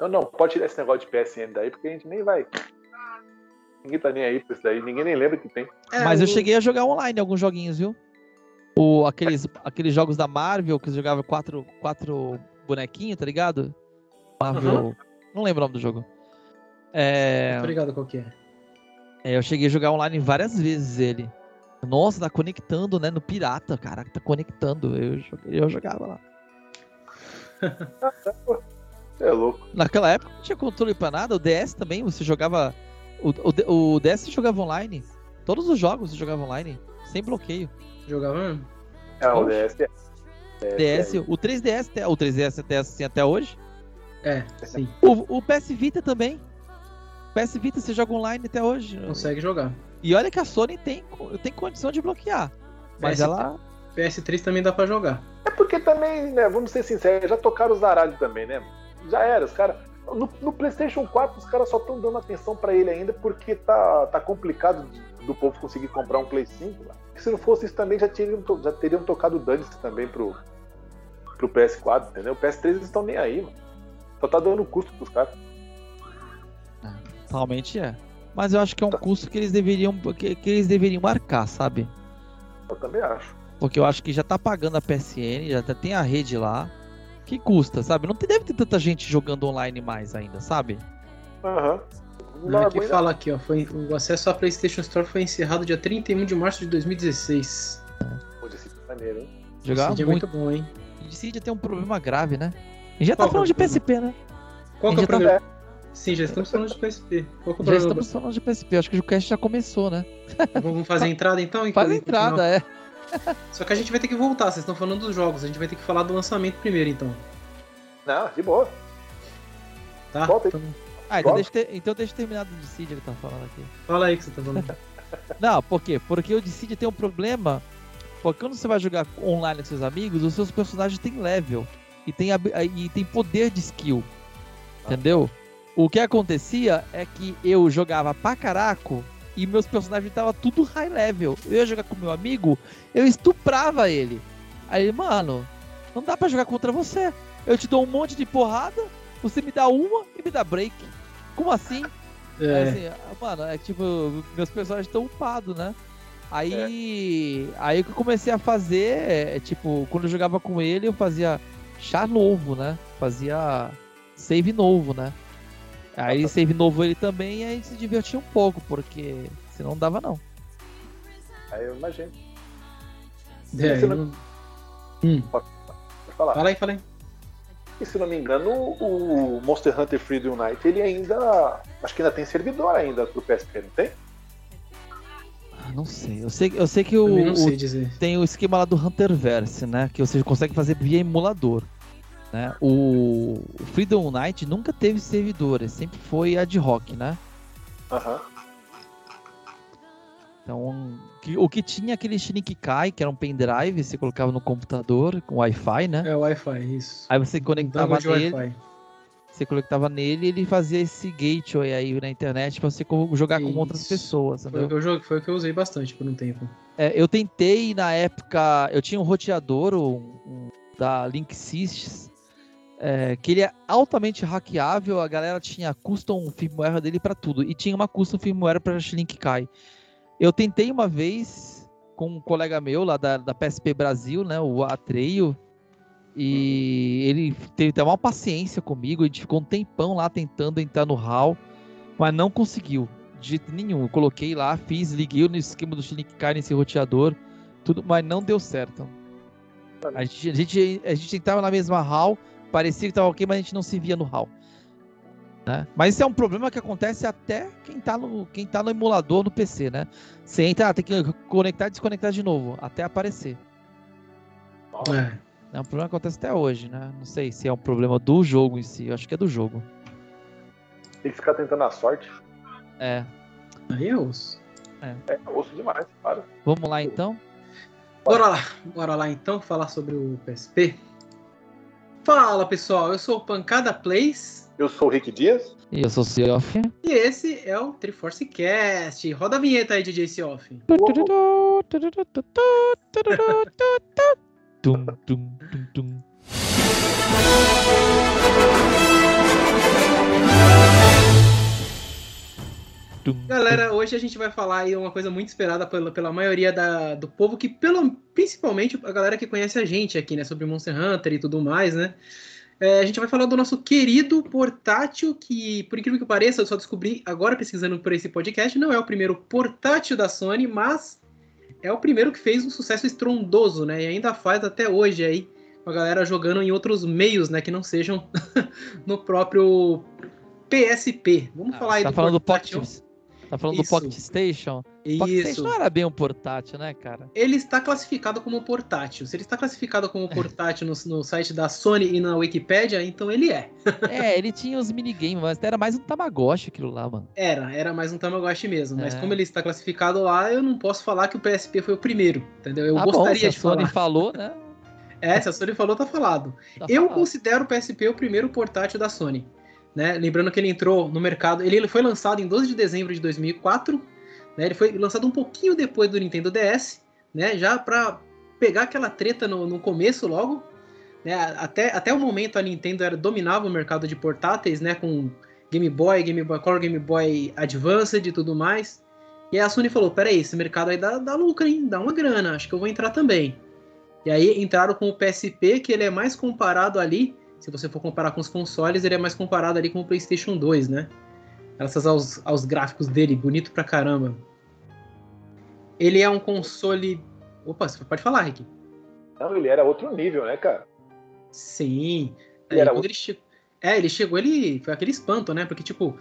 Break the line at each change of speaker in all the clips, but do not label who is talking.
Não, não, pode tirar esse negócio de PSN daí, porque a gente nem vai. Ninguém tá nem aí pra isso daí, ninguém nem lembra que tem.
É,
Mas eu cheguei a jogar online alguns joguinhos, viu? O, aqueles, aqueles jogos da Marvel que você jogava quatro, quatro bonequinhos, tá ligado? Marvel. Não lembro o nome do jogo. É,
Tô ligado qual que é.
é, eu cheguei a jogar online várias vezes ele. Nossa, tá conectando, né? No pirata, caraca, tá conectando. Eu, eu jogava lá.
É louco.
Naquela época não tinha controle pra nada. O DS também, você jogava. O, o, o DS você jogava online. Todos os jogos você jogava online. Sem bloqueio.
Jogava mesmo?
É, o. DS.
DS, o 3DS, até- o 3DS até assim até hoje.
É, sim.
O, o PS Vita também. O PS Vita você joga online até hoje.
Consegue jogar.
E olha que a Sony tem, tem condição de bloquear. Mas
PS
ela.
PS3 também dá pra jogar.
É porque também, né, vamos ser sinceros, já tocaram os Zaralho também, né? Já era, os caras. No, no PlayStation 4, os caras só estão dando atenção pra ele ainda porque tá, tá complicado de- do povo conseguir comprar um Play 5. Lá. Se não fosse isso também, já teriam, já teriam tocado dane-se também pro, pro PS4, entendeu? O PS3 eles estão nem aí, mano. Só tá dando custo pros caras.
Realmente é. Mas eu acho que é um custo que eles deveriam. Que, que eles deveriam marcar, sabe?
Eu também acho.
Porque eu acho que já tá pagando a PSN, já tá- tem a rede lá. Que custa, sabe? Não tem- deve ter tanta gente jogando online mais ainda, sabe?
Aham.
Não, aqui fala aqui, ó. Foi, o acesso à PlayStation Store foi encerrado dia 31 de março de 2016.
Pô, desse maneiro, hein?
Jogava
Esse dia é
muito.
muito bom, hein?
Dissidia tem um problema grave, né? E já tá
Qual é o
falando de? PSP, né?
Qual que é
Já
o
tá-
problema? Sim, já estamos falando de PSP. Qual que é o
Já
problema?
estamos falando de PSP. Acho que o cast já começou, né?
Vamos fazer a entrada então?
Faz a entrada, é.
Só que a gente vai ter que voltar, vocês estão falando dos jogos, a gente vai ter que falar do lançamento primeiro então.
Não, de boa.
Tá?
Volta aí.
Então,
Ah, então deixa, ter- então deixa eu terminar do Dissidia que tá falando aqui.
fala aí que você tá falando.
Não, por quê? Porque o Dissidia tem um problema. Porque quando você vai jogar online com seus amigos, os seus personagens têm level. E tem, e tem poder de skill. Entendeu? O que acontecia é que eu jogava pra caraco e meus personagens estavam tudo high level. Eu ia jogar com meu amigo, eu estuprava ele. Aí, ele, mano, não dá pra jogar contra você. Eu te dou um monte de porrada, você me dá uma e me dá break. Como assim? Aí,
É,
assim, mano, é tipo, meus personagens estão upados, né? Aí, aí o que eu comecei a fazer é, tipo, quando eu jogava com ele, eu fazia chá novo, né? Fazia save novo, né? Aí save novo ele também e aí se divertia um pouco, porque senão não dava não.
Aí eu imagino.
é,
você
eu não- Hum,
Pode falar.
fala aí, fala aí.
E se não me engano, o Monster Hunter Freedom Night, ele ainda. Acho que ainda tem servidor ainda pro PSP, não tem?
Ah, não sei. Eu sei, eu sei que o, o-
sei dizer.
tem o esquema lá do Hunterverse, né? Que você consegue fazer via emulador. Né? O, Freedom Night nunca teve servidores, sempre foi ad hoc, né?
Aham.
Então, que- o que tinha aquele Shinikikai, que era um pendrive, você colocava no computador com Wi-Fi, né?
É o Wi-Fi, isso.
Aí você conectava nele,
Wi-Fi.
você conectava nele e ele fazia esse gateway aí na internet pra você jogar com outras
Isso.
pessoas,
Foi o, eu foi o que eu usei bastante por um tempo.
É, eu tentei na época, eu tinha um roteador um, um da Linksys, é, que ele é altamente hackeável, a galera tinha custom firmware dele pra tudo, e tinha uma custom firmware para Kai. Eu tentei uma vez com um colega meu lá da, da PSP Brasil, né, o Atreio, e ele teve até uma paciência comigo, a gente ficou um tempão lá tentando entrar no HAL, mas não conseguiu de jeito nenhum. Eu coloquei lá, fiz, liguei no esquema do Shinikai nesse roteador, tudo, mas não deu certo. A gente, a gente, a gente entrava na mesma HAL, parecia que tava ok, mas a gente não se via no HAL. Né? Mas isso é um problema que acontece até quem tá no, quem tá no emulador no PC, né? Você entra, ah, tem que conectar e desconectar de novo, até aparecer.
É.
É um problema que acontece até hoje, né? Não sei se é um problema do jogo em si, eu acho que é do jogo.
Tem que ficar tentando a sorte.
É.
Aí é osso.
É osso demais, para.
Vamos lá então?
Bora lá, bora lá então falar sobre o PSP. Fala pessoal, eu sou o Pancada Plays
Eu sou o Rick Dias.
E eu sou o Seoff.
e esse é o Triforce Cast. Roda a vinheta aí, DJ Seoff.
Tum, tum, tum, tum.
Galera, hoje a gente vai falar aí uma coisa muito esperada pela, pela maioria da, do povo, que pelo, principalmente a galera que conhece a gente aqui, né? Sobre Monster Hunter e tudo mais, né? É, a gente vai falar do nosso querido portátil, que, por incrível que pareça, eu só descobri agora pesquisando por esse podcast, não é o primeiro portátil da Sony, mas é o primeiro que fez um sucesso estrondoso, né? E ainda faz até hoje aí, com a galera jogando em outros meios, né? Que não sejam no próprio PSP. Vamos ah, falar aí
tá do falando portátil. do Tá falando Isso. do Pocket Station? Isso. Pocket Station não era bem um portátil, né, cara?
Ele está classificado como portátil. Se ele está classificado como portátil no, no site da Sony e na Wikipedia, então ele é.
é, ele tinha os minigames, mas era mais um Tamagotchi aquilo lá, mano.
Era, era mais um Tamagotchi mesmo. É. Mas como ele está classificado lá, eu não posso falar que o PSP foi o primeiro, entendeu? Eu
ah,
gostaria bom,
de falar. a Sony falou, né?
É, se a Sony falou, tá falado. Tá eu falado. considero o PSP o primeiro portátil da Sony. Né? Lembrando que ele entrou no mercado, ele, foi lançado em 12 de dezembro de 2004, né? ele foi lançado um pouquinho depois do Nintendo DS, né? já para pegar aquela treta no, no começo logo. Né? Até, até o momento a Nintendo era, dominava o mercado de portáteis, né? com Game Boy, Game Boy Color, Game Boy Advanced e tudo mais. E a Sony falou: peraí, esse mercado aí dá, dá lucro, hein? Dá uma grana, acho que eu vou entrar também. E aí entraram com o PSP, que ele é mais comparado ali se você for comparar com os consoles, ele é mais comparado ali com o PlayStation 2, né? Graças aos, aos gráficos dele, bonito pra caramba. Ele é um console. Opa, você pode falar, Rick.
Não, ele era outro nível, né, cara?
Sim. Ele é, era outro... ele che... É, ele chegou, ele. Foi aquele espanto, né? Porque, tipo,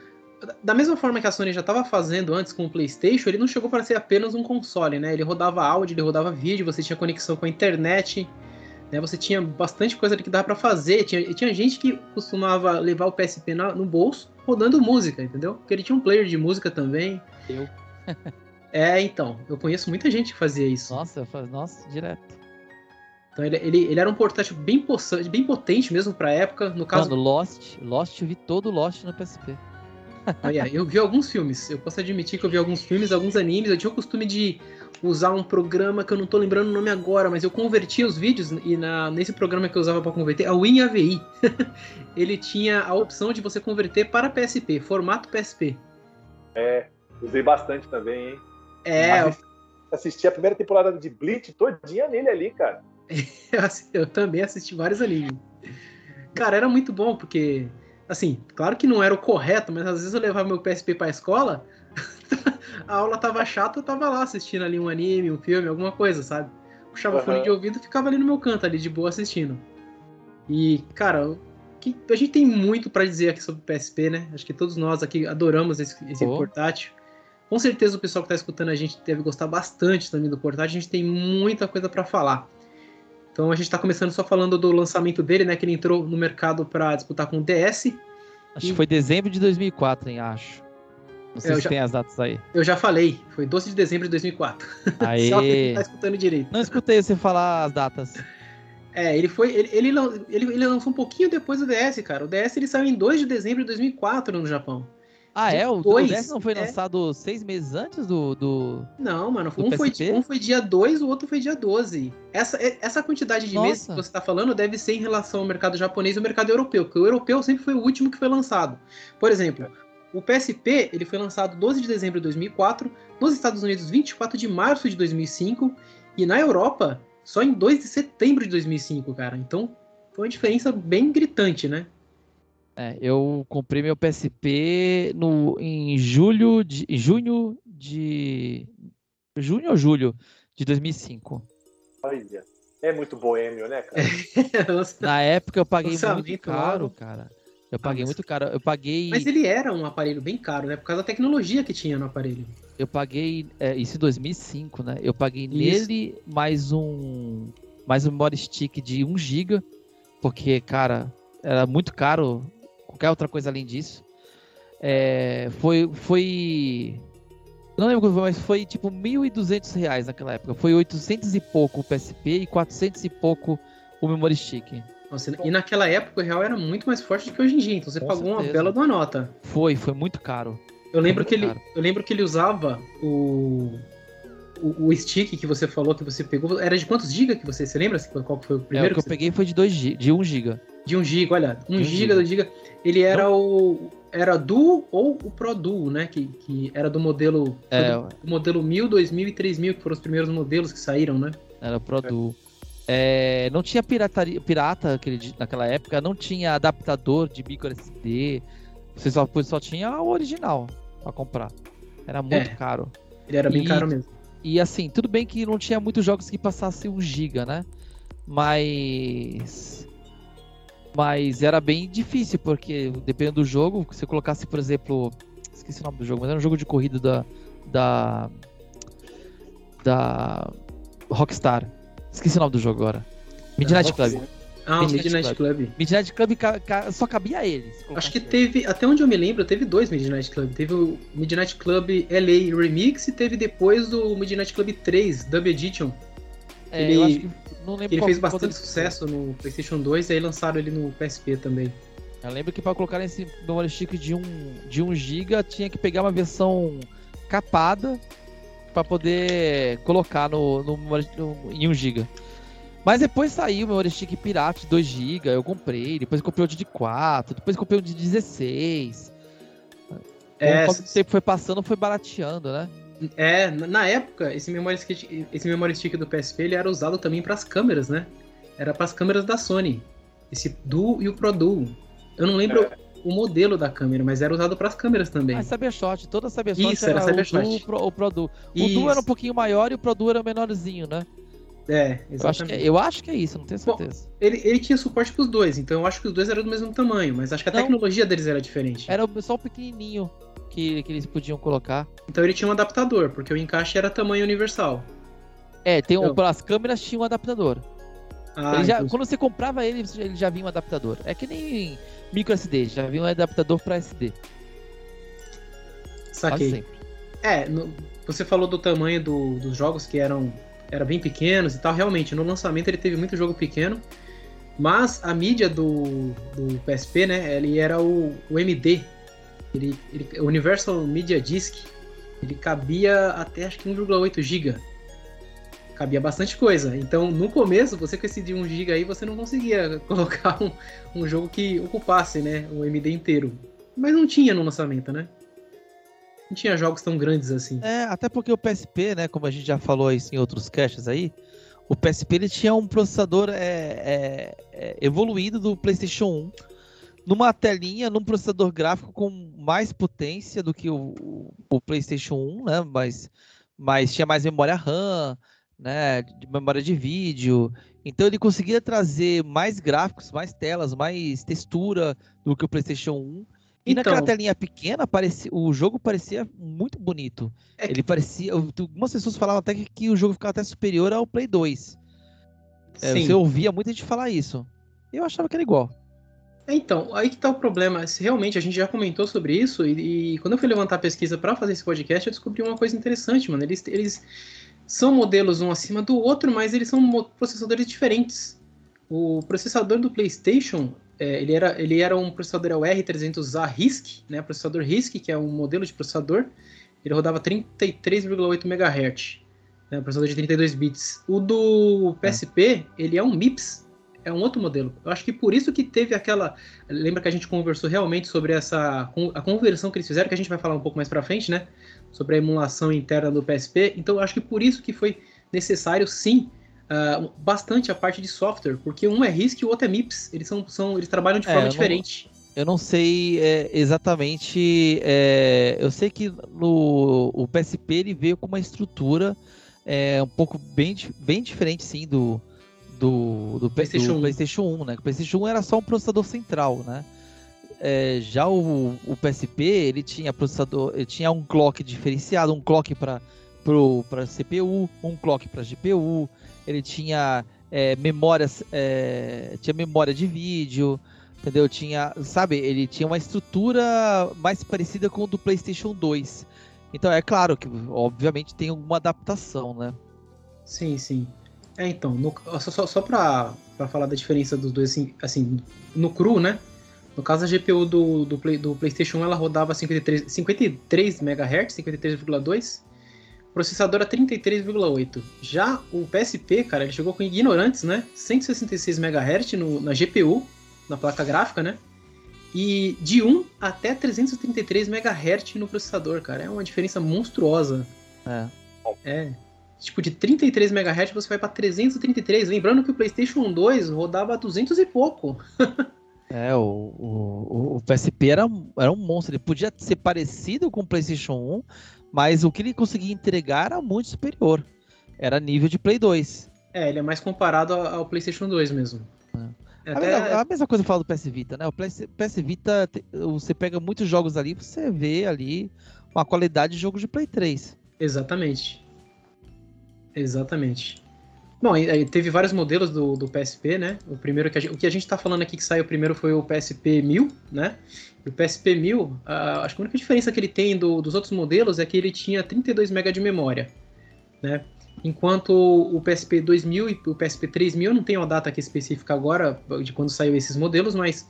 da mesma forma que a Sony já estava fazendo antes com o PlayStation, ele não chegou para ser apenas um console, né? Ele rodava áudio, ele rodava vídeo, você tinha conexão com a internet. Né, você tinha bastante coisa que dava para fazer. Tinha, tinha gente que costumava levar o PSP na, no bolso rodando música, entendeu? Porque ele tinha um player de música também.
Eu.
é, então. Eu conheço muita gente que fazia isso.
Nossa, faz... nossa, direto.
Então ele, ele, ele, era um portátil bem, bem potente mesmo pra época. No caso.
Mano, Lost. Lost, eu vi todo Lost no PSP.
Olha, eu vi alguns filmes. Eu posso admitir que eu vi alguns filmes, alguns animes. Eu tinha o costume de usar um programa que eu não tô lembrando o nome agora, mas eu convertia os vídeos e na, nesse programa que eu usava para converter, a WinAVI, ele tinha a opção de você converter para PSP, formato PSP.
É, usei bastante também, hein?
É.
Assisti, assisti a primeira temporada de Bleach todinha nele ali, cara.
eu também assisti vários animes. Cara, era muito bom, porque, assim, claro que não era o correto, mas às vezes eu levava meu PSP pra escola, a aula tava chata, eu tava lá assistindo ali um anime, um filme, alguma coisa, sabe? Puxava uhum. fone de ouvido e ficava ali no meu canto, ali de boa assistindo. E, cara, que, a gente tem muito para dizer aqui sobre o PSP, né? Acho que todos nós aqui adoramos esse, esse oh. portátil. Com certeza o pessoal que tá escutando a gente deve gostar bastante também do portátil. A gente tem muita coisa para falar. Então a gente tá começando só falando do lançamento dele, né? Que ele entrou no mercado para disputar com o DS.
Acho e... que foi dezembro de 2004, hein? Acho. Não sei eu se já, tem as datas aí.
Eu já falei, foi 12 de dezembro de 2004.
Aí. Só
que não tá escutando direito.
Não escutei você falar as datas.
É, ele foi. Ele, ele, ele, ele lançou um pouquinho depois do DS, cara. O DS ele saiu em 2 de dezembro de 2004 no Japão.
Ah, é? O, o DS não foi é... lançado seis meses antes do. do
não, mano. Do um, foi, um foi dia 2, o outro foi dia 12. Essa, essa quantidade de Nossa. meses que você está falando deve ser em relação ao mercado japonês e ao mercado europeu, porque o europeu sempre foi o último que foi lançado. Por exemplo, o PSP ele foi lançado 12 de dezembro de 2004, nos Estados Unidos 24 de março de 2005 e na Europa só em 2 de setembro de 2005, cara. Então foi uma diferença bem gritante, né?
É, eu comprei meu PSP no, em julho de em junho de junho ou julho de 2005.
Olha, é muito boêmio, né, cara?
Na época eu paguei muito caro, cara. Eu paguei ah, mas... muito caro. Eu paguei.
Mas ele era um aparelho bem caro, né? Por causa da tecnologia que tinha no aparelho.
Eu paguei. É, isso em 2005, né? Eu paguei isso. nele mais um. Mais um memory stick de 1 GB. Porque, cara, era muito caro. Qualquer outra coisa além disso. É, foi. Foi. Não lembro mas foi tipo 1.200 reais naquela época. Foi 800 e pouco o PSP e 400 e pouco o memory stick.
Nossa, e naquela época o real era muito mais forte do que hoje em dia, então você Com pagou certeza. uma bela de uma nota.
Foi, foi muito caro.
Eu lembro, que ele, eu lembro que ele usava o, o, o, stick que você falou que você pegou. Era de quantos gigas que você. Você lembra qual foi o primeiro?
É, o que, que eu
você...
peguei foi de 2 de 1 um giga.
De 1 GB, olha, 1 GB, 2 GB. Ele era Não. o era Duo ou o Pro Duo, né? Que, que era do modelo
é,
do, modelo 1000, 2000 e 3000, que foram os primeiros modelos que saíram, né?
Era o Pro Duo. É, não tinha pirataria, pirata aquele, naquela época, não tinha adaptador de micro SD. Você só, só tinha o original para comprar. Era muito é, caro.
Ele era bem e, caro mesmo.
E assim, tudo bem que não tinha muitos jogos que passassem 1 GB, né? Mas mas era bem difícil, porque dependendo do jogo, se você colocasse, por exemplo. Esqueci o nome do jogo, mas era um jogo de corrida da. Da. Da. Rockstar. Esqueci o nome do jogo agora. Midnight Club.
Ah, Midnight, Midnight Club. Club.
Midnight Club ca, ca, só cabia eles.
Acho que teve, até onde eu me lembro, teve dois Midnight Club. Teve o Midnight Club LA Remix e teve depois o Midnight Club 3, Dub Edition. É, ele, eu acho que não lembro ele fez bastante sucesso no PlayStation 2 e aí lançaram ele no PSP também.
Eu lembro que para colocar esse memory stick de 1 de 1 GB tinha que pegar uma versão capada para poder colocar no, no, no, em 1 GB. Mas depois saiu o memory stick pirata de 2 GB, eu comprei, depois comprei outro de 4, depois comprei um de 16. É, o tempo foi passando, foi barateando, né?
É, na época, esse memory stick, esse memory stick do PSP ele era usado também para as câmeras, né? Era para as câmeras da Sony. Esse Duo e o Pro Duo. Eu não lembro é. o modelo da câmera, mas era usado para as câmeras também. Ah,
Cybershot, toda Cybershot Isso, era, era o Duo, o Pro, o Pro Duo. O isso. Duo era um pouquinho maior e o Pro Duo era menorzinho, né?
É,
exatamente. Eu acho, que, é, eu acho que é isso, não tenho certeza. Bom,
ele, ele tinha suporte pros dois, então eu acho que os dois eram do mesmo tamanho, mas acho que a não, tecnologia deles era diferente.
Era só o pequenininho que, que eles podiam colocar.
Então ele tinha um adaptador, porque o encaixe era tamanho universal.
É, tem um, então... as câmeras tinham um adaptador. Ah, já. Quando você comprava ele, ele já vinha um adaptador. É que nem micro SD, já vinha um adaptador para SD.
Saquei. É, no, você falou do tamanho do, dos jogos que eram, eram bem pequenos e tal. Realmente, no lançamento ele teve muito jogo pequeno. Mas a mídia do, do PSP, né? Ele era o, o MD, ele, ele, o Universal Media Disk, ele cabia até acho que 1,8 GB. Cabia bastante coisa. Então, no começo, você com esse de 1 GB aí, você não conseguia colocar um, um jogo que ocupasse, né, o MD inteiro. Mas não tinha no lançamento, né? Não tinha jogos tão grandes assim.
É, até porque o PSP, né, como a gente já falou em outros caches aí, o PSP ele tinha um processador é, é, é, evoluído do PlayStation 1 numa telinha, num processador gráfico com mais potência do que o, o PlayStation 1, né? Mas, mas tinha mais memória RAM, né? De memória de vídeo. Então ele conseguia trazer mais gráficos, mais telas, mais textura do que o PlayStation 1. E então, naquela telinha pequena, parecia, o jogo parecia muito bonito. É ele parecia. Algumas pessoas falavam até que, que, o jogo ficava até superior ao Play 2. É, você ouvia muita gente falar isso. Eu achava que era igual.
É, então, aí que tá o problema. Realmente a gente já comentou sobre isso, e, e quando eu fui levantar a pesquisa para fazer esse podcast, eu descobri uma coisa interessante, mano. Eles, eles são modelos um acima do outro, mas eles são processadores diferentes. O processador do PlayStation, é, ele, era, ele era um processador R300A RISC, né? Processador RISC, que é um modelo de processador. Ele rodava 33,8 MHz, né? Processador de 32 bits. O do PSP, ele é um MIPS, é um outro modelo. Eu acho que por isso que teve aquela. Lembra que a gente conversou realmente sobre essa a conversão que eles fizeram, que a gente vai falar um pouco mais para frente, né? Sobre a emulação interna do PSP. Então eu acho que por isso que foi necessário sim uh, bastante a parte de software, porque um é RISC e o outro é MIPS. Eles são, são eles trabalham de é, forma diferente.
eu não sei é, exatamente. É, eu sei que no, o PSP ele veio com uma estrutura é, um pouco bem, bem diferente, sim, do, do, do, PlayStation, do 1. PlayStation 1, né? O PlayStation 1 era só um processador central, né? É, já o, o, PSP ele tinha processador, ele tinha um clock diferenciado, um clock para para CPU, um clock para GPU, ele tinha é, memórias, é, tinha memória de vídeo, entendeu? Tinha, sabe, ele tinha uma estrutura mais parecida com o do PlayStation 2. Então é claro que, obviamente, tem alguma adaptação, né?
Sim, sim. É, então, no, só, só pra, pra falar da diferença dos dois, assim, assim, no cru, né? No caso, a GPU do, do, Play, do PlayStation 1 ela rodava 53, 53 MHz, 53,2, processador a 33,8. Já o PSP, cara, ele chegou com ignorantes, né? 166 MHz no, na GPU na placa gráfica, né? E de 1 até 333 MHz no processador, cara. É uma diferença monstruosa.
É.
É. Tipo, de 33 MHz você vai para 333. Lembrando que o PlayStation 2 rodava 200 e pouco.
é, o, o, o PSP era, era um monstro. Ele podia ser parecido com o PlayStation 1, mas o que ele conseguia entregar era muito superior. Era nível de Play 2.
É, ele é mais comparado ao PlayStation 2 mesmo.
É. Até... A, mesma, a, mesma, coisa eu falo do PS Vita, né? O PS, PS Vita, você pega muitos jogos ali, você vê ali uma qualidade de jogo de Play 3.
Exatamente. Exatamente. Bom, teve vários modelos do, do PSP, né? O primeiro que a gente, o que a gente tá falando aqui que saiu primeiro foi o PSP 1000, né? O PSP 1000, uh, acho que a única diferença que ele tem do, dos outros modelos é que ele tinha 32 MB de memória, né? Enquanto o PSP 2000 e o PSP 3000, não tem uma data aqui específica agora de quando saiu esses modelos, mas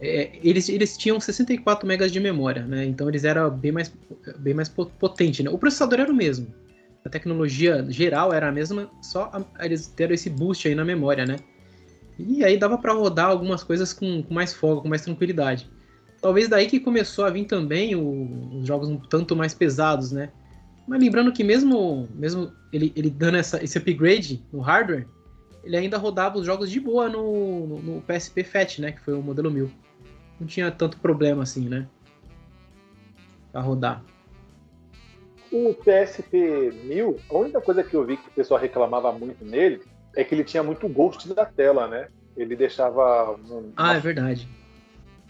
é, eles, eles tinham 64 MB de memória, né? Então eles eram bem mais, bem mais potente, né? O processador era o mesmo. A tecnologia geral era a mesma, só a, eles deram esse boost aí na memória, né? E aí dava para rodar algumas coisas com, com, mais folga, com mais tranquilidade. Talvez daí que começou a vir também o, os jogos um tanto mais pesados, né? Mas lembrando que mesmo, mesmo ele, ele dando essa, esse upgrade no hardware, ele ainda rodava os jogos de boa no, no, no, PSP Fat, né? Que foi o modelo 1000. Não tinha tanto problema assim, né? Pra rodar.
O PSP 1000, a única coisa que eu vi que o pessoal reclamava muito nele é que ele tinha muito ghost da tela, né? Ele deixava. Um,
ah, uma... é verdade.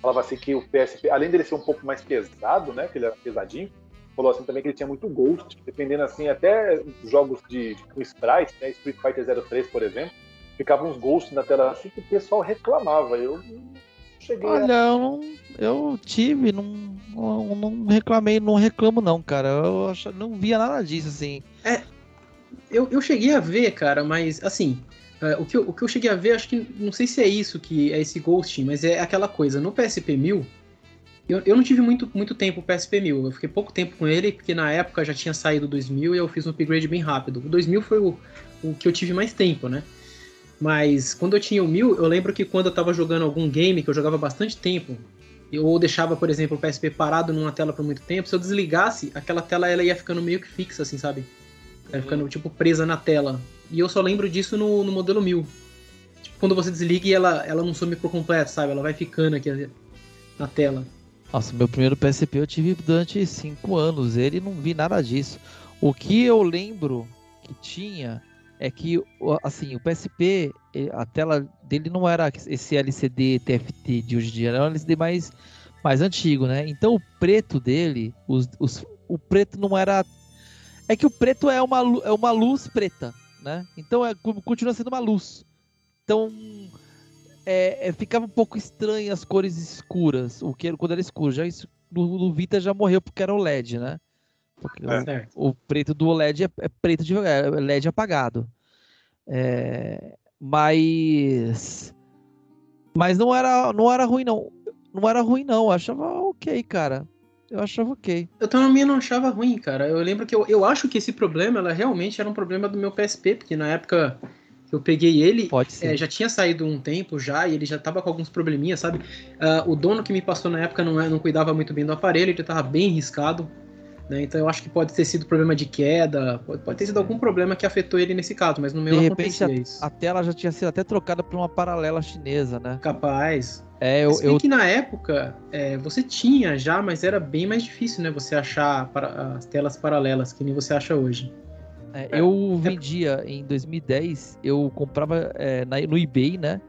Falava assim que o PSP, além dele ser um pouco mais pesado, né? Que ele era pesadinho, falou assim também que ele tinha muito ghost, dependendo assim, até jogos de, de com sprite, né, Street Fighter 03, por exemplo, ficavam uns ghosts na tela assim que o pessoal reclamava. Eu cheguei
Olha, a... eu, não, eu tive, não, não, não, reclamei, não reclamo não, cara. Eu ach, não via nada disso, assim.
É, eu, eu cheguei a ver, cara, mas assim, é, o, que eu, o que eu cheguei a ver, acho que, não sei se é isso que é esse ghosting, mas é aquela coisa, no PSP 1000, eu, eu não tive muito, muito tempo o PSP 1000, eu fiquei pouco tempo com ele, porque na época já tinha saído o 2000 e eu fiz um upgrade bem rápido. O 2000 foi o, o que eu tive mais tempo, né? Mas quando eu tinha o 1000, eu lembro que quando eu tava jogando algum game que eu jogava bastante tempo, ou deixava, por exemplo, o PSP parado numa tela por muito tempo, se eu desligasse, aquela tela ela ia ficando meio que fixa, assim, sabe? Ia uhum. ficando, tipo, presa na tela. E eu só lembro disso no, no modelo 1000. Tipo, quando você desliga e ela, ela não some por completo, sabe? Ela vai ficando aqui na tela.
Nossa, meu primeiro PSP eu tive durante cinco anos. Ele não vi nada disso. O que eu lembro que tinha é que, assim, o PSP, a tela dele não era esse LCD TFT de hoje em dia, era um LCD mais, mais antigo, né? Então o preto dele, os, os, o preto não era. É que o preto é uma, é uma luz preta, né? Então é, continua sendo uma luz. Então é, é, ficava um pouco estranho as cores escuras, o que quando era escuro. Já no, no Vita já morreu porque era o LED, né? É. O, o, preto do OLED é, é preto de é LED apagado. É, mas mas não era não era ruim não. Não era ruim não, eu achava OK, cara. Eu achava ok.
Eu também não achava ruim, cara. Eu lembro que eu, eu acho que esse problema ela realmente era um problema do meu PSP, porque na época eu peguei ele, é, já tinha saído um tempo já, e ele já tava com alguns probleminhas, sabe? Uh, o dono que me passou na época não, é, não cuidava muito bem do aparelho, ele tava bem riscado, né? Então eu acho que pode ter sido problema de queda, pode, pode ter sido algum problema que afetou ele nesse caso, mas no meu
de repente, a, isso. a tela já tinha sido até trocada por uma paralela chinesa, né?
Capaz.
É, eu, eu...
que na época é, você tinha já, mas era bem mais difícil, né? Você achar para, as telas paralelas, que nem você acha hoje.
É, eu vendia em 2010, eu comprava é, na, no eBay, né?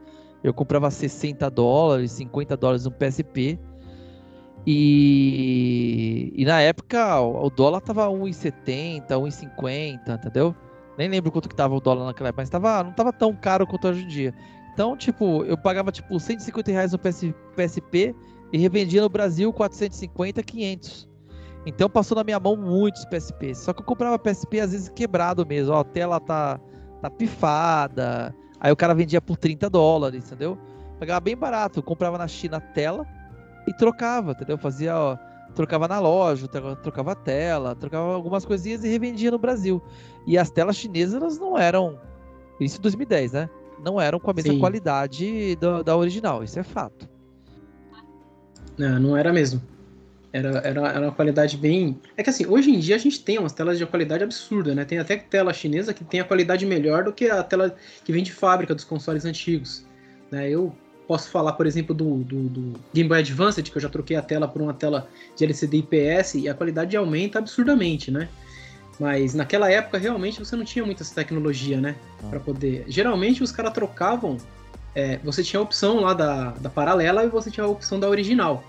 Eu comprava 60 dólares, 50 dólares no PSP. E, e na época o dólar tava 1,70, 1,50, entendeu? Nem lembro quanto que tava o dólar naquela época, mas tava, não tava tão caro quanto hoje em dia. Então, tipo, eu pagava tipo 150 reais no PS, PSP e revendia no Brasil 450, 500. Então passou na minha mão muitos PSP. Só que eu comprava PSP às vezes quebrado mesmo. Ó, a tela tá, tá pifada. Aí o cara vendia por 30 dólares, entendeu? Pagava bem barato. Eu comprava na China a tela e trocava, entendeu? Fazia, ó, trocava na loja, trocava tela, trocava algumas coisinhas e revendia no Brasil. E as telas chinesas elas não eram. Isso em 2010, né? não eram com a mesma Sim. qualidade da, da original, isso é fato.
Não, não era mesmo. Era, era, era uma qualidade bem. É que assim, hoje em dia a gente tem umas telas de qualidade absurda, né? Tem até tela chinesa que tem a qualidade melhor do que a tela que vem de fábrica dos consoles antigos. Né? Eu posso falar, por exemplo, do, do, do, Game Boy Advance, que eu já troquei a tela por uma tela de LCD IPS e a qualidade aumenta absurdamente, né? Mas naquela época realmente você não tinha muita essa tecnologia, né? Ah. Para poder. Geralmente os caras trocavam. É, você tinha a opção lá da, da paralela e você tinha a opção da original.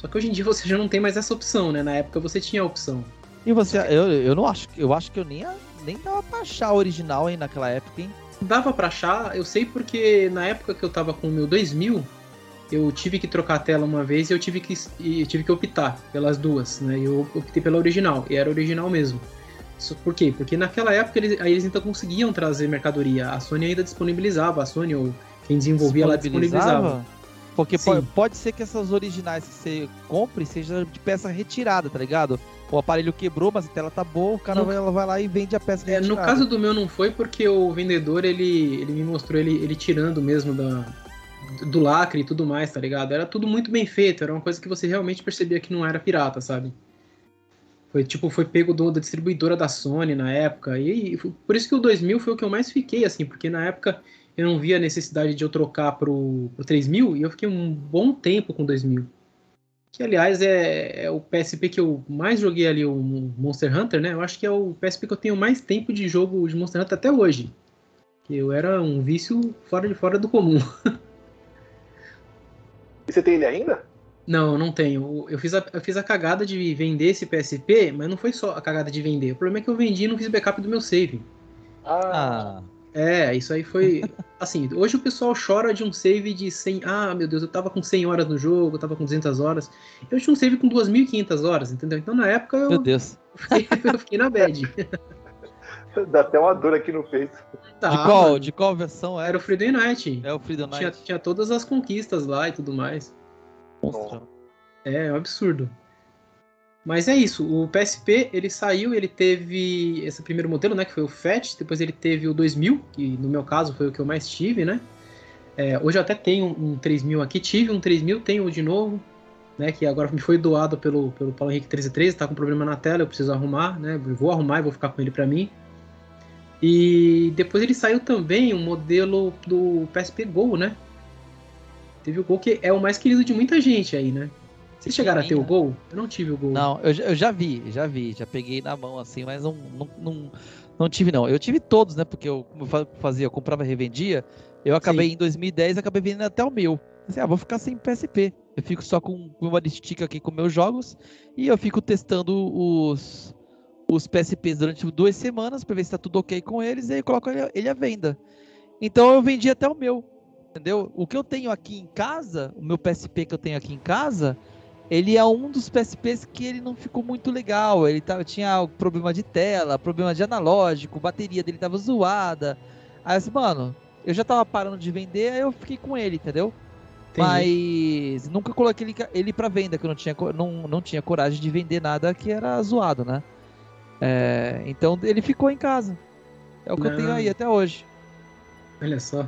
Só que hoje em dia você já não tem mais essa opção, né? Na época você tinha a opção.
E você, eu, eu não acho, eu acho que eu nem, nem dava pra achar a original, hein, naquela época, hein?
Dava pra achar, eu sei porque na época que eu tava com o meu 2000, eu tive que trocar a tela uma vez e eu tive que, eu tive que optar pelas duas, né? Eu optei pela original, e era original mesmo. Isso por quê? Porque naquela época eles, aí eles então conseguiam trazer mercadoria. A Sony ainda disponibilizava, a Sony ou quem desenvolvia ela disponibilizava.
Porque pode, pode, ser que essas originais que você compre seja de peça retirada, tá ligado? O aparelho quebrou, mas a tela tá boa, o cara no... vai, vai lá e vende a peça
é, retirada. No caso do meu não foi porque o vendedor, ele, ele me mostrou ele, ele tirando mesmo da, do lacre e tudo mais, tá ligado? Era tudo muito bem feito, era uma coisa que você realmente percebia que não era pirata, sabe? Foi tipo, foi pego do, da distribuidora da Sony na época. E, e por isso que o 2000 foi o que eu mais fiquei, assim, porque na época eu não via a necessidade de eu trocar pro, pro 3000 e eu fiquei um bom tempo com 2000. Que, aliás, é, é, o PSP que eu mais joguei ali, o Monster Hunter, né? Eu acho que é o PSP que eu tenho mais tempo de jogo de Monster Hunter até hoje. Que eu era um vício fora de fora do comum.
E você tem ele ainda?
Não, não tenho. Eu fiz, a, eu fiz a cagada de vender esse PSP, mas não foi só a cagada de vender. O problema é que eu vendi e não fiz backup do meu save.
Ah.
É, isso aí foi. Assim, hoje o pessoal chora de um save de 100. Ah, meu Deus, eu tava com 100 horas no jogo, eu tava com 200 horas. Eu tinha um save com 2.500 horas, entendeu? Então na época eu.
Meu Deus.
Fiquei, eu fiquei na bad.
Dá até uma dor aqui no peito.
Tá, de, qual, de qual versão
era? Era o Freedom Night.
É o Freedom Night.
Tinha, tinha todas as conquistas lá e tudo mais. Monstro. É, é um absurdo. Mas é isso, o PSP ele saiu, ele teve esse primeiro modelo, né, que foi o FAT, depois ele teve o 2000, que no meu caso foi o que eu mais tive, né. É, hoje eu até tenho um 3000 aqui, tive um 3000, tenho de novo, né, que agora me foi doado pelo, pelo Paulo Henrique 1313, tá com problema na tela, eu preciso arrumar, né, vou arrumar e vou ficar com ele para mim. E depois ele saiu também um modelo do PSP Go, né, teve o Gol que é o mais querido de muita gente aí, né. Vocês chegaram a ter o Gol? Eu não tive o Gol.
Não, eu, eu já vi, já vi, já peguei na mão assim, mas não, não, não, não tive não. Eu tive todos, né? Porque eu como eu fazia, eu comprava e revendia. Eu acabei Sim. em 2010, acabei vendendo até o meu. Assim, ah, vou ficar sem PSP. Eu fico só com uma stick aqui com meus jogos e eu fico testando os os PSPs durante duas semanas para ver se tá tudo ok com eles e aí eu coloco ele, ele à venda. Então eu vendi até o meu, entendeu? O que eu tenho aqui em casa, o meu PSP que eu tenho aqui em casa, ele é um dos PSPs que ele não ficou muito legal. Ele tava, tinha problema de tela, problema de analógico, bateria dele tava zoada. Aí assim, mano, eu já tava parando de vender, aí eu fiquei com ele, entendeu? Entendi. Mas nunca coloquei ele, ele para venda, que eu não tinha, não, não tinha coragem de vender nada que era zoado, né? É, então ele ficou em casa. É o que não. eu tenho aí até hoje.
Olha só.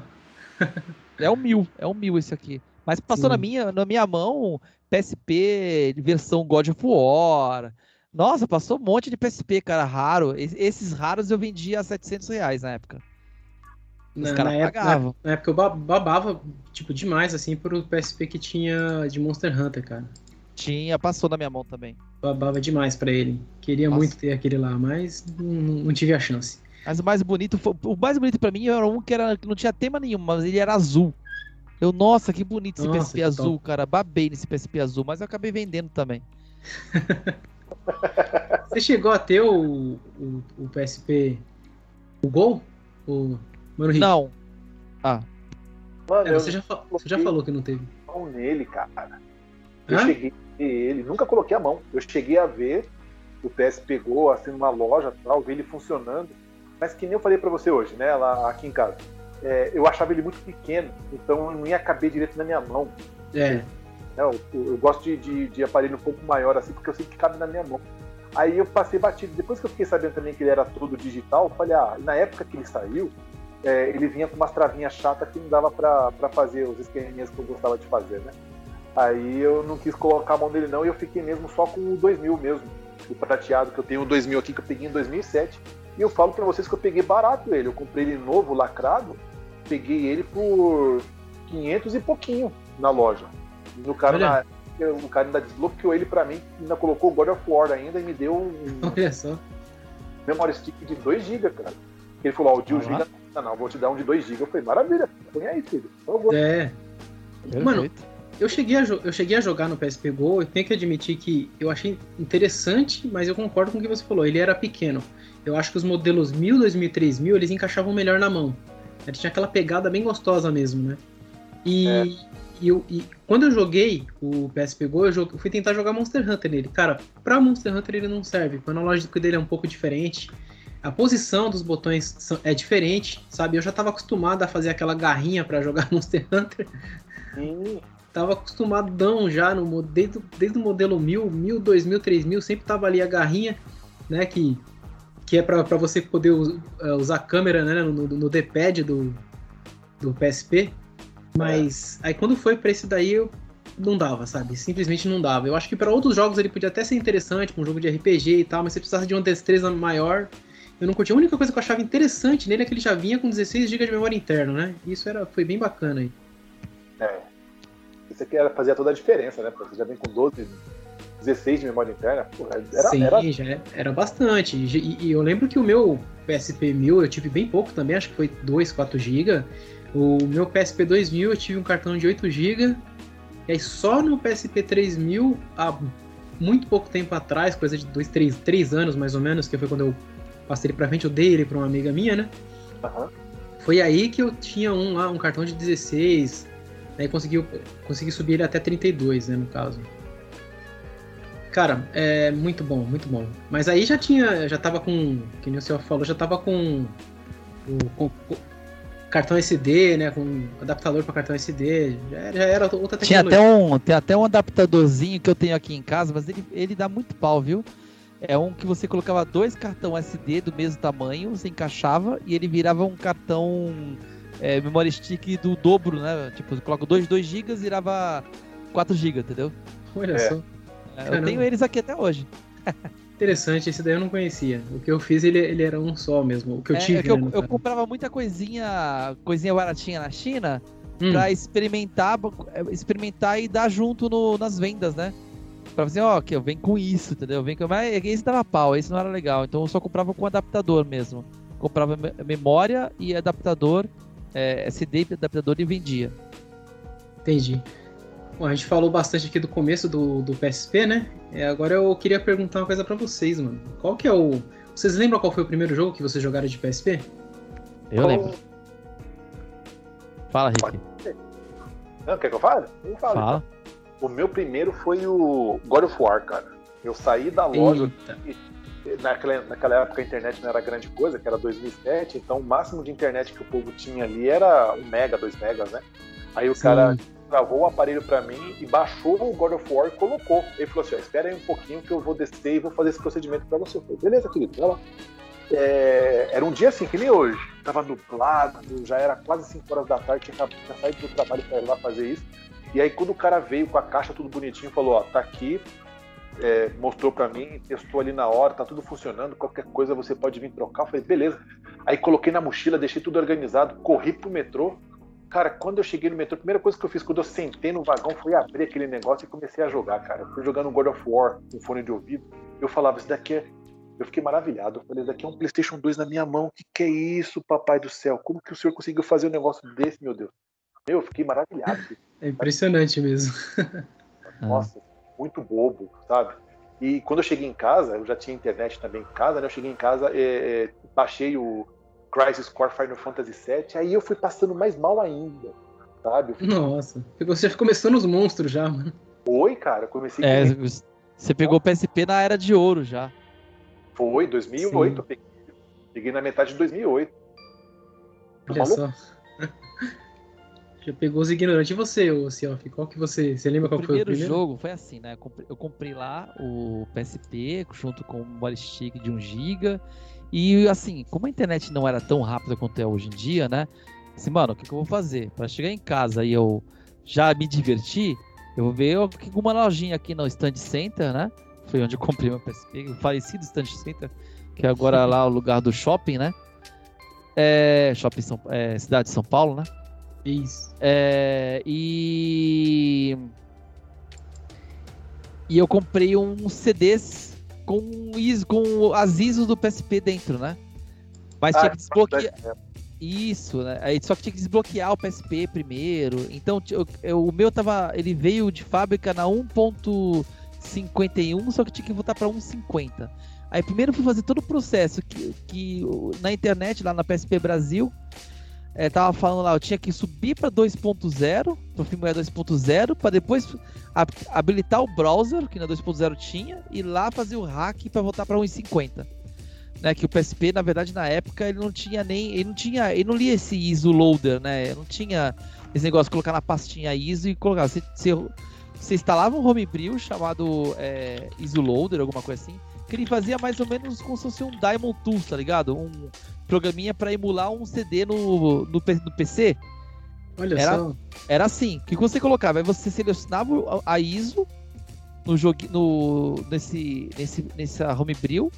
é um mil, é um mil esse aqui. Mas passou na minha, na minha mão PSP versão God of War. Nossa, passou um monte de PSP, cara, raro. Esses raros eu vendia a 700 reais na época.
Os na, caras pagavam. Na, na, época eu babava, tipo, demais, assim, pro PSP que tinha de Monster Hunter, cara.
Tinha, passou na minha mão também.
Babava demais para ele. Queria Nossa. muito ter aquele lá, mas não, não, tive a chance.
Mas o mais bonito, foi, o mais bonito para mim era um que, era, que não tinha tema nenhum, mas ele era azul. Eu, nossa, que bonito esse nossa, PSP azul, top. cara. Babei nesse PSP azul, mas eu acabei vendendo também.
Você chegou a ter o, o, o PSP. O Gol? O
Mano Rick? Não. Ah.
Mano, é, você, já, você já falou que não teve.
Mão nele, cara. Eu Hã? cheguei a ver ele, nunca coloquei a mão. Eu cheguei a ver o PSP Go assim numa loja, tal, ver ele funcionando. Mas que nem eu falei para você hoje, né, lá aqui em casa é, eu achava ele muito pequeno, então não ia caber direito na minha mão.
É.
Eu, eu, eu gosto de, de, de, aparelho um pouco maior assim, porque eu sei que cabe na minha mão. Aí eu passei batido. Depois que eu fiquei sabendo também que ele era todo digital, eu falei, ah, na época que ele saiu, é, ele vinha com umas travinhas chatas que não dava pra, pra fazer os esqueminhas que eu gostava de fazer, né? Aí eu não quis colocar a mão nele não e eu fiquei mesmo só com o 2000 mesmo. O prateado que eu tenho, o 2000 aqui que eu peguei em 2007. E eu falo para vocês que eu peguei barato ele. Eu comprei ele novo, lacrado. Peguei ele por 500 e pouquinho na loja. No cara, na, o cara ainda desbloqueou ele para mim, ainda colocou God of War ainda e me deu um
Olha só.
memory stick de 2 GB, cara. Ele falou, ó, o de 1 GB não, não, vou te dar um de 2 GB. Eu falei, maravilha, põe aí, filho. Por favor.
É. Mano, eu cheguei, a, eu cheguei a jogar no PSP Go, eu tenho que admitir que eu achei interessante, mas eu concordo com o que você falou, ele era pequeno. Eu acho que os modelos 1000, 2000 3000, eles encaixavam melhor na mão. Ele tinha aquela pegada bem gostosa mesmo, né? E, é. e, eu, e quando eu joguei o PSP Go, eu, joguei, eu, fui tentar jogar Monster Hunter nele. Cara, pra Monster Hunter ele não serve, o analógico dele é um pouco diferente. A posição dos botões é diferente, sabe? Eu já estava acostumado a fazer aquela garrinha para jogar Monster Hunter. Sim tava acostumadão já no desde, desde o modelo 1000, 1000, 2000, 3000, sempre tava ali a garrinha, né, que que é para você poder é, usar a câmera, né, no, no D-pad do, do PSP. Mas é. aí quando foi para esse daí eu não dava, sabe? Simplesmente não dava. Eu acho que para outros jogos ele podia até ser interessante, um jogo de RPG e tal, mas você precisasse de uma destreza maior. Eu não curti. A única coisa que eu achava interessante nele é que ele já vinha com 16 GB de memória interna, né? Isso era, foi bem bacana aí.
É. Isso aqui era, fazia toda a diferença, né? Você já vem com 12, 16 de memória interna. Porra, era,
Sim,
era...
já era bastante. E, e, eu lembro que o meu PSP 1000 eu tive bem pouco também, acho que foi 2, 4 GB. O meu PSP 2000 eu tive um cartão de 8 GB. E aí só no PSP 3000, há muito pouco tempo atrás, coisa de 2, 3, 3 anos mais ou menos, que foi quando eu passei ele pra frente, eu dei ele pra uma amiga minha, né? Uhum. Foi aí que eu tinha um lá, um cartão de 16, Aí conseguiu, consegui subir ele até 32, né, no caso. Cara, é muito bom, muito bom. Mas aí já tinha, já tava com, que o senhor falou, já tava com o cartão SD, né, com adaptador para cartão SD, já, já, era outra tecnologia.
Tinha até um, tem até um adaptadorzinho que eu tenho aqui em casa, mas ele, ele dá muito pau, viu? É um que você colocava dois cartão SD do mesmo tamanho, você encaixava e ele virava um cartão é, memory stick do dobro, né? Tipo, eu coloco 2, 2 GB e virava 4 GB, entendeu?
Olha é. só.
É, eu tenho eles aqui até hoje.
Interessante, esse daí eu não conhecia. O que eu fiz, ele, ele era um só mesmo. O que eu
é,
tive.
É que né, eu, eu, comprava muita coisinha, coisinha baratinha na China hum. pra experimentar, experimentar e dar junto no, nas vendas, né? Pra dizer, ó, que eu venho com isso, entendeu? Vem com... Mas esse dava pau, esse não era legal. Então eu só comprava com adaptador mesmo. Comprava memória e adaptador é, SD adaptador e vendia.
Entendi. Bom, a gente falou bastante aqui do começo do, do PSP, né? É, agora eu queria perguntar uma coisa para vocês, mano. Qual que é o. Vocês lembram qual foi o primeiro jogo que vocês jogaram de PSP?
Eu lembro. Fala, Rick.
Não, quer que eu fale?
Eu falo. Fala.
O meu primeiro foi o God of War, cara. Eu saí da loja. Naquela, naquela época a internet não era grande coisa, que era 2007, então o máximo de internet que o povo tinha ali era 1 mega, 2 megas, né? Aí o Sim. cara gravou o aparelho para mim e baixou o God of War e colocou. Ele falou assim: ó, espera aí um pouquinho que eu vou descer e vou fazer esse procedimento para você. Eu falei, beleza, querido, vai lá. É, era um dia assim, que nem hoje. Tava nublado, já era quase 5 horas da tarde, tinha, tinha saído do trabalho para ir lá fazer isso. E aí, quando o cara veio com a caixa tudo bonitinho, falou: Ó, tá aqui, é, mostrou para mim, testou ali na hora, tá tudo funcionando, qualquer coisa você pode vir trocar. Eu falei, beleza. Aí coloquei na mochila, deixei tudo organizado, corri pro metrô. Cara, quando eu cheguei no metrô, a primeira coisa que eu fiz quando eu sentei no vagão foi abrir aquele negócio e comecei a jogar, cara. Eu fui jogando God of War com fone de ouvido. Eu falava, isso daqui é. Eu fiquei maravilhado. Eu falei, isso daqui é um PlayStation 2 na minha mão. O que, que é isso, papai do céu? Como que o senhor conseguiu fazer um negócio desse, meu Deus? Eu fiquei maravilhado.
É impressionante mesmo.
Nossa, muito bobo, sabe? E quando eu cheguei em casa, eu já tinha internet também em casa, né? Eu cheguei em casa, é, é, baixei o Crisis Core Final Fantasy VII, aí eu fui passando mais mal ainda, sabe?
Nossa, você começou nos monstros já, mano.
Foi, cara, comecei...
É, você pegou o PSP na Era de Ouro já.
Foi, 2008 Sim. eu peguei. Peguei na metade de 2008.
Olha só. Já pegou os ignorantes. E você, ô Cioff? Qual que você. Você lembra
o
qual foi o primeiro?
jogo foi assim, né? Eu comprei lá o PSP junto com o memory stick de 1GB. E assim, como a internet não era tão rápida quanto é hoje em dia, né? Assim, mano, o que, que eu vou fazer? Para chegar em casa e eu já me divertir, eu vou ver uma lojinha aqui no Stand Center, né? Foi onde eu comprei meu PSP, o falecido Stand Center, que é agora lá o lugar do shopping, né? É, shopping São, é, cidade de São Paulo, né?
Isso.
É, e. E eu comprei uns CDs com, com as ISOs do PSP dentro, né? Mas ah, tinha que desbloquear. Isso, né? Aí só que tinha que desbloquear o PSP primeiro. Então eu, eu, o meu tava. Ele veio de fábrica na 1.51, só que tinha que voltar para 1.50. Aí primeiro fui fazer todo o processo que, que na internet, lá na PSP Brasil, é, tava falando lá, eu tinha que subir para 2.0, para o firmware 2.0, para depois habilitar o browser, que na 2.0 tinha, e lá fazer o hack para voltar para 1.50. Né, que o PSP, na verdade, na época, ele não tinha nem. Ele não tinha. Ele não lia esse ISO loader, né? Não tinha esse negócio de colocar na pastinha ISO e colocar. Você, você, você instalava um homebrew chamado é, ISO loader, alguma coisa assim, que ele fazia mais ou menos como se fosse um Diamond Tools, tá ligado? Um programinha para emular um CD no, no, no PC.
Olha
era,
só.
Era assim, o que você colocava? Aí você selecionava a ISO no jogo, no, nesse, nesse, nessa homebrew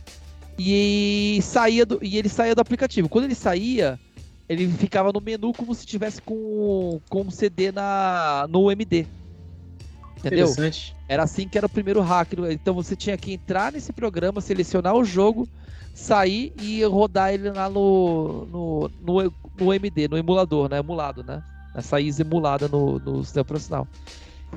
e saía do, e ele saía do aplicativo. Quando ele saía, ele ficava no menu como se tivesse com, com um CD na, no MD. Entendeu? Era assim que era o primeiro hack. Então você tinha que entrar nesse programa, selecionar o jogo, sair e rodar ele lá no, no, no, no MD, no emulador, né? Emulado, né? Essa ISO emulada no, no sistema profissional.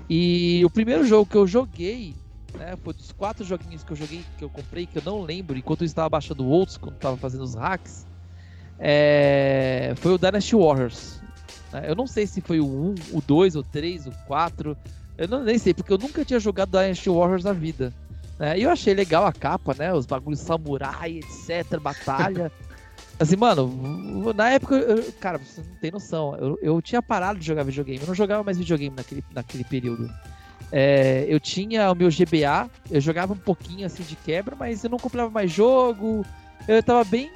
E o primeiro jogo que eu joguei, né? Foi dos quatro joguinhos que eu joguei, que eu comprei, que eu não lembro, enquanto eu estava baixando outros, quando estava fazendo os hacks. É, foi o Dynasty Warriors. Né? Eu não sei se foi o 1, o 2, o 3, o 4. Eu não nem sei, porque eu nunca tinha jogado Dynasty Warriors na vida. Né? E eu achei legal a capa, né? Os bagulhos samurai, etc, batalha. assim, mano, na época, eu, cara, você não tem noção. Eu, eu tinha parado de jogar videogame. Eu não jogava mais videogame naquele, naquele período. É, eu tinha o meu GBA, eu jogava um pouquinho assim de quebra, mas eu não comprava mais jogo. Eu tava bem,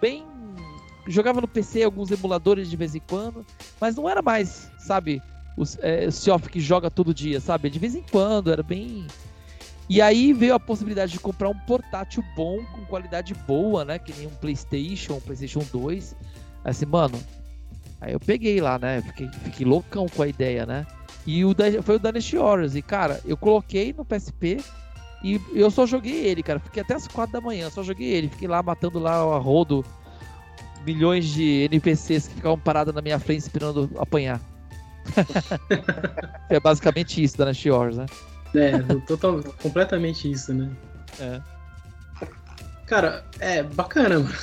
bem. Jogava no PC alguns emuladores de vez em quando, mas não era mais, sabe? O, é, o que joga todo dia, sabe? De vez em quando, era bem. E aí veio a possibilidade de comprar um portátil bom, com qualidade boa, né? Que nem um PlayStation, um PlayStation 2. Assim, mano. Aí eu peguei lá, né? Fiquei, fiquei loucão com a ideia, né? E o foi o Dynasty Warriors. E, cara, eu coloquei no PSP e eu só joguei ele, cara. Fiquei até as 4 da manhã, só joguei ele. Fiquei lá matando lá a rodo milhões de NPCs que ficavam parados na minha frente esperando apanhar. é basicamente isso, Dynasty Wars, né?
É, total, completamente isso, né? É. Cara, é bacana, mano.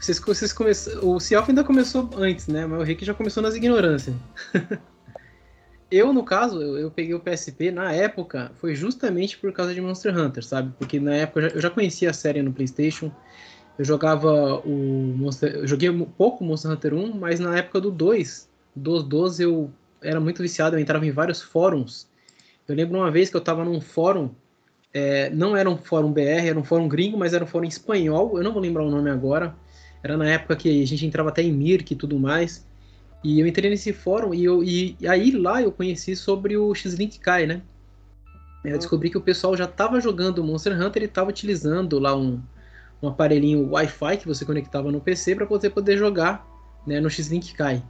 Vocês, vocês começam, o Sealf ainda começou antes, né? Mas o Rick já começou nas ignorâncias. eu, no caso, eu, eu, peguei o PSP na época, foi justamente por causa de Monster Hunter, sabe? Porque na época eu já, eu já conhecia a série no PlayStation. Eu jogava o Monster. Eu joguei pouco Monster Hunter 1, mas na época do 2, dos 12 eu era muito viciado, eu entrava em vários fóruns. Eu lembro uma vez que eu estava num fórum, é, não era um fórum BR, era um fórum gringo, mas era um fórum espanhol, eu não vou lembrar o nome agora. Era na época que a gente entrava até em Mirk e tudo mais. E eu entrei nesse fórum e, eu, e, e aí lá eu conheci sobre o X-Link Kai, né? Eu descobri que o pessoal já estava jogando Monster Hunter e estava utilizando lá um, um aparelhinho Wi-Fi que você conectava no PC para poder poder jogar né, no X-Link Kai.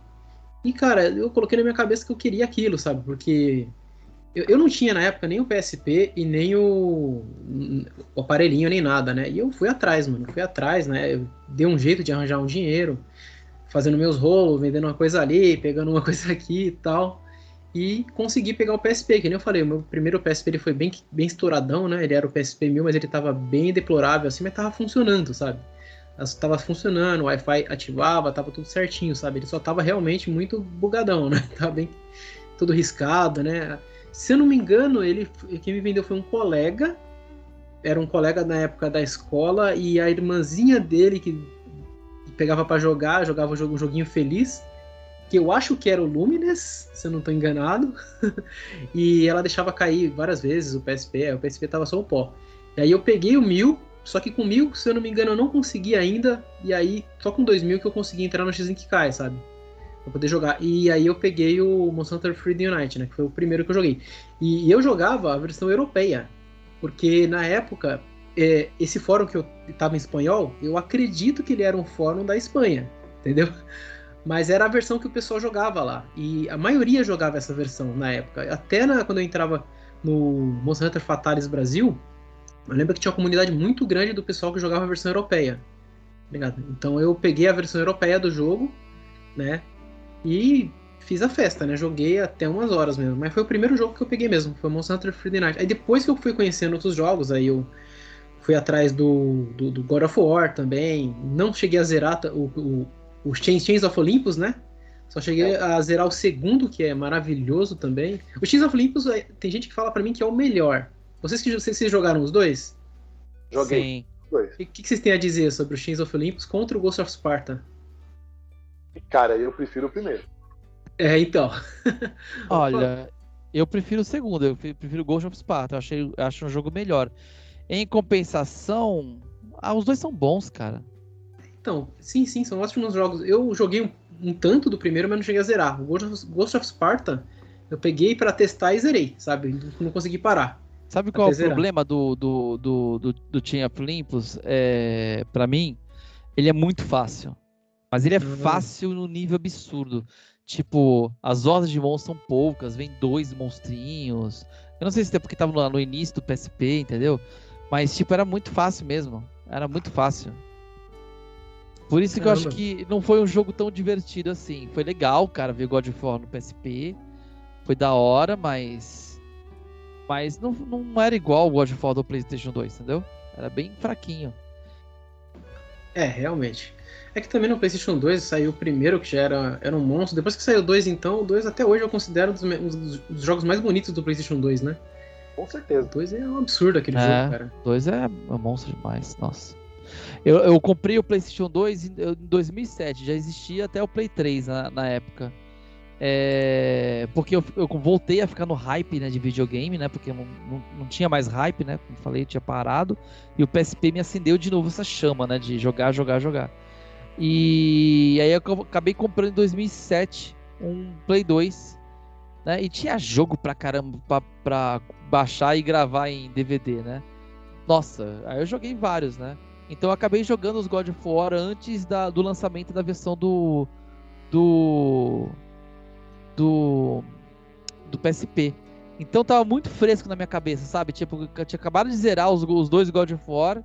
E, cara, eu coloquei na minha cabeça que eu queria aquilo, sabe? Porque eu, eu não tinha na época nem o PSP e nem o, o, aparelhinho, nem nada, né? E eu fui atrás, mano. Fui atrás, né? Eu dei um jeito de arranjar um dinheiro, fazendo meus rolos, vendendo uma coisa ali, pegando uma coisa aqui e tal. E consegui pegar o PSP, que nem eu falei, o meu primeiro PSP ele foi bem, bem estouradão, né? Ele era o PSP 1000, mas ele tava bem deplorável assim, mas tava funcionando, sabe? Estava funcionando, o Wi-Fi ativava, tava tudo certinho, sabe? Ele só tava realmente muito bugadão, né? Tava bem tudo riscado, né? Se eu não me engano, ele quem me vendeu foi um colega, era um colega na época da escola e a irmãzinha dele que pegava para jogar, jogava um joguinho feliz, que eu acho que era o Lumines, se eu não estou enganado, e ela deixava cair várias vezes o PSP, o PSP tava só o pó. E aí eu peguei o 1000, só que com 1000, se eu não me engano, eu não consegui ainda, e aí só com 2000 que eu consegui entrar no X Kai, sabe? Pra poder jogar. E aí eu peguei o Monster Hunter Freedom Unite, né? Que foi o primeiro que eu joguei. E, eu jogava a versão europeia. Porque na época, é, esse fórum que eu tava em espanhol, eu acredito que ele era um fórum da Espanha. Entendeu? Mas era a versão que o pessoal jogava lá. E a maioria jogava essa versão na época. Até na, quando eu entrava no Monster Hunter Fatalis Brasil, eu lembro que tinha uma comunidade muito grande do pessoal que jogava a versão europeia. Ligado? Então eu peguei a versão europeia do jogo, né? E fiz a festa, né? Joguei até umas horas mesmo. Mas foi o primeiro jogo que eu peguei mesmo. Foi Monster Hunter Friday Night. Aí depois que eu fui conhecendo outros jogos, aí eu fui atrás do, do, do God of War também. Não cheguei a zerar o, o, o Chains, Chains of Olympus, né? Só cheguei é. a zerar o segundo, que é maravilhoso também. O Chains of Olympus, é, tem gente que fala para mim que é o melhor. Vocês que vocês, jogaram os dois?
Joguei. Sim.
O que, que, vocês têm a dizer sobre o Chains of Olympus contra o Ghost of Sparta?
Cara, eu prefiro o primeiro.
É, então.
Olha, eu prefiro o segundo, eu prefiro Ghost of Sparta, eu achei, acho um jogo melhor. Em compensação, ah, os dois são bons, cara.
Então, sim, sim, são ótimos jogos. Eu joguei um, um tanto do primeiro, mas não cheguei a zerar. O Ghost of, Ghost of Sparta, eu peguei para testar e zerei, sabe? Não consegui parar.
Sabe qual é o problema do, do, do, do, do Team of Olympus? É, para mim, ele é muito fácil. Mas ele é uhum. fácil no nível absurdo. Tipo, as hordas de monstros são poucas, vem dois monstrinhos. Eu não sei se é porque tava no, início do PSP, entendeu? Mas, tipo, era muito fácil mesmo. Era muito fácil. Por isso que Caramba. eu acho que não foi um jogo tão divertido assim. Foi legal, cara, ver God of War no PSP. Foi da hora, mas. Mas não, não era igual o God of War do PlayStation 2, entendeu? Era bem fraquinho.
É, realmente. É que também no PlayStation 2 saiu o primeiro, que já era, era um monstro. Depois que saiu o 2, então, o 2 até hoje eu considero um dos, dos, jogos mais bonitos do PlayStation 2, né?
Com certeza. O
2 é um absurdo aquele é, jogo, cara.
O 2 é um monstro demais, nossa. Eu, eu comprei o PlayStation 2 em, em 2007, já existia até o Play 3 na, na época. É, porque eu, eu, voltei a ficar no hype né, de videogame, né? Porque não, não, não, tinha mais hype, né? Como falei, tinha parado. E o PSP me acendeu de novo essa chama, né? De jogar, jogar, jogar. E aí eu acabei comprando em 2007 um Play 2, né? E tinha jogo pra caramba pra, pra baixar e gravar em DVD, né? Nossa, aí eu joguei vários, né? Então eu acabei jogando os God of War antes da, do lançamento da versão do do do do PSP. Então tava muito fresco na minha cabeça, sabe? Tipo, eu tinha acabado de zerar os, os dois God of War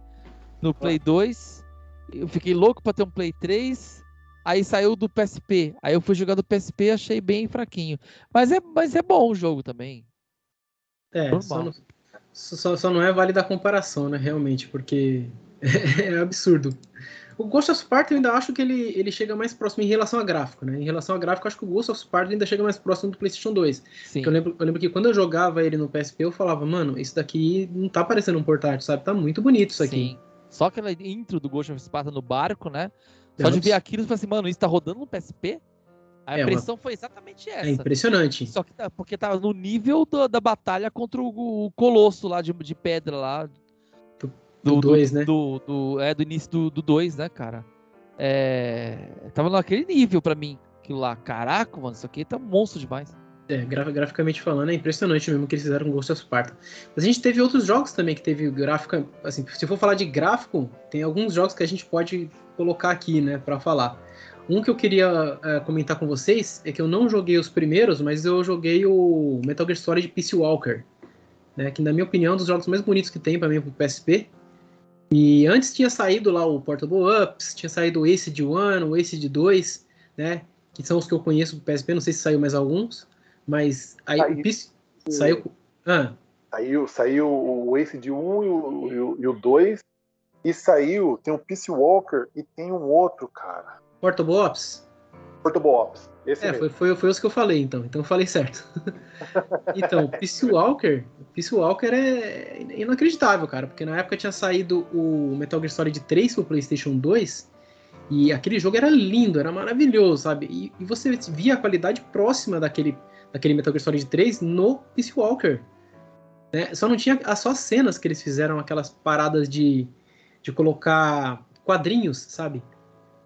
no Play 2 eu fiquei louco para ter um Play 3. Aí saiu do PSP. Aí eu fui jogar do PSP e achei bem fraquinho. Mas é, mas é bom o jogo também.
É, só não, só, só não, é válida a comparação, né? Realmente, porque é, absurdo. O Ghost of Sparta eu ainda acho que ele, ele chega mais próximo em relação a gráfico, né? Em relação a gráfico, acho que o Ghost of Sparta ainda chega mais próximo do PlayStation 2. Sim. Eu lembro, eu lembro que quando eu jogava ele no PSP, eu falava, mano, isso daqui não tá parecendo um portátil, sabe? Tá muito bonito isso aqui. Sim.
Só aquela intro do Ghost of Sparta no barco, né? Só de ver aquilo, você fala assim, mano, isso tá rodando no PSP? A é, impressão uma... foi exatamente essa.
É impressionante.
Só que tá, porque tava no nível do, da batalha contra o, o Colosso lá de, de pedra lá.
Do 2, né?
Do, do, é, do início do 2, né, cara? É, tava naquele nível pra mim. Aquilo lá, caraca, mano, isso aqui tá monstro demais.
É, graficamente falando, é impressionante mesmo que eles fizeram com Ghost of Sparta. Mas a gente teve outros jogos também que teve gráfica. Assim, se for falar de gráfico, tem alguns jogos que a gente pode colocar aqui, né, para falar. Um que eu queria é, comentar com vocês é que eu não joguei os primeiros, mas eu joguei o Metal Gear Solid Peace Walker, né, que na minha opinião é um dos jogos mais bonitos que tem para mim pro PSP. E antes tinha saído lá o Portable Ups, tinha saído o Ace de 1, o Ace de 2, né, que são os que eu conheço do PSP, não sei se saiu mais alguns. Mas aí o Peace saiu.
Ah. Saiu, saiu o Ace de 1 e o, e o 2. E saiu, tem o Peace Walker e tem um outro, cara.
Portable Ops?
Portable Ops. Esse
é, foi, foi, foi os que eu falei, então. Então eu falei certo. então, Peace Walker, Peace Walker é inacreditável, cara. Porque na época tinha saído o Metal Gear Solid 3 pro PlayStation 2. E aquele jogo era lindo, era maravilhoso, sabe? E, e você via a qualidade próxima daquele, daquele Metal Gear Solid 3 no Peace Walker. Né? Só não tinha só as cenas que eles fizeram, aquelas paradas de, de colocar quadrinhos, sabe?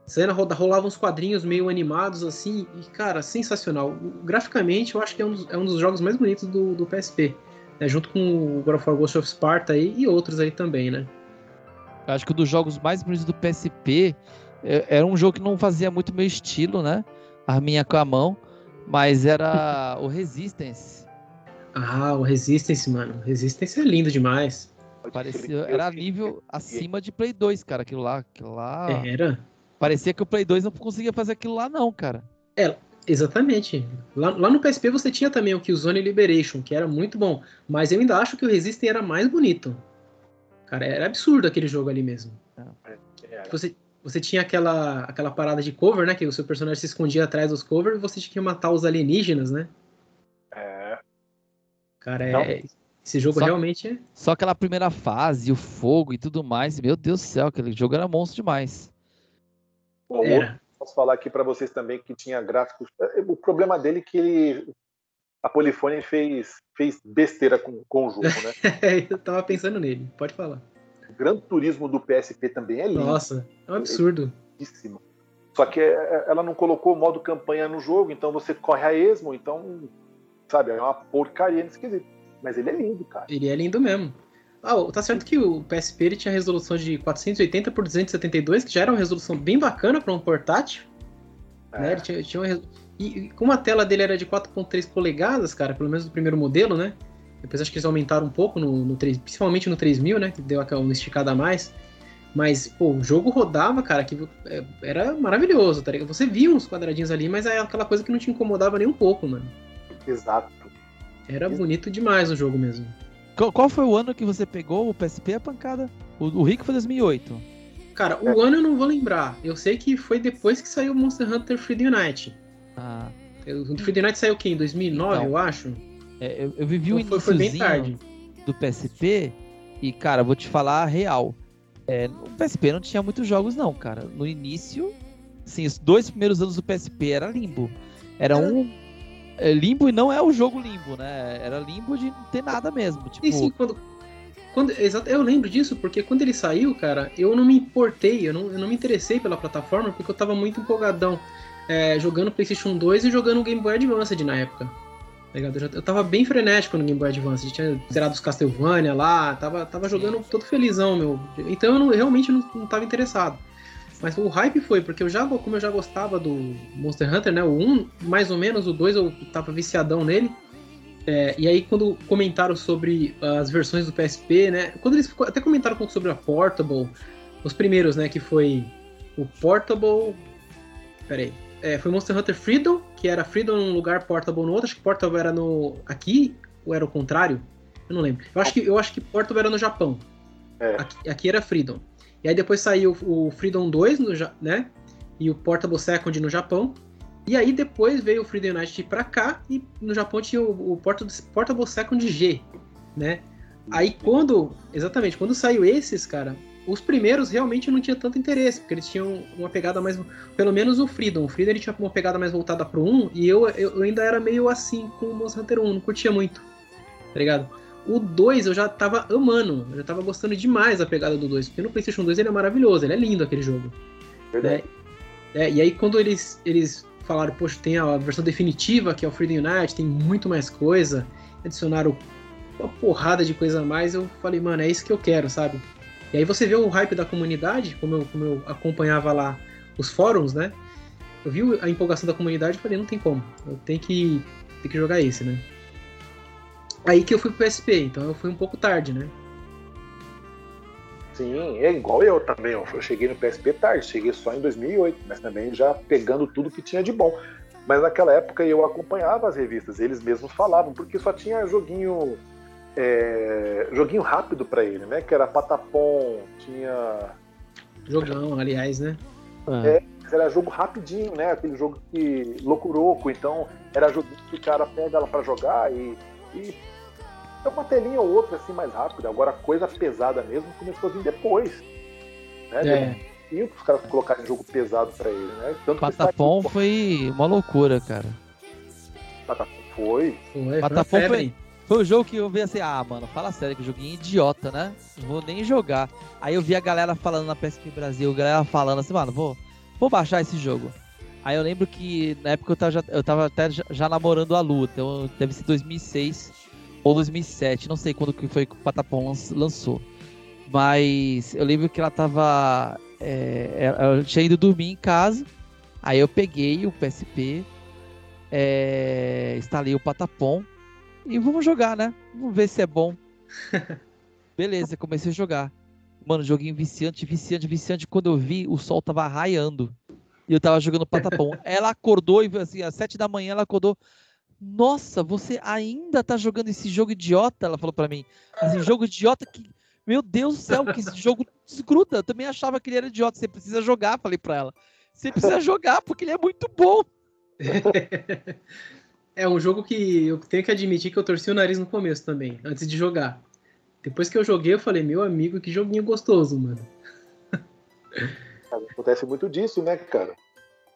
Cena rolava uns quadrinhos meio animados assim, e cara, sensacional. Graficamente, eu acho que é um dos, é um dos jogos mais bonitos do, do PSP, né? junto com o God of War Ghost of Sparta aí, e outros aí também, né?
Eu acho que um dos jogos mais bonitos do PSP é, era um jogo que não fazia muito meu estilo, né? Arminha com a mão, mas era o Resistance.
Ah, o Resistance, mano. Resistance é lindo demais.
Parecia, era nível acima de Play 2, cara, aquilo lá. Aquilo lá...
Era.
Parecia que o Play 2 não conseguia fazer aquilo lá, não, cara.
É, exatamente. Lá, lá no PSP você tinha também o Killzone Liberation, que era muito bom. Mas eu ainda acho que o Resistance era mais bonito. Cara, era absurdo aquele jogo ali mesmo. É. Você, você tinha aquela, aquela parada de cover, né? Que o seu personagem se escondia atrás dos covers e você tinha que matar os alienígenas, né?
É.
Cara, é. Esse jogo
só,
realmente é.
Só aquela primeira fase, o fogo e tudo mais. Meu Deus do céu, aquele jogo era monstro demais.
O outro, posso falar aqui para vocês também que tinha gráficos. É, o problema dele é que ele, a Polyphony fez, fez besteira com, com o jogo, né?
eu tava pensando nele, pode falar.
O Gran Turismo do PSP também é lindo.
Nossa, é um absurdo.
É Só que é, é, ela não colocou o modo campanha no jogo, então você corre a esmo, então, sabe, é uma porcaria nesse quesito. Mas ele é lindo, cara.
Ele é lindo mesmo. Ah, tá certo que o PSP ele tinha resolução de 480 por 272, que já era uma resolução bem bacana para um portátil. É. Né? Ele tinha, tinha uma, e, como a tela dele era de 4.3 polegadas, cara, pelo menos no primeiro modelo, né? Depois acho que eles aumentaram um pouco, no, no 3, principalmente no 3000, né? Que deu aquela uma esticada a mais. Mas, pô, o jogo rodava, cara, que é, era maravilhoso, tá ligado? Você via uns quadradinhos ali, mas é aquela coisa que não te incomodava nem um pouco, mano.
Exato.
Era bonito demais o jogo mesmo.
Qual, qual, foi o ano que você pegou o PSP a pancada? O, o Rick foi 2008.
Cara, o é. ano eu não vou lembrar. Eu sei que foi depois que saiu o Monster Hunter Freedom Unite.
Ah.
O Freedom Unite saiu o quê? Em 2009, então, eu acho?
É, eu, eu, vivi então, o início bem tarde. do PSP e, cara, vou te falar a real. É, o PSP não tinha muitos jogos, não, cara. No início, sim, os dois primeiros anos do PSP era limbo. Era, um limbo e não é o jogo Limbo, né? Era Limbo de não ter nada mesmo. Tipo...
E sim, quando, quando, exato, eu lembro disso, porque quando ele saiu, cara, eu não me importei, eu não, eu não me interessei pela plataforma, porque eu tava muito empolgadão é, jogando PlayStation 2 e jogando Game Boy Advance na época. Tá eu, já, eu tava bem frenético no Game Boy Advance, tinha zerado os Castlevania lá, tava, tava jogando todo felizão, meu. Então eu não, realmente não, não tava interessado. Mas o hype foi, porque eu já, como eu já gostava do Monster Hunter, né? O 1, mais ou menos, o 2 eu tava viciadão nele. É, e aí, quando comentaram sobre as versões do PSP, né? Quando eles até comentaram um pouco sobre a Portable, os primeiros, né? Que foi o Portable. Peraí. É, foi Monster Hunter Freedom, que era Freedom num lugar, Portable no outro. Acho que Portable era no. aqui, ou era o contrário? Eu não lembro. Eu acho que, eu acho que Portable era no Japão. É. Aqui, aqui era Freedom. E aí depois saiu o Freedom 2, no, né? E o Portable Second no Japão. E aí depois veio o Freedom United pra cá e no Japão tinha o, o Portable Second G, né? Aí quando, exatamente, quando saiu esses, cara, os primeiros realmente não tinha tanto interesse, porque eles tinham uma pegada mais, pelo menos o Freedom, o Freedom ele tinha uma pegada mais voltada pro 1 e eu, eu ainda era meio assim com o Monster Hunter 1, não curtia muito. Tá ligado? O 2 eu já tava amando, eu já tava gostando demais da pegada do 2, porque no PlayStation 2 ele é maravilhoso, ele é lindo aquele jogo.
Verdade.
É, é, e aí quando eles, eles falaram, poxa, tem a versão definitiva, que é o Freedom Unite, tem muito mais coisa, adicionaram uma porrada de coisa a mais, eu falei, mano, é isso que eu quero, sabe? E aí você vê o hype da comunidade, como eu, como eu acompanhava lá os fóruns, né? Eu vi a empolgação da comunidade e falei, não tem como, eu tenho que, tenho que jogar esse, né? Aí que eu fui pro PSP, então eu fui um pouco tarde, né?
Sim, é igual eu também. Eu cheguei no PSP tarde, cheguei só em 2008, mas também já pegando tudo que tinha de bom. Mas naquela época eu acompanhava as revistas, eles mesmos falavam, porque só tinha joguinho é, joguinho rápido para ele, né? Que era Patapom, tinha.
Jogão, aliás, né?
É, era jogo rapidinho, né? Aquele jogo que. Loucuroco, então era jogo que o cara pega ela para jogar e, e é uma telinha ou outra assim mais rápida. Agora a coisa pesada mesmo começou a vir depois. Né?
É.
tinha que os caras colocarem jogo pesado pra ele, né?
Tanto Patapom foi uma loucura, cara.
Patapom foi.
foi Patapom foi, foi o jogo que eu vi assim, ah, mano, fala sério, que joguinho idiota, né? Não vou nem jogar. Aí eu vi a galera falando na PSP Brasil, a galera falando assim, mano, vou, vou baixar esse jogo. Aí eu lembro que na época eu tava, já, eu tava até já, já namorando a Lu, então deve ser 2006 ou 2007, não sei quando que foi que o Patapom lançou. Mas eu lembro que ela tava. É, ela tinha ido dormir em casa. Aí eu peguei o PSP, é, instalei o Patapom e vamos jogar, né? Vamos ver se é bom. Beleza, comecei a jogar. Mano, joguinho viciante, viciante, viciante. Quando eu vi, o sol tava raiando. E eu tava jogando patapom. ela acordou e assim, às sete da manhã ela acordou. Nossa, você ainda tá jogando esse jogo idiota? Ela falou para mim. Jogo idiota que. Meu Deus do céu, que esse jogo desgruda. Eu também achava que ele era idiota. Você precisa jogar, falei pra ela. Você precisa jogar, porque ele é muito bom.
É um jogo que eu tenho que admitir que eu torci o nariz no começo também, antes de jogar. Depois que eu joguei, eu falei, meu amigo, que joguinho gostoso, mano.
Acontece muito disso, né, cara?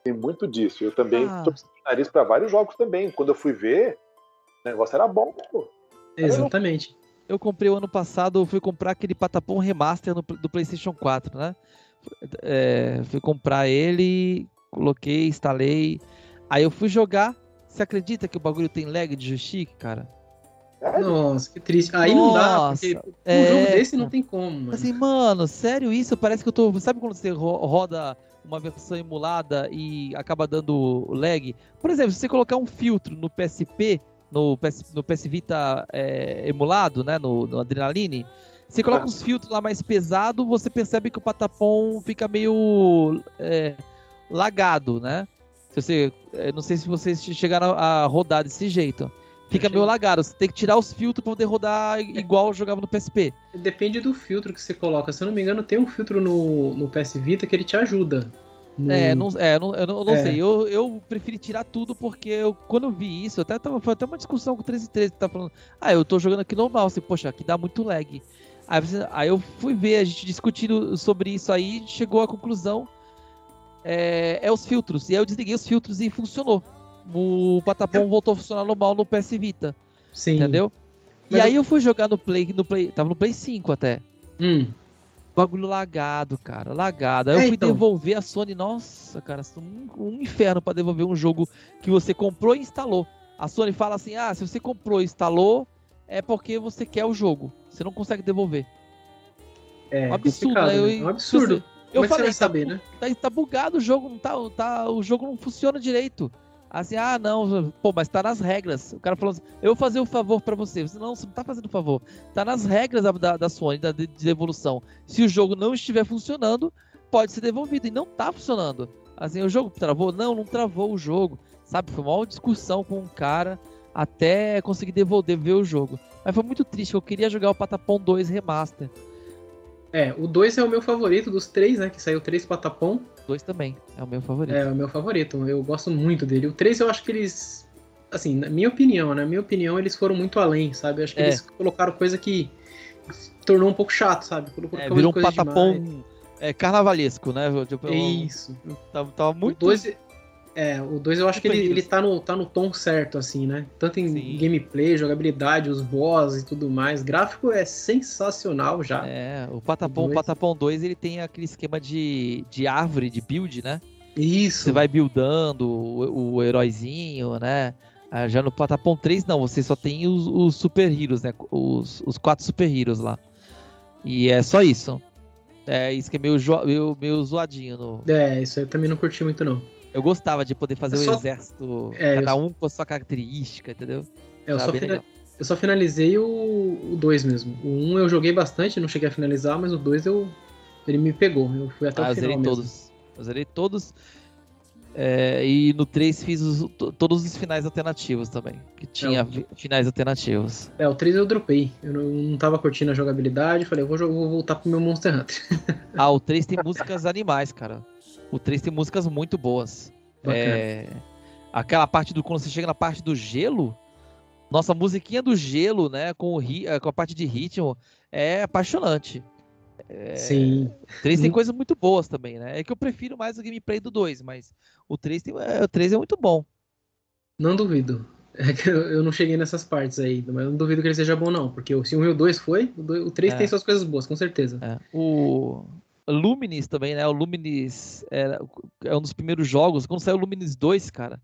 Tem muito disso. Eu também ah. torci nariz para vários jogos também. Quando eu fui ver, o negócio era bom, pô.
Exatamente.
Eu comprei o ano passado, eu fui comprar aquele Patapom Remaster no, do PlayStation 4, né? É, fui comprar ele, coloquei, instalei. Aí eu fui jogar, você acredita que o bagulho tem lag de joystick, cara?
Nossa, que triste. Aí Nossa, não dá, porque é... um jogo desse não tem como, mano.
Assim, mano, sério isso? Parece que eu tô. Sabe quando você roda uma versão emulada e acaba dando lag? Por exemplo, se você colocar um filtro no PSP, no PS, no PS Vita é, emulado, né? No, no Adrenaline, você coloca uns filtros lá mais pesado, você percebe que o patapom fica meio é, lagado, né? Se você, é, não sei se vocês chegaram a rodar desse jeito. Fica meio lagado. Você tem que tirar os filtros para poder rodar igual eu jogava no PSP.
Depende do filtro que você coloca. Se eu não me engano, tem um filtro no, no PS Vita que ele te ajuda.
No... É, não, é, não, eu não, eu não é. sei. Eu, eu preferi tirar tudo porque eu, quando eu vi isso, até tava, foi até uma discussão com o 1313 que tá falando. Ah, eu tô jogando aqui normal. Assim, poxa, aqui dá muito lag. Aí, aí eu fui ver, a gente discutindo sobre isso aí, chegou à conclusão é, é os filtros. E aí eu desliguei os filtros e funcionou. O Patapom voltou a funcionar normal no PS Vita. Sim. Entendeu? Mas e aí eu fui jogar no Play, no Play. Tava no Play 5 até.
Hum.
Bagulho lagado, cara. Lagado. Aí é, eu fui então. devolver a Sony. Nossa, cara, um, um inferno para devolver um jogo que você comprou e instalou. A Sony fala assim: ah, se você comprou e instalou, é porque você quer o jogo. Você não consegue devolver.
É, um absurdo, né? Eu,
é um absurdo. Eu Como falei, é saber, tá, né? Tá, tá, bugado o jogo, não tá, tá, o jogo não funciona direito. Assim, ah, não, pô, mas tá nas regras. O cara falou assim, eu vou fazer um favor para você. Você não, você não tá fazendo um favor. Tá nas regras da, da, Sony, da, de devolução. Se o jogo não estiver funcionando, pode ser devolvido. E não tá funcionando. Assim, o jogo travou? Não, não travou o jogo. Sabe, foi uma discussão com um cara até conseguir devolver o jogo. Mas foi muito triste, eu queria jogar o Patapom 2 Remaster.
É, o 2 é o meu favorito dos três, né? Que saiu três Patapom.
O 2 também, é o meu favorito.
É, o meu favorito. Eu gosto muito dele. O 3 eu acho que eles. Assim, na minha opinião, né? Na minha opinião, eles foram muito além, sabe? Eu acho que é. eles colocaram coisa que tornou um pouco chato, sabe?
É, virou um patapom é, carnavalesco, né?
Tipo, Isso.
Tava, tava muito.
O 2 é, o 2 eu acho que ele, ele tá, no, tá no tom certo, assim, né? Tanto em Sim. gameplay, jogabilidade, os boss e tudo mais. Gráfico é sensacional já.
É, o Patapom, o Patapom 2 ele tem aquele esquema de, de árvore, de build, né?
Isso.
Você vai buildando o, o heróizinho, né? Ah, já no Patapom 3, não, você só tem os, os super heroes, né? Os, os quatro super heroes lá. E é só isso. É isso que é meio, meio, meio zoadinho. No...
É, isso eu também não curti muito, não.
Eu gostava de poder fazer o um exército, é, cada um com a sua característica, entendeu?
É, eu, só fina... eu, só finalizei o 2 mesmo. O 1 um eu joguei bastante, não cheguei a finalizar, mas o 2 eu... ele me pegou. Eu fui até ah, o final
eu
zerei
mesmo. todos. Eu zerei todos. É, e no 3 fiz os, todos os finais alternativos também. Que tinha é, finais alternativos.
É, o 3 eu dropei. Eu não, não tava curtindo a jogabilidade. Falei, eu vou, vou voltar pro meu Monster Hunter.
ah, o 3 tem músicas animais, cara. O 3 tem músicas muito boas. É, aquela parte do. Quando você chega na parte do gelo, nossa musiquinha do gelo, né? Com, o, com a parte de ritmo, é apaixonante. É...
Sim.
O 3 tem coisas muito boas também, né? É que eu prefiro mais o gameplay do 2, mas o 3, tem... É, o 3 é muito bom.
Não duvido. É que eu não cheguei nessas partes aí, mas não duvido que ele seja bom, não. Porque se o 1 e o 2 foi, o 3 é. tem suas coisas boas, com certeza.
É. O Luminis também, né? O Luminis é, é um dos primeiros jogos. Quando saiu o Luminis 2, cara,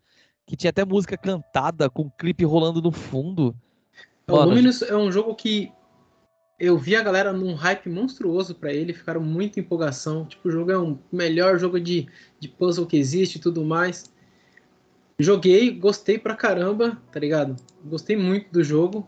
que tinha até música cantada com clipe rolando no fundo.
Mano, o Luminous é um jogo que eu vi a galera num hype monstruoso para ele, ficaram muito em empolgação. Tipo, o jogo é o melhor jogo de, de puzzle que existe e tudo mais. Joguei, gostei pra caramba, tá ligado? Gostei muito do jogo,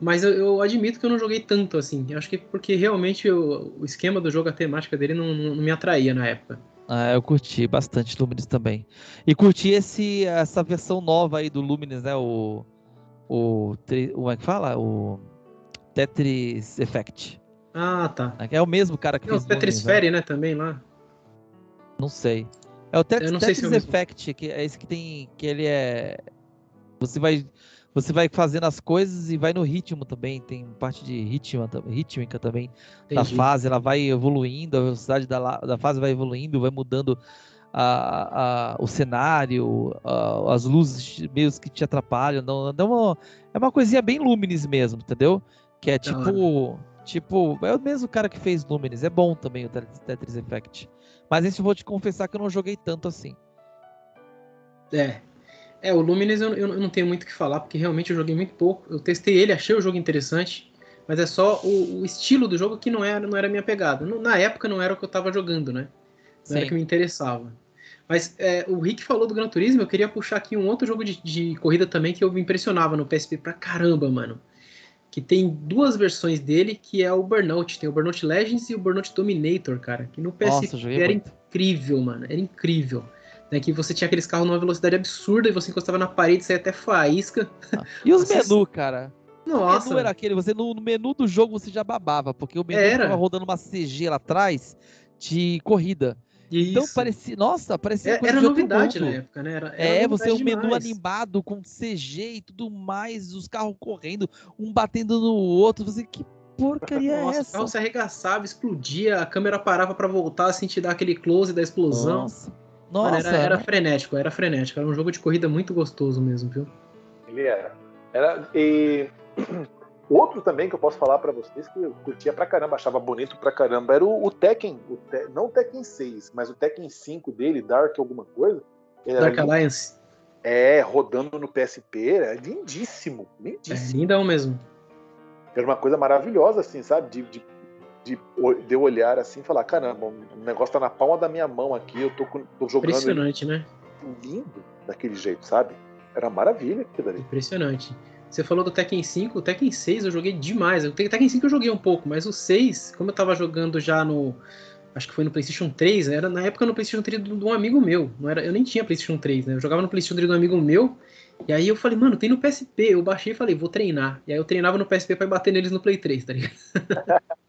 mas eu, eu admito que eu não joguei tanto assim. Eu acho que porque realmente eu, o esquema do jogo, a temática dele não, não, me atraía na época.
Ah, eu curti bastante Lumines também. E curti esse, essa versão nova aí do Lumines, né? O. O. Como é que fala? O. Tetris Effect.
Ah, tá.
É o mesmo cara que
Tem fez. o Tetris Fairy, né? Também lá.
Não sei. É o Tetris, Tetris se é Effect, que é esse que tem. que ele é. Você vai. Você vai fazendo as coisas e vai no ritmo também. Tem parte de ritmo, rítmica também Entendi. da fase. Ela vai evoluindo, a velocidade da, da fase vai evoluindo, vai mudando a, a, o cenário, a, as luzes meio que te atrapalham. Não, não, é uma, é uma coisinha bem Lumines mesmo, entendeu? Que é tipo. Tipo, é o mesmo cara que fez Lumines. É bom também o Tetris Effect. Mas esse eu vou te confessar que eu não joguei tanto assim.
É. É, o Lumines eu, eu não tenho muito o que falar, porque realmente eu joguei muito pouco. Eu testei ele, achei o jogo interessante, mas é só o, o estilo do jogo que não era, não era a minha pegada. Na época não era o que eu tava jogando, né? Não Sim. era o que me interessava. Mas é, o Rick falou do Gran Turismo, eu queria puxar aqui um outro jogo de, de, corrida também que eu me impressionava no PSP pra caramba, mano. Que tem duas versões dele, que é o Burnout. Tem o Burnout Legends e o Burnout Dominator, cara. Que no PSP Nossa, era muito. incrível, mano. Era incrível né, que você tinha aqueles carros numa velocidade absurda e você encostava na parede e saía até faísca.
Ah. E os você... menus, cara?
Nossa.
O menu era aquele, você no, no, menu do jogo você já babava, porque o menu era. tava rodando uma CG lá atrás de corrida. Então Isso. Então parecia, nossa, parecia
é, Era novidade na época, né? Era,
era é, você um menu animado com CG e tudo mais, os carros correndo, um batendo no outro, você que porcaria nossa, é essa? O
carro se arregaçava, explodia, a câmera parava para voltar, assim, te dar aquele close da explosão. Nossa. Nossa, Mano, era, era, frenético, era frenético. Era um jogo de corrida muito gostoso mesmo, viu?
Ele era. era e outro também que eu posso falar para vocês que eu curtia pra caramba, achava bonito pra caramba, era o, o Tekken, o Te... não o Tekken 6, mas o Tekken 5 dele, Dark alguma coisa.
Dark Alliance.
É, rodando no PSP, era lindíssimo, lindíssimo.
É lindão mesmo.
Era uma coisa maravilhosa, assim, sabe? De, de de, de olhar assim e falar, caramba, o negócio tá na palma da minha mão aqui, eu tô, tô jogando.
Impressionante, né?
Lindo daquele jeito, sabe? Era maravilha aquilo ali.
Impressionante. Você falou do Tekken 5, o Tekken 6 eu joguei demais. O Tekken 5 eu joguei um pouco, mas o 6, como eu tava jogando já no. Acho que foi no PlayStation 3, era na época no PlayStation 3 de um amigo meu. Não era, eu nem tinha PlayStation 3, né? Eu jogava no PlayStation 3 de um amigo meu. E aí eu falei, mano, tem no PSP. Eu baixei e falei, vou treinar. E aí eu treinava no PSP pra bater neles no Play 3, tá ligado?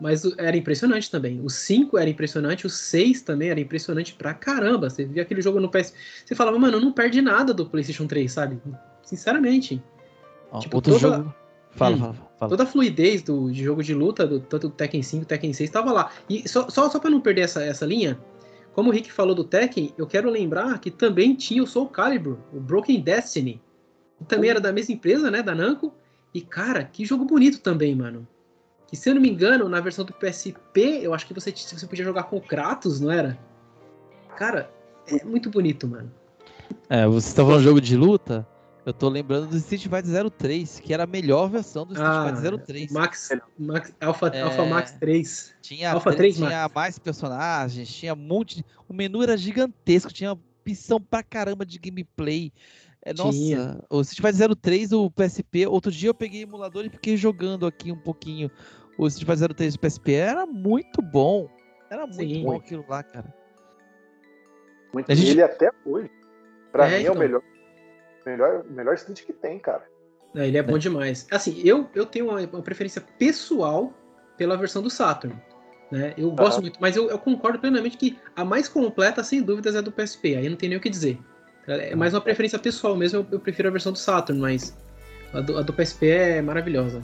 Mas era impressionante também. O 5 era impressionante, o 6 também era impressionante pra caramba. Você via aquele jogo no PS. Você falava, mano, não perde nada do PlayStation 3, sabe? Sinceramente.
tipo, outro toda... jogo. Fala, hum, fala, fala.
Toda a fluidez do, de jogo de luta, do, tanto do Tekken 5 Tekken 6, estava lá. E só, só, só pra não perder essa, essa linha, como o Rick falou do Tekken, eu quero lembrar que também tinha o Soul Calibur, o Broken Destiny. Que também era da mesma empresa, né? Da Namco. E, cara, que jogo bonito também, mano. E se eu não me engano, na versão do PSP, eu acho que você, você podia jogar com o Kratos, não era? Cara, é muito bonito, mano.
É, você tá falando jogo de luta? Eu tô lembrando do Street Fighter 03, que era a melhor versão do Street ah, Fighter 03.
Max, Max Alpha, é, Alpha Max 3.
Tinha, Alpha 3, tinha Max. mais personagens, tinha um monte. O menu era gigantesco, tinha opção pra caramba de gameplay. É, nossa, tinha. o Street Fighter 03, o PSP, outro dia eu peguei o emulador e fiquei jogando aqui um pouquinho o Street Fighter 03 do PSP era muito bom. Era muito Sim, bom aquilo lá, cara.
Muito a gente... ele até hoje. Pra é, mim então... é o então. melhor, melhor, melhor Street que tem, cara.
É, ele é, é, bom demais. Assim, eu, eu tenho uma, uma, preferência pessoal pela versão do Saturn. Né? Eu gosto muito, mas eu, eu, concordo plenamente que a mais completa, sem dúvidas, é do PSP. Aí não tem nem o que dizer. É mais uma preferência pessoal mesmo, eu, eu prefiro a versão do Saturn, mas a do, a do PSP é maravilhosa.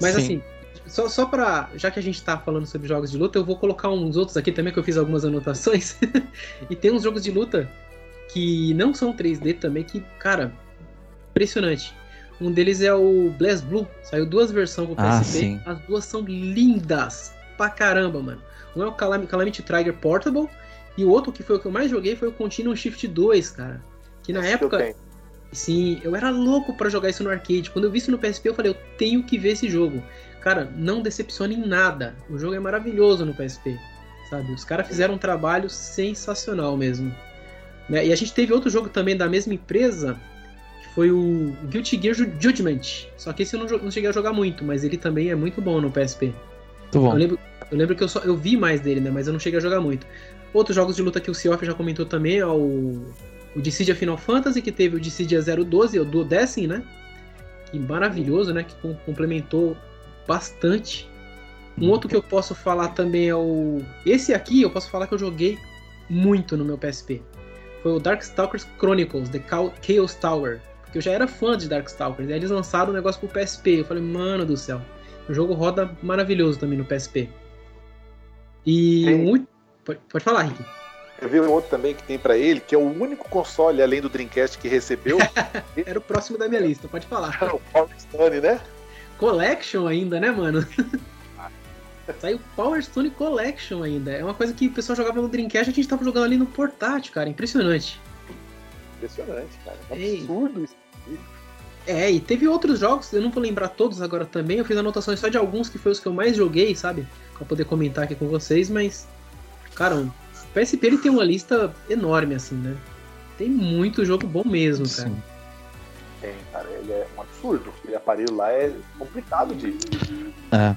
Mas Sim. assim, só, só pra. Já que a gente tá falando sobre jogos de luta, eu vou colocar uns outros aqui também, que eu fiz algumas anotações. e tem uns jogos de luta que não são 3D também, que, cara, impressionante. Um deles é o Blast Blue. Saiu duas versões pro PSP. Ah, As duas são lindas pra caramba, mano. Um é o Calam Calamity Trigger Portable e o outro que foi o que eu mais joguei foi o Continuum Shift 2, cara. Que na Esse época. Sim, eu era louco para jogar isso no arcade. Quando eu vi isso no PSP, eu falei, eu tenho que ver esse jogo. Cara, não decepciona em nada. O jogo é maravilhoso no PSP. Sabe? Os caras fizeram um trabalho sensacional mesmo. Né? E a gente teve outro jogo também da mesma empresa, que foi o Guilty Gear Judgment. Só que esse eu não, não cheguei a jogar muito, mas ele também é muito bom no PSP. Muito bom. Eu lembro, eu lembro que eu, só, eu vi mais dele, né? Mas eu não cheguei a jogar muito. Outros jogos de luta que o Seoff já comentou também é o, o Dissidia Final Fantasy, que teve o Dissidia 012, o Duodecim, né? Que maravilhoso, né? Que complementou bastante. Um outro que eu posso falar também é o. Esse aqui eu posso falar que eu joguei muito no meu PSP. Foi o Darkstalkers Chronicles, The Chaos Tower. Porque eu já era fã de Darkstalkers. E aí eles lançaram o um negócio pro PSP. Eu falei, mano do céu. O jogo roda maravilhoso também no PSP. E muito. Pode, pode falar, Rick.
Eu vi um outro também que tem para ele, que é o único console além do Dreamcast que recebeu.
Era o próximo da minha lista, pode falar.
o Power Stone, né?
Collection ainda, né, mano? Saiu Power Stone Collection ainda. É uma coisa que o pessoal jogava no Dreamcast e a gente tava jogando ali no portátil, cara. Impressionante.
Impressionante, cara. É absurdo isso.
É, e teve outros jogos, eu não vou lembrar todos agora também. Eu fiz anotações só de alguns que foi os que eu mais joguei, sabe? Pra poder comentar aqui com vocês, mas. Cara, o PSP ele tem uma lista enorme, assim, né? Tem muito jogo bom mesmo, cara. Sim.
Tem, cara, ele é um absurdo. Aquele aparelho lá é complicado de.
É.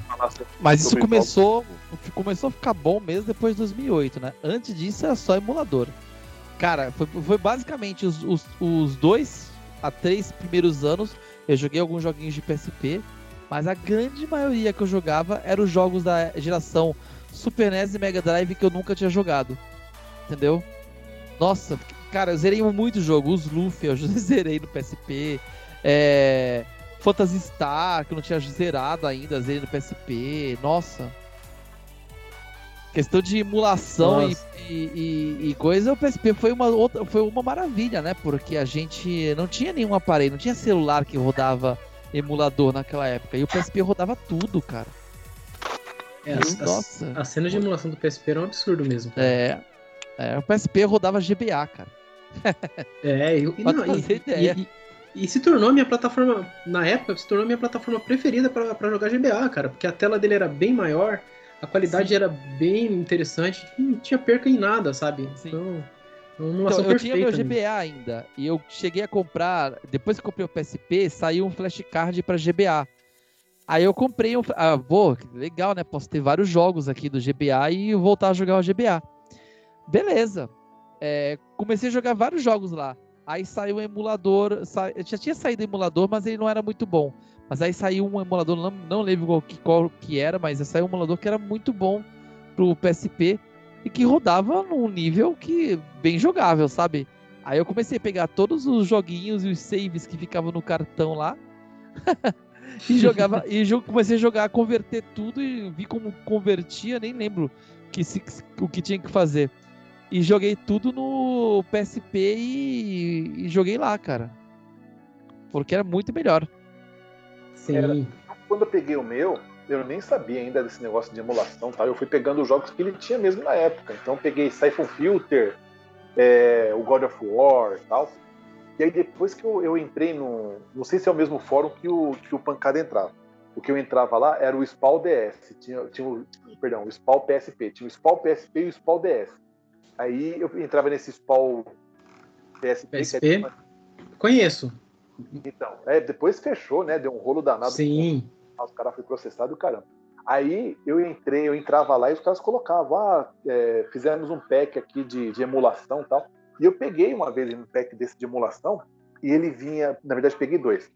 Mas isso começou, começou a ficar bom mesmo depois de 2008, né? Antes disso era só emulador. Cara, foi, foi basicamente os, os, os dois a três primeiros anos. Eu joguei alguns joguinhos de PSP, mas a grande maioria que eu jogava eram os jogos da geração Super NES e Mega Drive que eu nunca tinha jogado. Entendeu? Nossa, Cara, eu zerei muito jogo. Os Luffy eu zerei no PSP. É... Phantasy Star, que eu não tinha zerado ainda, zerei no PSP. Nossa. Questão de emulação e, e, e, coisa, o PSP foi uma, outra, foi uma maravilha, né? Porque a gente não tinha nenhum aparelho, não tinha celular que rodava emulador naquela época. E o PSP rodava tudo, cara.
É, Nossa. A, a, cena de emulação do PSP era um absurdo mesmo.
Cara. É, é. O PSP rodava GBA, cara.
É, eu, e, não, e, e, e, se tornou minha plataforma, na época, se tornou minha plataforma preferida para jogar GBA, cara, porque a tela dele era bem maior, a qualidade Sim. era bem interessante, não tinha perca em nada, sabe? Sim. Então,
uma então, eu tinha meu GBA mesmo. ainda, e eu cheguei a comprar, depois que comprei o PSP, saiu um flashcard para GBA. Aí eu comprei um. Ah, pô, legal, né? Posso ter vários jogos aqui do GBA e voltar a jogar o GBA. Beleza é, comecei a jogar vários jogos lá. Aí saiu um emulador, sa... já tinha saído emulador, mas ele não era muito bom. Mas aí saiu um emulador, não, não lembro qual que, qual que era, mas saiu um emulador que era muito bom pro PSP e que rodava num nível que bem jogável, sabe? Aí eu comecei a pegar todos os joguinhos e os saves que ficavam no cartão lá. e jogava e comecei a jogar, converter tudo e vi como convertia, nem lembro que se, o que tinha que fazer. E joguei tudo no PSP e, e joguei lá, cara. Porque era muito melhor.
Sim. Era, quando eu peguei o meu, eu nem sabia ainda desse negócio de emulação, tá? Eu fui pegando os jogos que ele tinha mesmo na época. Então peguei Siphon Filter, é, o God of War e tal. E aí depois que eu, eu, entrei no. Não sei se é o mesmo fórum que o, que o Pancada entrava. O que eu entrava lá era o SPAL DS. Tinha, tinha o, perdão, o SPAL PSP. Tinha o SPAL PSP e o SPAL DS. Aí eu entrava nesse spawn PSP.
PSP? Uma... Conheço.
Então, é, depois fechou, né? Deu um rolo danado.
Sim.
Os caras foram processados, caramba. Aí eu entrei, eu entrava lá e os caras colocavam, ah, é, fizemos um pack aqui de, de emulação e tal. E eu peguei uma vez um pack desse de emulação e ele vinha, na verdade peguei dois.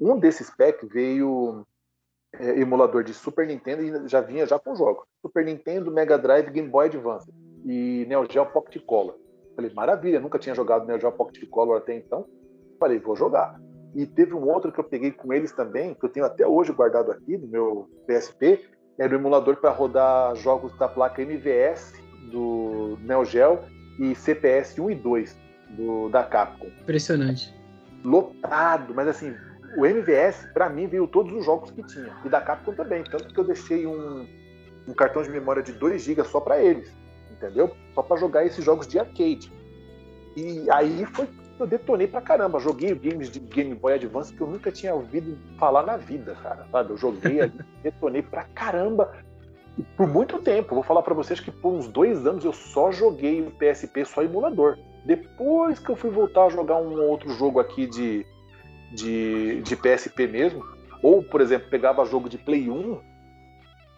Um desses packs veio é, emulador de Super Nintendo e já vinha já com jogos. Super Nintendo, Mega Drive, Game Boy Advance e Neo Geo Pocket Color. Falei, maravilha, nunca tinha jogado Neo Geo Pocket Color até então. Falei, vou jogar. E teve um outro que eu peguei com eles também, que eu tenho até hoje guardado aqui no meu PSP, era o emulador para rodar jogos da placa MVS do Neo Geo e CPS 1 e 2 do, da Capcom.
Impressionante.
Lotado, mas assim, o MVS, para mim, veio todos os jogos que tinha. E da Capcom também. Tanto que eu deixei um, um cartão de memória de 2 GB só para eles. Entendeu? Só para jogar esses jogos de arcade. E aí foi eu detonei pra caramba. Joguei games de Game Boy Advance que eu nunca tinha ouvido falar na vida, cara. Sabe? Eu joguei ali, detonei pra caramba. E por muito tempo, vou falar para vocês que por uns dois anos eu só joguei o PSP só emulador. Depois que eu fui voltar a jogar um outro jogo aqui de, de, de PSP mesmo, ou por exemplo, pegava jogo de Play 1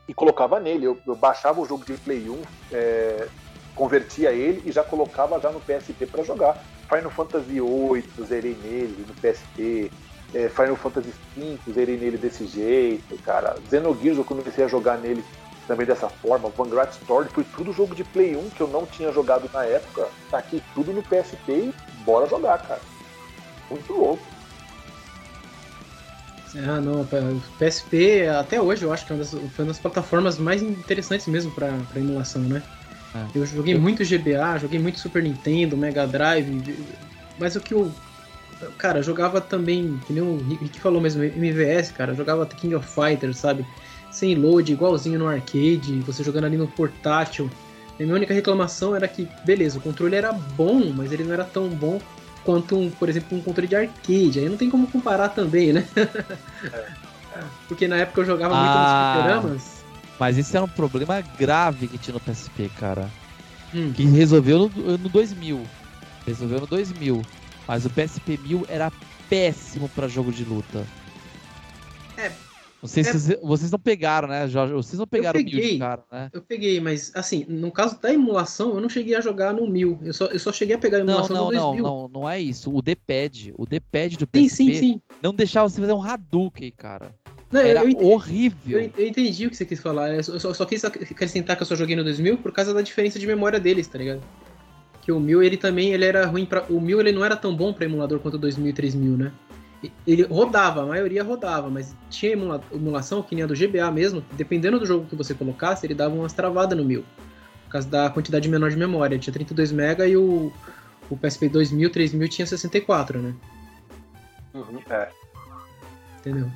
e colocava nele. Eu, eu baixava o jogo de Play 1, é, convertia ele e já colocava já no PSP para jogar. Final Fantasy VIII, zerei nele no PSP. É, Final Fantasy V, zerei nele desse jeito, cara. Xenogears eu comecei a jogar nele também dessa forma. Vanguard Story foi tudo jogo de Play 1 que eu não tinha jogado na época. Tá aqui tudo no PSP e bora jogar, cara. Muito louco.
Ah, não, o PSP até hoje eu acho que é uma das, foi uma das plataformas mais interessantes mesmo para emulação, né? É. Eu joguei muito GBA, joguei muito Super Nintendo, Mega Drive, mas o que eu. Cara, jogava também, que nem o Rick falou mesmo, MVS, cara, jogava King of Fighters, sabe? Sem load, igualzinho no arcade, você jogando ali no portátil. A minha única reclamação era que, beleza, o controle era bom, mas ele não era tão bom quanto, um, por exemplo, um controle de arcade. Aí não tem como comparar também, né? É. Porque na época eu jogava ah. muito nos ah. fliperamas
mas esse era um problema grave que tinha no PSP, cara. Hum. Que resolveu no, no 2000. Resolveu no 2000. Mas o PSP 1000 era péssimo para jogo de luta. É. Não sei é... se vocês, vocês não pegaram, né, Jorge? Vocês não pegaram
o 1000 de cara, né? Eu peguei, mas assim, no caso da emulação, eu não cheguei a jogar no 1000. Eu só, eu só cheguei a pegar a emulação
não, não,
no 2000.
Não, não, não é isso. O D-pad, o D-pad do PSP sim, sim, sim. não deixava você fazer um Hadouken, cara. Não, Era eu entendi, horrível.
Eu, eu, entendi o que você quis falar. Eu só, só, quis acrescentar que eu só joguei no 2000 por causa da diferença de memória deles, tá ligado? Que o 1000 ele também ele era ruim para o 1000 ele não era tão bom para emulador quanto o 2000 e 3000, né? Ele rodava, a maioria rodava, mas tinha emula, emulação que nem a do GBA mesmo, dependendo do jogo que você colocasse, ele dava umas travadas no 1000. Por causa da quantidade menor de memória. Tinha 32 MB e o, o PSP 2000, 3000 tinha 64, né?
Uhum, é.
Entendeu?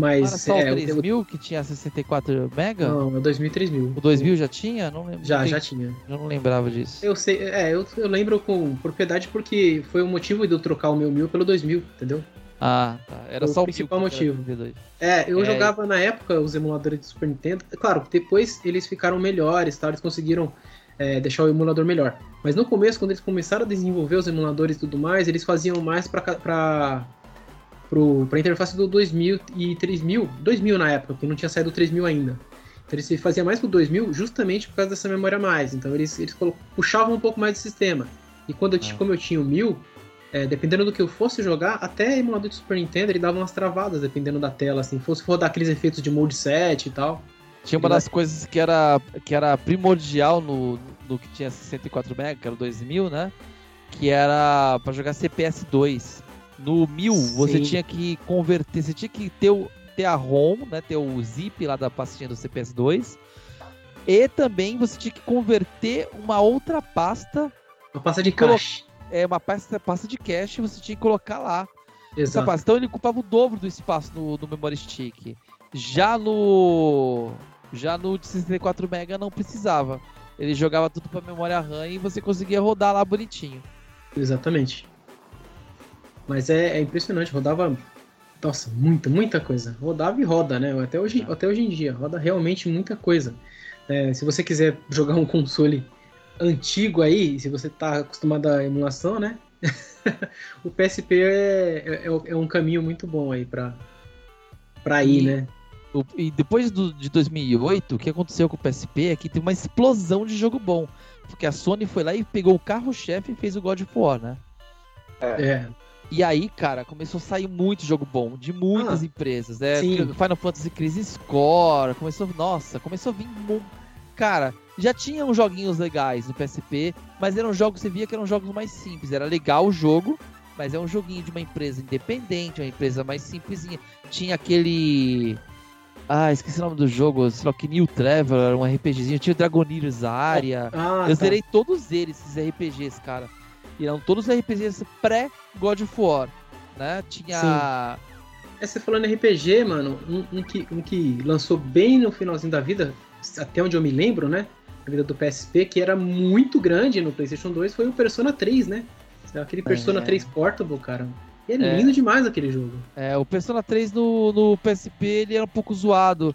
Mas Era
só é, o 3000 eu... que tinha 64 mega?
Não, é o 2000 e 3000.
O 2000 já tinha? Não lembro.
Já, já tinha.
Eu não lembrava disso.
Eu sei, é, eu, eu lembro com propriedade porque foi o motivo de eu trocar o meu 1000 pelo 2000, entendeu?
Ah, tá. Era foi só o
principal motivo. É, eu é. jogava na época os emuladores do Super Nintendo. Claro, depois eles ficaram melhores, tá? Eles conseguiram é, deixar o emulador melhor. Mas no começo, quando eles começaram a desenvolver os emuladores e tudo mais, eles faziam mais para para a interface do 2000 e 3000, 2000 na época, porque não tinha saído o 3000 ainda. Então ele fazia mais pro 2000 justamente por causa dessa memória a mais. Então eles, eles puxavam um pouco mais do sistema. E quando eu, ah. como eu tinha o 1000, é, dependendo do que eu fosse jogar, até emulador de Super Nintendo ele dava umas travadas, dependendo da tela, assim. Fosse rodar aqueles efeitos de mode set e tal.
Tinha uma das coisas que era, que era primordial no, no que tinha 64 MB, que era o 2000, né? Que era para jogar CPS 2. No 1000, você tinha que converter, você tinha que ter, o, ter a ROM, né, ter o zip lá da pastinha do CPS2. E também você tinha que converter uma outra pasta.
Uma pasta de cache.
É, uma pasta, pasta de cache você tinha que colocar lá. Exato. Pasta. Então ele ocupava o dobro do espaço no, no memory stick. Já no. Já no de 64 MB não precisava. Ele jogava tudo para memória RAM e você conseguia rodar lá bonitinho.
Exatamente. Mas é, é, impressionante, rodava. Nossa, muita, muita coisa. Rodava e roda, né? Até hoje, até hoje em dia, roda realmente muita coisa. É, se você quiser jogar um console antigo aí, se você tá acostumado à emulação, né? o PSP é, é, é, um caminho muito bom aí pra, pra ir, e, né?
O, e depois do, de 2008, o que aconteceu com o PSP é que teve uma explosão de jogo bom. Porque a Sony foi lá e pegou o carro-chefe e fez o God of War, né?
É. é.
E aí, cara, começou a sair muito jogo bom de muitas ah, empresas. É, Final Fantasy Crisis Score, começou, nossa, começou a vir Cara, já tinham joguinhos legais no PSP, mas eram jogos, você via que eram jogos mais simples. Era legal o jogo, mas é um joguinho de uma empresa independente, uma empresa mais simplesinha. Tinha aquele. Ah, esqueci o nome do jogo, sei lá, que New Traveler, um RPGzinho. Tinha o Dragoniris Aria. Ah, eu tá. zerei todos eles, esses RPGs, cara. E eram todos RPGs pré-God of War, né? Tinha. Sim.
É, você falando RPG, mano, um, um, que, um que lançou bem no finalzinho da vida, até onde eu me lembro, né? A vida do PSP, que era muito grande no PlayStation 2, foi o Persona 3, né? Aquele Persona é. 3 Portable, cara. E é, é lindo demais aquele jogo.
É, o Persona 3 no, no PSP ele era um pouco zoado,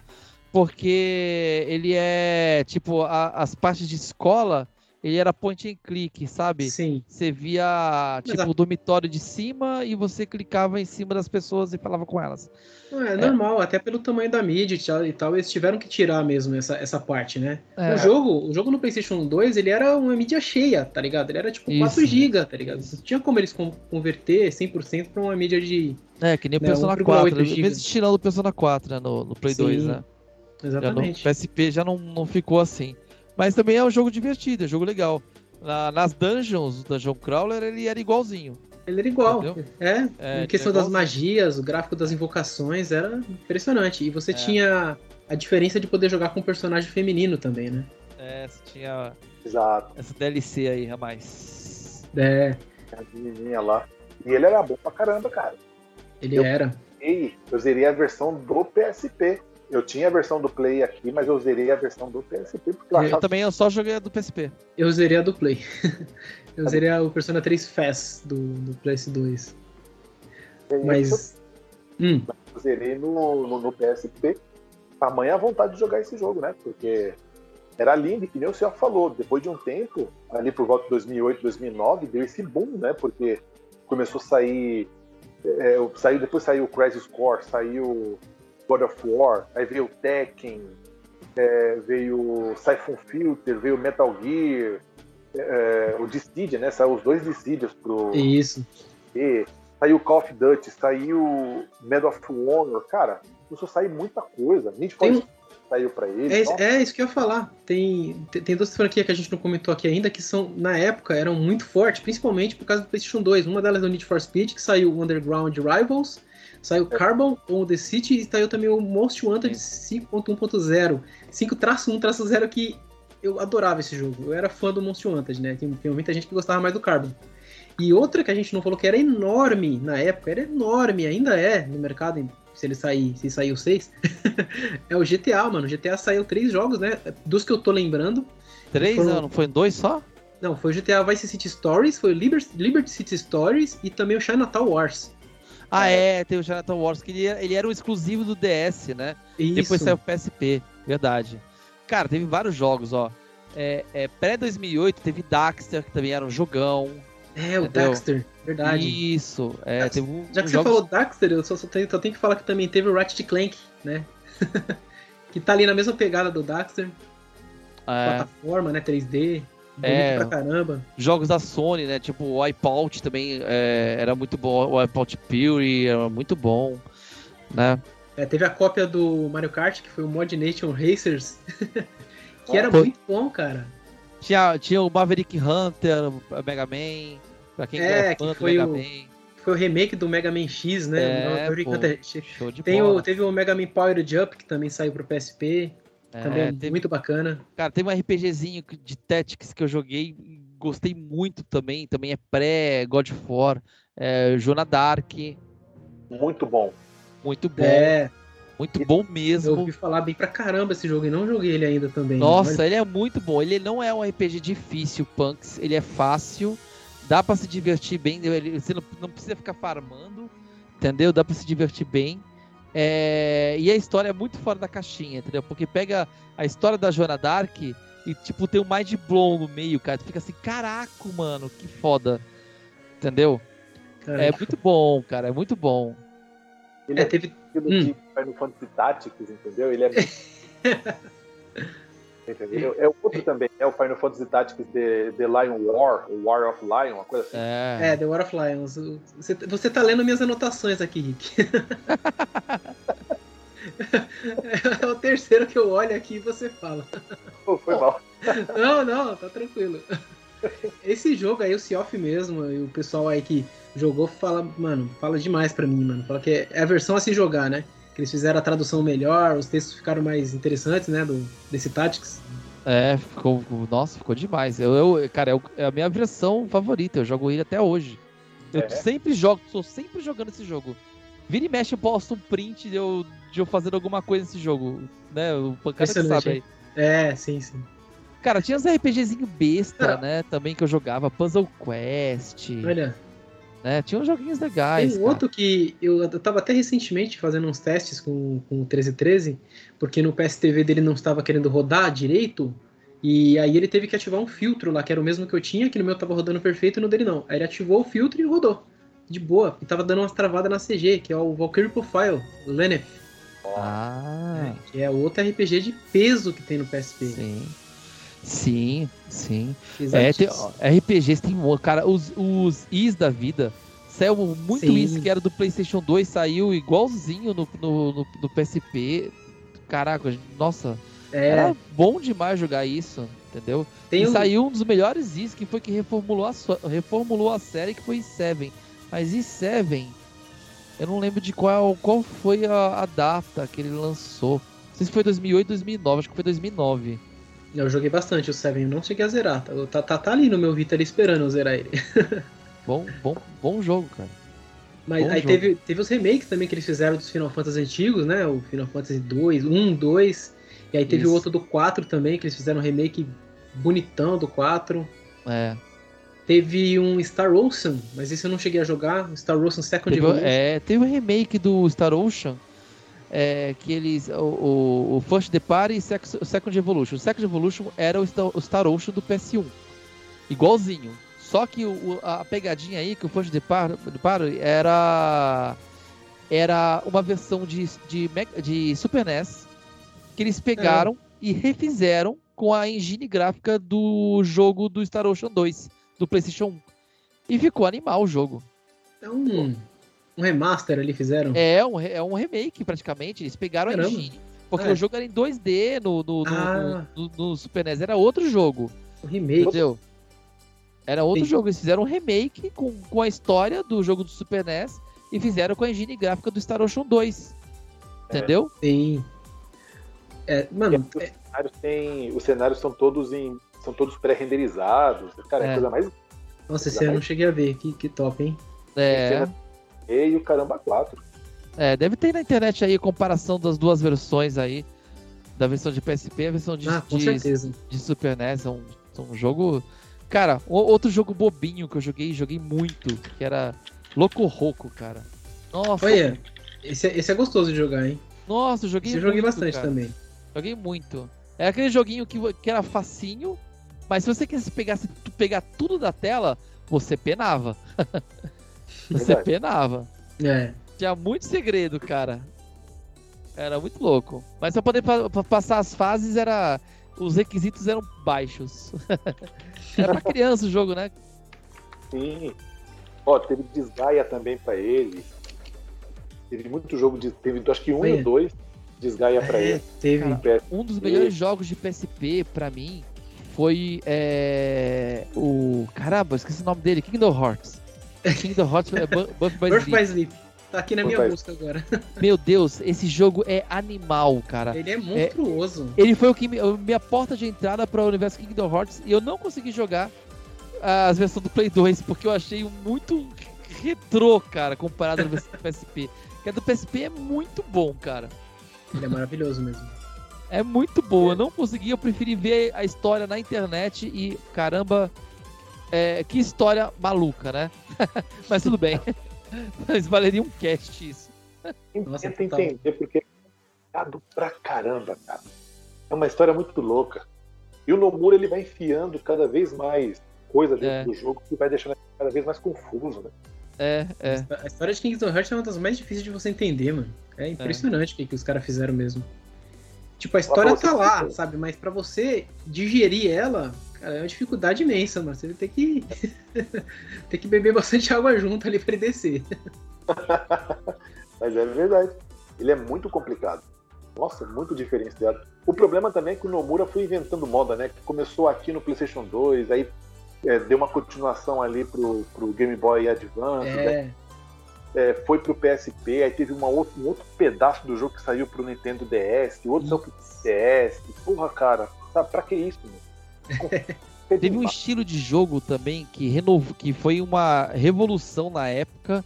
porque ele é, tipo, a, as partes de escola ele era point and click, sabe?
Sim.
Você via, tipo, o dormitório de cima e você clicava em cima das pessoas e falava com elas.
Não, é, é, normal, até pelo tamanho da mídia e tal, eles tiveram que tirar mesmo essa, essa parte, né? É. O jogo, o jogo no PlayStation 2, ele era uma mídia cheia, tá ligado? Ele era tipo 4 GB, tá ligado? Não tinha como eles converter 100% pra uma mídia de.
É, que nem o né, Persona 4, mesmo tirando o Persona 4, né, no, no Play Sim, 2, né?
Exatamente.
Já no PSP já não, não ficou assim. Mas também é um jogo divertido, é um jogo legal. Na, nas dungeons do Dungeon Crawler ele era igualzinho.
Ele era igual. É, é, em questão das magias, o gráfico das invocações era impressionante. E você é. tinha a diferença de poder jogar com um personagem feminino também, né?
É, você tinha.
Exato.
Essa DLC aí, rapaz.
É.
A menininha lá. E ele era bom pra caramba, cara.
Ele eu, era.
Eu zerei a versão do PSP. Eu tinha a versão do Play aqui, mas eu zerei a versão do PSP. Porque
eu, eu também eu só joguei a do PSP.
Eu zerei a do Play. eu tá zerei a, o Persona 3 Fast do, do PS2. Mas.
Eu, hum. eu zerei no, no, no PSP. Tamanha a vontade de jogar esse jogo, né? Porque era lindo, e que nem o senhor falou, depois de um tempo, ali por volta de 2008, 2009, deu esse boom, né? Porque começou a sair. É, saiu, depois saiu o Crisis Core, saiu God of War, aí veio o Tekken, é, veio Siphon Filter, veio Metal Gear, é, o Dissidia, né? Saiu os dois Dissidias pro.
Isso.
E, saiu Call of Duty, saiu Medal of Honor, cara, começou a sair muita coisa. Need for Tem... saiu pra ele.
É, é, isso que eu ia falar. Tem, tem, tem duas franquias que a gente não comentou aqui ainda que são, na época, eram muito fortes, principalmente por causa do PlayStation 2. Uma delas é o Need for Speed, que saiu o Underground Rivals, Saiu. Carbon on the City e saiu também o Most Wanted 5.1.0. 5-1-0 que eu adorava esse jogo. Eu era fã do Most Wanted, né? Tem, tem muita gente que gostava mais do Carbon. E outra que a gente não falou que era enorme na época, era enorme, ainda é no mercado, se ele sair, se sair o 6, é o GTA, mano. O GTA saiu três jogos, né? Dos que eu tô lembrando.
Três? Foram... Não, não foi dois só?
Não, foi o GTA Vice City Stories, foi o Liberty, Liberty City Stories e também o Chinatown Wars.
Ah, é, tem o Jonathan Wars, que ele, ele era um exclusivo do DS, né? Isso. Depois saiu o PSP, verdade. Cara, teve vários jogos, ó. É, é Pré-2008 teve Daxter, que também era um jogão.
É, o entendeu? Daxter, verdade.
Isso, é, teve
um, Já que um você jogos... falou Daxter, eu só, só, tenho, só tenho que falar que também teve o Ratchet Clank, né? que tá ali na mesma pegada do Daxter. É. Plataforma, né? 3D é, pra caramba.
Jogos da Sony, né? Tipo, o Wipeout também é, era muito bom. O Wipeout Fury era muito bom, né?
É, teve a cópia do Mario Kart, que foi o Mod Nation Racers, que era foi. muito bom, cara.
Tinha, tinha o Maverick Hunter, o Mega Man, pra quem
é, que foi Mega o... Man foi o remake do Mega Man X, né?
É, pô,
show de Tem bola. O, teve o Mega Man Power Jump, que também saiu pro PSP. É, Também é teve, muito bacana.
Cara, tem um RPGzinho de Tactics que eu joguei gostei muito também. Também é pré-God of War. É, Jona Dark.
Muito bom.
Muito bom. É. Muito bom mesmo. Eu
ouvi falar bem pra caramba esse jogo e não joguei ele ainda também.
Nossa, mas... ele é muito bom. Ele não é um RPG difícil, Punks. Ele é fácil. Dá para se divertir bem. Você não, não precisa ficar farmando. Entendeu? Dá para se divertir bem. É, e a história é muito fora da caixinha, entendeu? Porque pega a história da Joana Dark e, tipo, tem um Mind Blown no meio, cara. Tu fica assim, caraca, mano, que foda. Entendeu? Caraca. É muito bom, cara, é muito bom.
Ele é, é teve. Hum. Final Fantasy Tactics, entendeu? Ele é. Entendeu? É outro também, é o Final Fantasy Tactics The, The Lion War, o War of Lion, uma coisa assim.
É, é The War of Lions. Você, você tá lendo minhas anotações aqui, Rick. é o terceiro que eu olho aqui e você fala.
Pô, foi mal.
Não, não, tá tranquilo. Esse jogo aí, o Sea Off mesmo, e o pessoal aí que jogou fala, mano, fala demais pra mim, mano. Fala que é a versão a se jogar, né? Que eles fizeram a tradução melhor, os textos ficaram mais interessantes, né? Do, desse Tactics.
É, ficou. Nossa, ficou demais. Eu, eu cara, é, é a minha versão favorita. Eu jogo ele até hoje. Eu é. sempre jogo, tô sempre jogando esse jogo. Vira e mexe, eu posto um print de eu, de eu fazendo alguma coisa nesse jogo. Né? O pancada que sabe aí.
É, sim, sim.
Cara, tinha uns RPGzinho besta, ah. né? Também que eu jogava. Puzzle Quest.
Olha.
Né? Tinha uns joguinhos legais.
Tem um outro que eu, eu tava até recentemente fazendo uns testes com, com o 1313, porque no PSTV dele não estava querendo rodar direito. E aí ele teve que ativar um filtro lá, que era o mesmo que eu tinha, que no meu tava rodando perfeito e no dele não. Aí ele ativou o filtro e rodou. De boa. E tava dando umas travadas na CG, que é o Valkyrie Profile, o Lenef.
Ah.
É, que é outro RPG de peso que tem no PSP.
Sim. Sim, sim. É, tem, RPGs tem cara, os, os Is da vida. Saiu muito sim. Is que era do PlayStation 2, saiu igualzinho no, no, no, no PSP. Caraca, nossa. É. Era bom demais jogar isso, entendeu? Tem e um... saiu um dos melhores Is que foi que reformulou a, reformulou a série, que foi 7. Mas Is 7, eu não lembro de qual, qual foi a, a data que ele lançou. Não sei se foi 2008, 2009, acho que foi 2009.
Eu joguei bastante o Seven, não cheguei a zerar. Tá, tá, tá, tá ali no meu Vita ali esperando eu zerar ele.
bom, bom, bom jogo, cara.
Mas bom aí teve, teve os remakes também que eles fizeram dos Final Fantasy antigos, né? O Final Fantasy 2, 1, 2. E aí teve o outro do 4 também, que eles fizeram um remake bonitão do 4.
É.
Teve um Star Ocean, mas esse eu não cheguei a jogar. Star Ocean Second
teve. É, teve um remake do Star Ocean é, que eles. O, o, o First Depart e o Second Evolution. O Second Evolution era o Star, o Star Ocean do PS1. Igualzinho. Só que o, a pegadinha aí, que o First Depart, Depart era. Era uma versão de, de, de Super NES que eles pegaram é. e refizeram com a engine gráfica do jogo do Star Ocean 2, do PlayStation 1. E ficou animal o jogo.
É um, um remaster ali fizeram?
É, um, é um remake praticamente. Eles pegaram Caramba. a engine. Porque é. o jogo era em 2D no, no, ah. no, no, no, Super NES, era outro jogo.
O remake.
Entendeu? Era outro Sim. jogo. Eles fizeram um remake com, com a história do jogo do Super NES e fizeram com a engine gráfica do Star Ocean 2. É. Entendeu?
Sim. É, mano,
os, é... cenários têm, os cenários são todos em. são todos pré-renderizados. Cara, é, é coisa mais.
Nossa, esse eu não cheguei a ver. Que, que top, hein?
É
e o caramba 4.
É, deve ter na internet aí comparação das duas versões aí. Da versão de PSP e a versão de,
ah, de,
de, Super NES. É um, é um jogo. Cara, outro jogo bobinho que eu joguei, joguei muito, que era Loco Roco, cara. Nossa.
Olha, esse, é, esse é gostoso de jogar, hein?
Nossa, eu joguei
esse muito. joguei bastante cara. também.
Joguei muito. É aquele joguinho que, que era facinho, mas se você quisesse pegar, pegar tudo da tela, você penava. Você penava.
É.
Tinha muito segredo, cara. Era muito louco. Mas pra poder pa passar as fases, era. Os requisitos eram baixos. era pra criança o jogo, né?
Sim. Ó, teve Desgaia também pra ele. Teve muito jogo de. Teve acho que um e dois Desgaia pra é, ele.
Teve.
Cara, um dos melhores jogos de PSP pra mim foi é, o. Caramba, esqueci o nome dele, Kingdom Hearts. Kingdom Hearts é Buff by Sleep.
by Sleep. Tá aqui na minha música agora.
Meu Deus, esse jogo é animal, cara.
Ele é monstruoso.
É, ele foi o que me, minha porta de entrada para o universo Kingdom Hearts e eu não consegui jogar as versões do Play 2 porque eu achei muito retrô, cara, comparado à versão do PSP. Que a do PSP é muito bom, cara.
Ele é maravilhoso mesmo.
É muito bom. É. Eu não consegui, eu preferi ver a história na internet e caramba, é, que história maluca, né? Mas tudo bem. Mas valeria um cast isso.
Nossa, Tenta entender porque é complicado pra caramba, cara. É uma história muito louca. E o Nomura ele vai enfiando cada vez mais coisa dentro é. do jogo que vai deixando cada vez mais confuso, né?
É, é.
A história de Kingdom Hearts é uma das mais difíceis de você entender, mano. É impressionante é. o que, que os caras fizeram mesmo. Tipo, a história tá lá, sabe? Mas para você digerir ela, Cara, é uma dificuldade imensa, mano. Você ter que. ter que beber bastante água junto ali pra ele descer.
Mas é verdade. Ele é muito complicado. Nossa, muito diferenciado. O problema também é que o Nomura foi inventando moda, né? Que começou aqui no PlayStation 2, aí é, deu uma continuação ali pro, pro Game Boy Advance, é. Né? É, foi pro PSP, aí teve outra, um outro pedaço do jogo que saiu pro Nintendo DS, outro saiu pro DS. Porra, cara, sabe, pra que isso,
Teve um estilo de jogo também que, renovou, que foi uma revolução na época.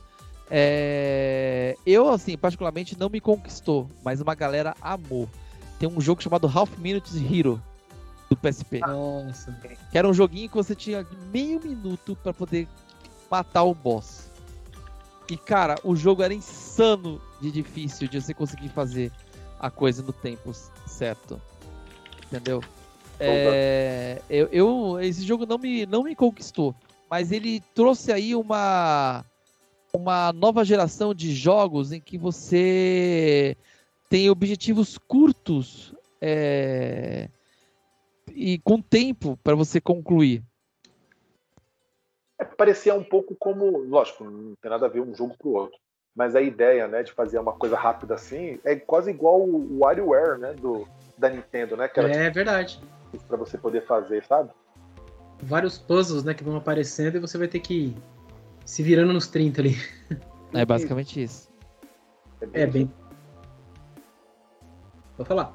É... Eu, assim, particularmente não me conquistou, mas uma galera amou. Tem um jogo chamado Half Minutes Hero do PSP.
Nossa.
Que era um joguinho que você tinha meio minuto para poder matar o boss. E cara, o jogo era insano de difícil de você conseguir fazer a coisa no tempo certo. Entendeu? É, eu, eu, esse jogo não me, não me conquistou, mas ele trouxe aí uma, uma nova geração de jogos em que você tem objetivos curtos é, e com tempo para você concluir.
É, parecia um pouco como, lógico, não tem nada a ver um jogo pro outro, mas a ideia, né, de fazer uma coisa rápida assim é quase igual o WarioWare, né, do da Nintendo, né?
Que era, é tipo, verdade.
Para você poder fazer, sabe?
Vários puzzles, né, que vão aparecendo e você vai ter que ir se virando nos 30 ali.
É basicamente isso.
É bem. É bem... Vou falar.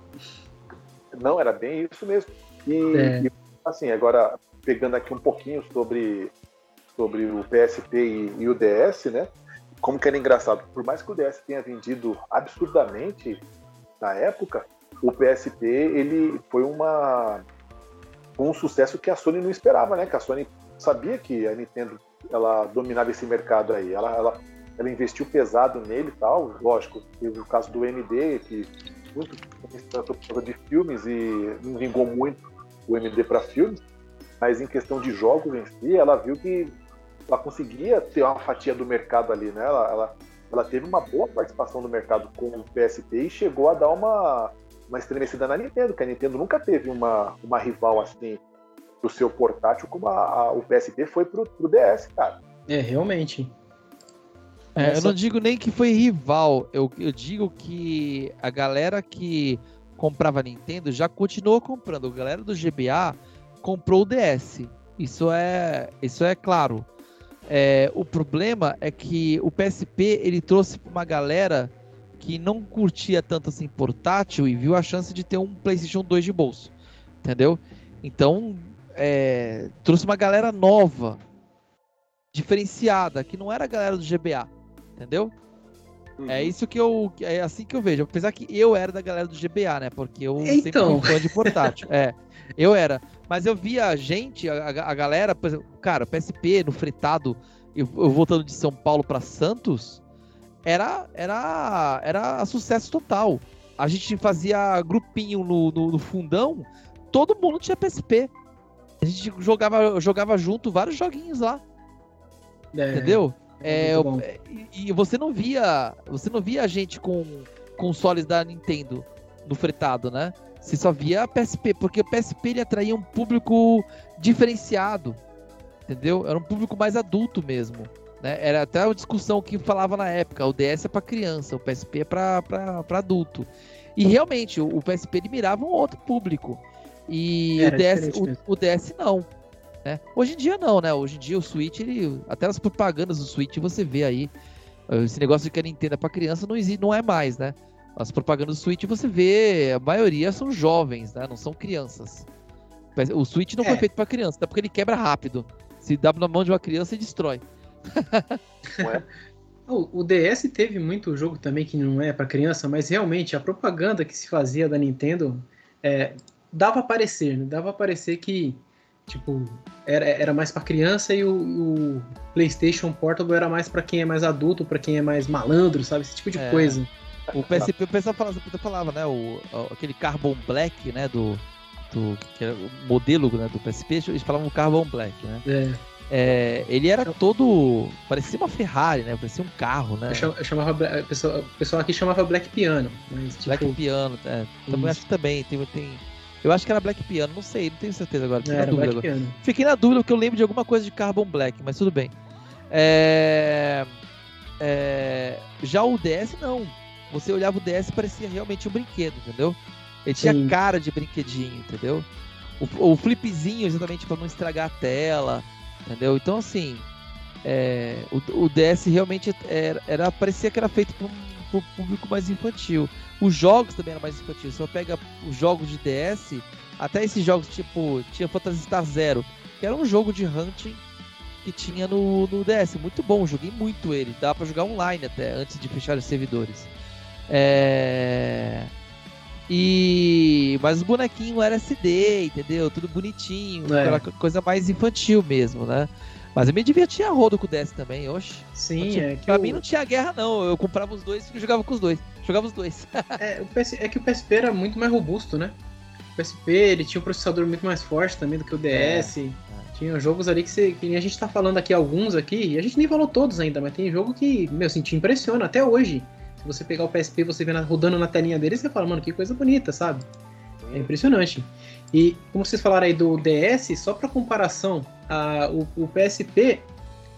Não, era bem isso mesmo. E, é. e, assim, agora pegando aqui um pouquinho sobre, sobre o PSP e, e, o DS, né? Como que era engraçado, por mais que o DS tenha vendido absurdamente na época, o PSP ele foi uma um sucesso que a Sony não esperava, né? Que a Sony sabia que a Nintendo ela dominava esse mercado aí. Ela, ela, ela investiu pesado nele e tal. Lógico, teve o caso do MD, que muito tratou de filmes e não vingou muito o MD para filmes. Mas em questão de jogos em si, ela viu que ela conseguia ter uma fatia do mercado ali, né? Ela, ela, ela teve uma boa participação do mercado com o PSP e chegou a dar uma uma estremecida na Nintendo, que a Nintendo nunca teve uma, uma rival assim pro seu portátil como a, a, o PSP foi pro, pro DS, cara.
É, realmente.
É, eu não digo nem que foi rival, eu, eu digo que a galera que comprava Nintendo já continuou comprando. A galera do GBA comprou o DS. Isso é, isso é claro. É, o problema é que o PSP ele trouxe uma galera que não curtia tanto assim portátil e viu a chance de ter um PlayStation 2 de bolso, entendeu? Então, é, trouxe uma galera nova, diferenciada, que não era a galera do GBA, entendeu? É uhum. É isso que eu. É assim que eu vejo. Apesar que eu era da galera do GBA, né? Porque eu
então. sempre fui
fã de portátil. é, eu era. Mas eu via a gente, a, a galera, por exemplo, cara, PSP no fretado, eu, eu voltando de São Paulo para Santos, era, era, era sucesso total. A gente fazia grupinho no, no, no fundão, todo mundo tinha PSP. A gente jogava, jogava junto vários joguinhos lá. É, entendeu? É, é e, e você não via. Você não via a gente com consoles da Nintendo no fretado, né? Você só via PSP, porque o PSP ele atraía um público diferenciado. Entendeu? Era um público mais adulto mesmo. Né? Era até a discussão que falava na época: o DS é para criança, o PSP é para adulto. E realmente, o, o PSP ele mirava um outro público. E o DS, o, o, DS não. Né? Hoje em dia não, né? Hoje em dia o Switch, ele, até as propagandas do Switch você vê aí. Esse negócio de que a Nintendo é pra criança não, existe, não é mais, né? As propagandas do Switch você vê, a maioria são jovens, né? Não são crianças. O Switch não é. foi feito para criança, até porque ele quebra rápido. Se dá na mão de uma criança, ele destrói.
É? o, o DS teve muito jogo também que não é para criança, mas realmente a propaganda que se fazia da Nintendo é, dava a parecer, né? dava a parecer que tipo era, era mais para criança e o, o, PlayStation Portable era mais para quem é mais adulto, para quem é mais malandro, sabe esse tipo de é. coisa.
O PSP, o pessoal falava, falava né, o, aquele Carbon Black, né, do, do que era o modelo né, do PSP, eles falavam Carbon Black, né?
É.
É, ele era todo. Parecia uma Ferrari, né? Parecia um carro, né?
Eu chamava. O pessoal, aqui chamava Black Piano. Mas, tipo...
Black Piano, é. Também acho que também. Tem, tem, eu acho que era Black Piano, não sei, não tenho certeza agora. Fiquei, é, na, dúvida agora. Fiquei na dúvida porque eu lembro de alguma coisa de Carbon Black, mas tudo bem. É... É... Já o DS, não. Você olhava o DS e parecia realmente um brinquedo, entendeu? Ele tinha Sim. cara de brinquedinho, entendeu? o, o flipzinho exatamente para não estragar a tela, entendeu? Então assim, é, o, o, DS realmente era, era parecia que era feito para um público mais infantil. Os jogos também eram mais infantis. Você pega os jogos de DS, até esses jogos tipo tinha Phantasy Star Zero, que era um jogo de hunting que tinha no, no DS, muito bom, joguei muito ele, dá para jogar online até antes de fechar os servidores. É... E mas os bonequinhos era SD, entendeu? Tudo bonitinho, é. aquela coisa mais infantil mesmo, né? Mas eu me divertia a rodo com o DS também, oxe.
Sim,
tinha,
é
que Pra eu... mim não tinha guerra, não. Eu comprava os dois e jogava com os dois. Jogava os dois.
é, o PS... é que o PSP era muito mais robusto, né? O PSP ele tinha um processador muito mais forte também do que o DS. É, é. Tinha jogos ali que, você, que a gente tá falando aqui alguns aqui, e a gente nem falou todos ainda, mas tem jogo que, meu, assim, te impressiona até hoje. Você pegar o PSP e você vê na, rodando na telinha dele, você fala, mano, que coisa bonita, sabe? É impressionante. E como vocês falaram aí do DS, só para comparação, a, o, o PSP,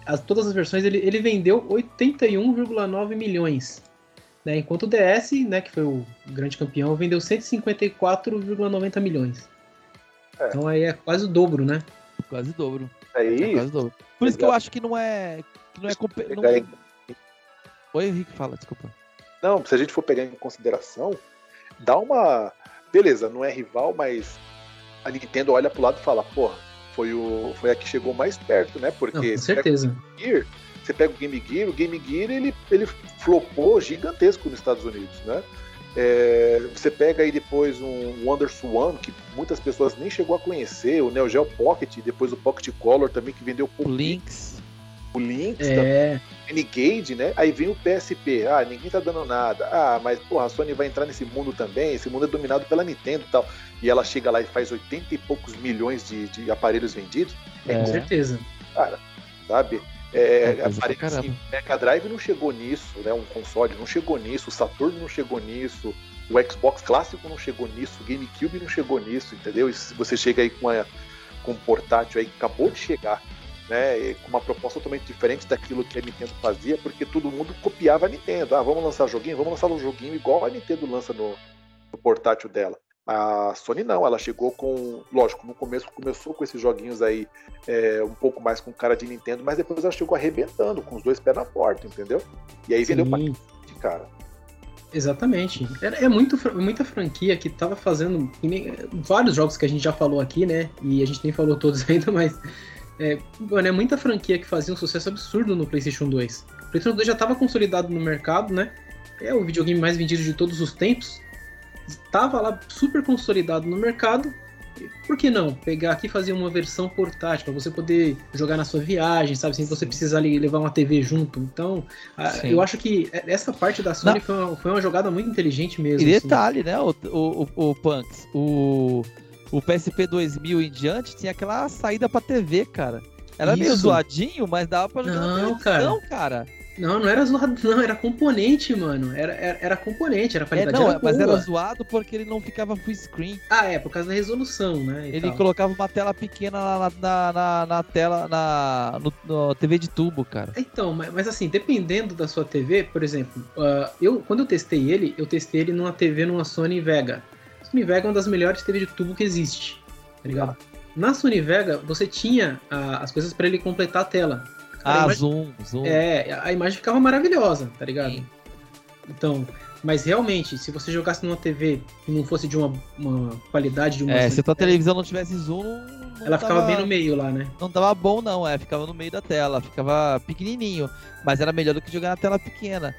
as, todas as versões, ele, ele vendeu 81,9 milhões. Né? Enquanto o DS, né, que foi o grande campeão, vendeu 154,90 milhões. É. Então aí é quase o dobro, né?
Quase o dobro.
É isso. É
quase o dobro. Por isso que eu acho que não é. Que não é comp... não... Oi, Henrique, fala, desculpa.
Não, se a gente for pegar em consideração, dá uma. Beleza, não é rival, mas a Nintendo olha pro lado e fala, porra, foi, o, foi a que chegou mais perto, né? Porque Não,
com certeza.
Gear, você pega o Game Gear, o Game Gear ele, ele flopou gigantesco nos Estados Unidos, né? É, você pega aí depois um Wonder Swan, que muitas pessoas nem chegou a conhecer, o Neo Geo Pocket, depois o Pocket Color também, que vendeu pouco.
Lynx.
O Lynx é. Renegade, né? Aí vem o PSP. Ah, ninguém tá dando nada. Ah, mas porra, a Sony vai entrar nesse mundo também. Esse mundo é dominado pela Nintendo e tal e ela chega lá e faz 80 e poucos milhões de, de aparelhos vendidos.
É, com certeza.
Cara, sabe? É, é aparelho, assim, Mega Drive não chegou nisso, né? Um console não chegou nisso, o Saturn não chegou nisso, o Xbox clássico não chegou nisso, o GameCube não chegou nisso, entendeu? E se você chega aí com, a, com um portátil aí que acabou de chegar, né? Com uma proposta totalmente diferente daquilo que a Nintendo fazia, porque todo mundo copiava a Nintendo. Ah, vamos lançar joguinho, vamos lançar um joguinho igual a Nintendo lança no, no portátil dela. A Sony não, ela chegou com. Lógico, no começo começou com esses joguinhos aí é, um pouco mais com cara de Nintendo, mas depois ela chegou arrebentando, com os dois pés na porta, entendeu? E aí vendeu pra de cara.
Exatamente. É, é muito, muita franquia que tava fazendo. vários jogos que a gente já falou aqui, né? E a gente nem falou todos ainda, mas. É, mano, é muita franquia que fazia um sucesso absurdo no PlayStation 2. O PlayStation 2 já estava consolidado no mercado, né? É o videogame mais vendido de todos os tempos estava lá super consolidado no mercado. Por que não pegar aqui e fazer uma versão portátil para você poder jogar na sua viagem, sabe? Sem você precisar levar uma TV junto. Então, eu acho que essa parte da Sony foi uma, foi uma, jogada muito inteligente mesmo.
E assim. detalhe, assim. né, o, o, o, o Punks, o, o PSP 2000 em diante tinha aquela saída para TV, cara. Era Isso. meio zoadinho, mas dava pra jogar não, televisão, cara. cara.
Não, não era zoado, não, era componente, mano. Era, era, era componente, era qualidade. É, não, era
mas era zoado porque ele não ficava full screen.
Ah, é, por causa da resolução, né?
Ele tal. colocava uma tela pequena na, na, na, na tela, na no, no, TV de tubo, cara.
Então, mas, mas, assim, dependendo da sua TV, por exemplo, uh, eu quando eu testei ele, eu testei ele numa TV numa Sony Vega. A Sony Vega é uma das melhores TV de tubo que existe, tá ligado? Na Sony Vega, você tinha uh, as coisas para ele completar a tela.
Ah, imagem... zoom, zoom.
É, a imagem ficava maravilhosa, tá ligado? Sim. Então, mas realmente, se você jogasse numa TV que não fosse de uma, uma qualidade de uma.
É, se a tua televisão não tivesse zoom. Não
ela tava, ficava bem no meio lá, né?
Não tava bom, não, é. Ficava no meio da tela, ficava pequenininho. Mas era melhor do que jogar na tela pequena.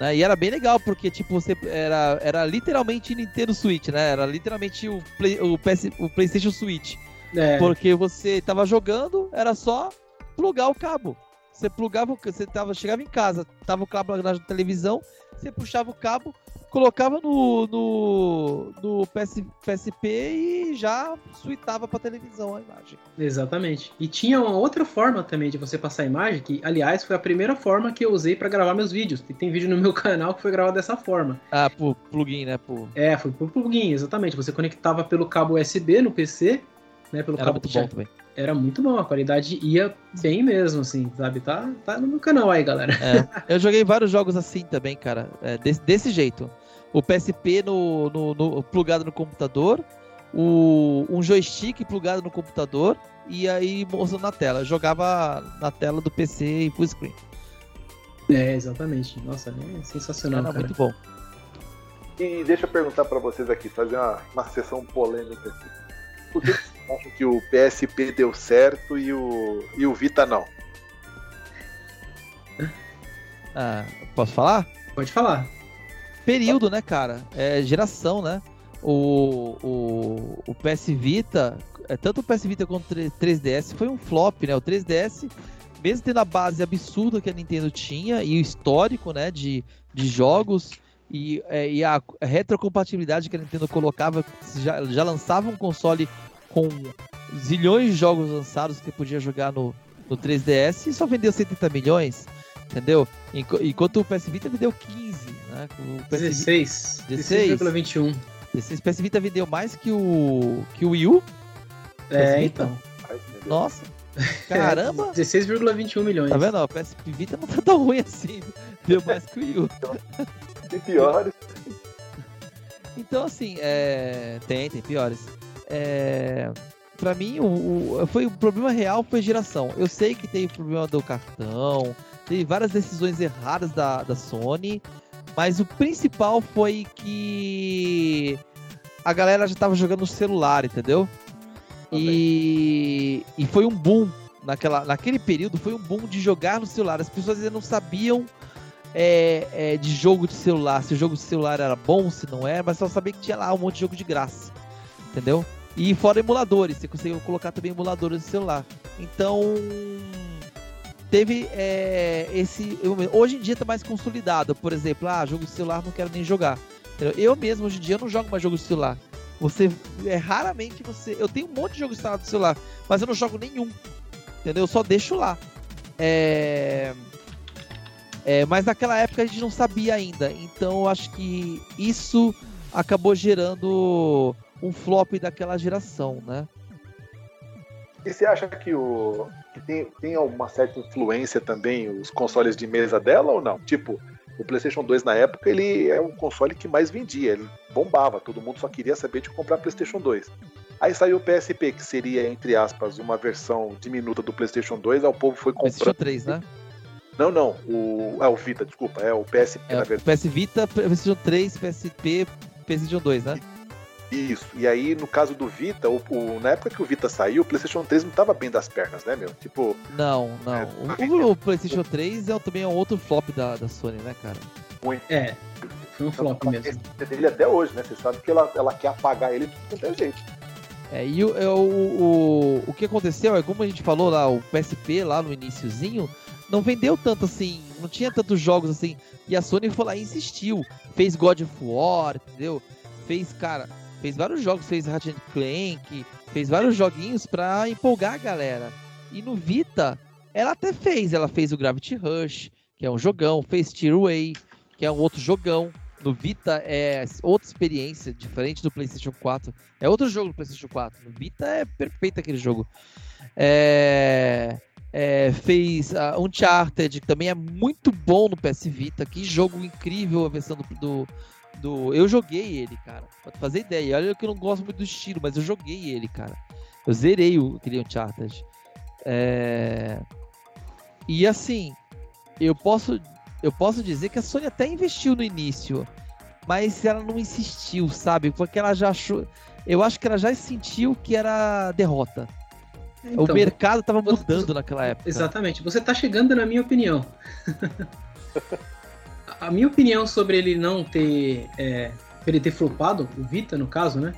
Né? E era bem legal, porque, tipo, você era, era literalmente Nintendo Switch, né? Era literalmente o, Play, o, PS, o PlayStation Switch. É. Porque você tava jogando, era só plugar o cabo. Você plugava, você tava, chegava em casa, tava o cabo na televisão, você puxava o cabo, colocava no, no, no PS, PSP e já suitava para televisão a imagem.
Exatamente. E tinha uma outra forma também de você passar a imagem, que aliás foi a primeira forma que eu usei para gravar meus vídeos. E tem vídeo no meu canal que foi gravado dessa forma.
Ah, por plugin, né? Por...
É, foi por plugin, exatamente. Você conectava pelo cabo USB no PC, né? Pelo
Era
cabo
muito bom também
era muito bom, a qualidade ia bem mesmo, assim, sabe? Tá, tá no meu canal aí, galera.
É, eu joguei vários jogos assim também, cara, é, desse, desse, jeito. O PSP no, no, no, plugado no computador, o, um joystick plugado no computador e aí mostrando na tela. Eu jogava na tela do PC e full screen.
É, exatamente. Nossa, é sensacional. Era
cara. muito bom.
E deixa eu perguntar para vocês aqui, fazer uma, uma sessão polêmica aqui. Por que vocês acham que o PSP deu certo e o, e o Vita não?
Ah, posso falar?
Pode falar.
Período, né, cara? É geração, né? O, o, o PS Vita, é, tanto o PS Vita quanto o 3DS foi um flop, né? O 3DS, mesmo tendo a base absurda que a Nintendo tinha e o histórico, né, de, de jogos e, é, e a retrocompatibilidade que a Nintendo colocava, já, já lançava um console com zilhões de jogos lançados que podia jogar no, no 3DS e só vendeu 70 milhões, entendeu? Enquanto o PS Vita vendeu 15, né?
O PS 16. 16,21.
16. PS Vita vendeu mais que o que o Wii U?
É, então.
Nossa. Caramba!
16,21 milhões.
Tá vendo? O PS Vita não tá tão ruim assim. Deu mais que o Wii U.
Tem piores.
Então, assim, é... tem, tem piores. É... Pra mim, o, o, foi, o problema real foi geração. Eu sei que tem o problema do cartão, teve várias decisões erradas da, da Sony, mas o principal foi que a galera já tava jogando no celular, entendeu? E, e foi um boom naquela, naquele período, foi um boom de jogar no celular. As pessoas ainda não sabiam é, é, de jogo de celular, se o jogo de celular era bom, se não era, mas só sabia que tinha lá um monte de jogo de graça, entendeu? E fora emuladores, você conseguiu colocar também emuladores no celular. Então, teve é, esse. Hoje em dia tá mais consolidado. Por exemplo, ah, jogo de celular não quero nem jogar. Eu mesmo, hoje em dia, não jogo mais jogo de celular. Você. É raramente você. Eu tenho um monte de jogos instalados no celular, mas eu não jogo nenhum. Entendeu? Eu só deixo lá. É. É, mas naquela época a gente não sabia ainda. Então eu acho que isso acabou gerando um flop daquela geração, né?
E você acha que, o, tem, tem uma certa influência também os consoles de mesa dela ou não? Tipo, o PlayStation 2 na época ele é um console que mais vendia, ele bombava, todo mundo só queria saber de comprar PlayStation 2. Aí saiu o PSP, que seria, entre aspas, uma versão diminuta do PlayStation 2, aí o povo foi comprando. PlayStation
3, né?
Não, não. O, é o Vita, desculpa. É o PSP,
é, na verdade. PS Vita, PlayStation 3, PSP, PlayStation 2, né?
Isso. E aí, no caso do Vita, o, o, na época que o Vita saiu, o PlayStation 3 não tava bem das pernas, né, meu? Tipo.
Não, não. É, o, o, PlayStation 3 é, também é um outro flop da, da Sony, né, cara?
Muito. É. Foi um flop então, mesmo.
dele até hoje, né? Você sabe que ela, ela quer apagar ele de qualquer jeito.
É, e o, é, o, o, o que aconteceu é, como a gente falou lá, o PSP lá no iníciozinho, não vendeu tanto assim, não tinha tantos jogos assim. E a Sony foi lá e insistiu. Fez God of War, entendeu? Fez, cara, fez vários jogos, fez Ratchet Clank, fez vários joguinhos pra empolgar a galera. E no Vita, ela até fez, ela fez o Gravity Rush, que é um jogão, fez Tearaway, que é um outro jogão. No Vita é outra experiência, diferente do PlayStation 4. É outro jogo do PlayStation 4. No Vita é perfeito aquele jogo. É é, fez uh, Uncharted, que também é muito bom no PS Vita. Que jogo incrível a versão do, do, do, Eu joguei ele, cara. Pra fazer ideia. Olha que eu não gosto muito do estilo, mas eu joguei ele, cara. Eu zerei o, aquele Uncharted. É... E assim, eu posso, eu posso dizer que a Sony até investiu no início, mas ela não insistiu, sabe? Porque ela já achou. Eu acho que ela já sentiu que era derrota. Então, o mercado estava mudando você, naquela época.
Exatamente. Você está chegando na minha opinião. a minha opinião sobre ele não ter. É, ele ter flopado, o Vita no caso, né?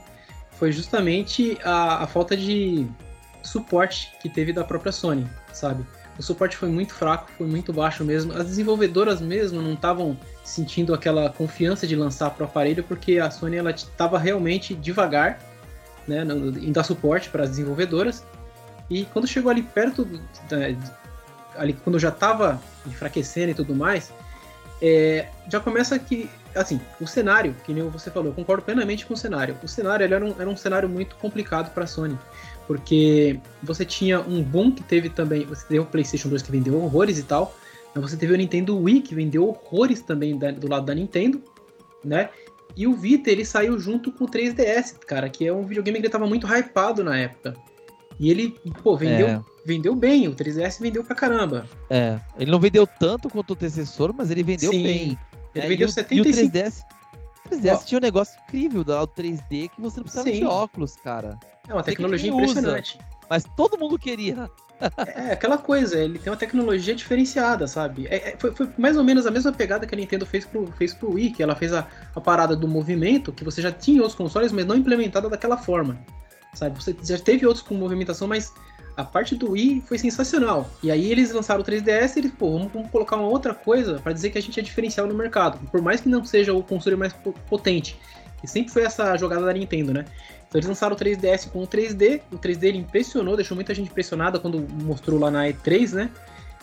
Foi justamente a, a falta de suporte que teve da própria Sony, sabe? O suporte foi muito fraco, foi muito baixo mesmo. As desenvolvedoras mesmo não estavam sentindo aquela confiança de lançar para o aparelho porque a Sony ela estava realmente devagar, né, em dar suporte para as desenvolvedoras e quando chegou ali perto, ali quando já estava enfraquecendo e tudo mais, é, já começa que, assim, o cenário, que nem você falou, eu concordo plenamente com o cenário. O cenário era um, era um cenário muito complicado para a Sony, porque você tinha um boom que teve também, você teve o PlayStation 2 que vendeu horrores e tal, mas você teve o Nintendo Wii que vendeu horrores também da, do lado da Nintendo, né? E o Vita, ele saiu junto com o 3DS, cara, que é um videogame que ele tava muito hypado na época. E ele, pô, vendeu, é. vendeu bem, o 3DS vendeu pra caramba.
É, ele não vendeu tanto quanto o antecessor, mas ele vendeu Sim, bem.
Ele é, vendeu e 75...
E o 3DS, o 3DS tinha um negócio incrível do 3D que você não precisava Sim. de óculos, cara.
É uma tecnologia impressionante.
Usa, mas todo mundo queria.
É, aquela coisa, ele tem uma tecnologia diferenciada, sabe? É, é, foi, foi, mais ou menos a mesma pegada que a Nintendo fez pro, fez pro Wii, que ela fez a, a parada do movimento, que você já tinha os consoles, mas não implementada daquela forma. Sabe? Você já teve outros com movimentação, mas a parte do Wii foi sensacional. E aí eles lançaram o 3DS e eles, pô, vamos, vamos colocar uma outra coisa para dizer que a gente é diferencial no mercado. Por mais que não seja o console mais potente. Que sempre foi essa jogada da Nintendo, né? Então eles lançaram o 3DS com o 3D, o 3D ele impressionou, deixou muita gente impressionada quando mostrou lá na E3, né?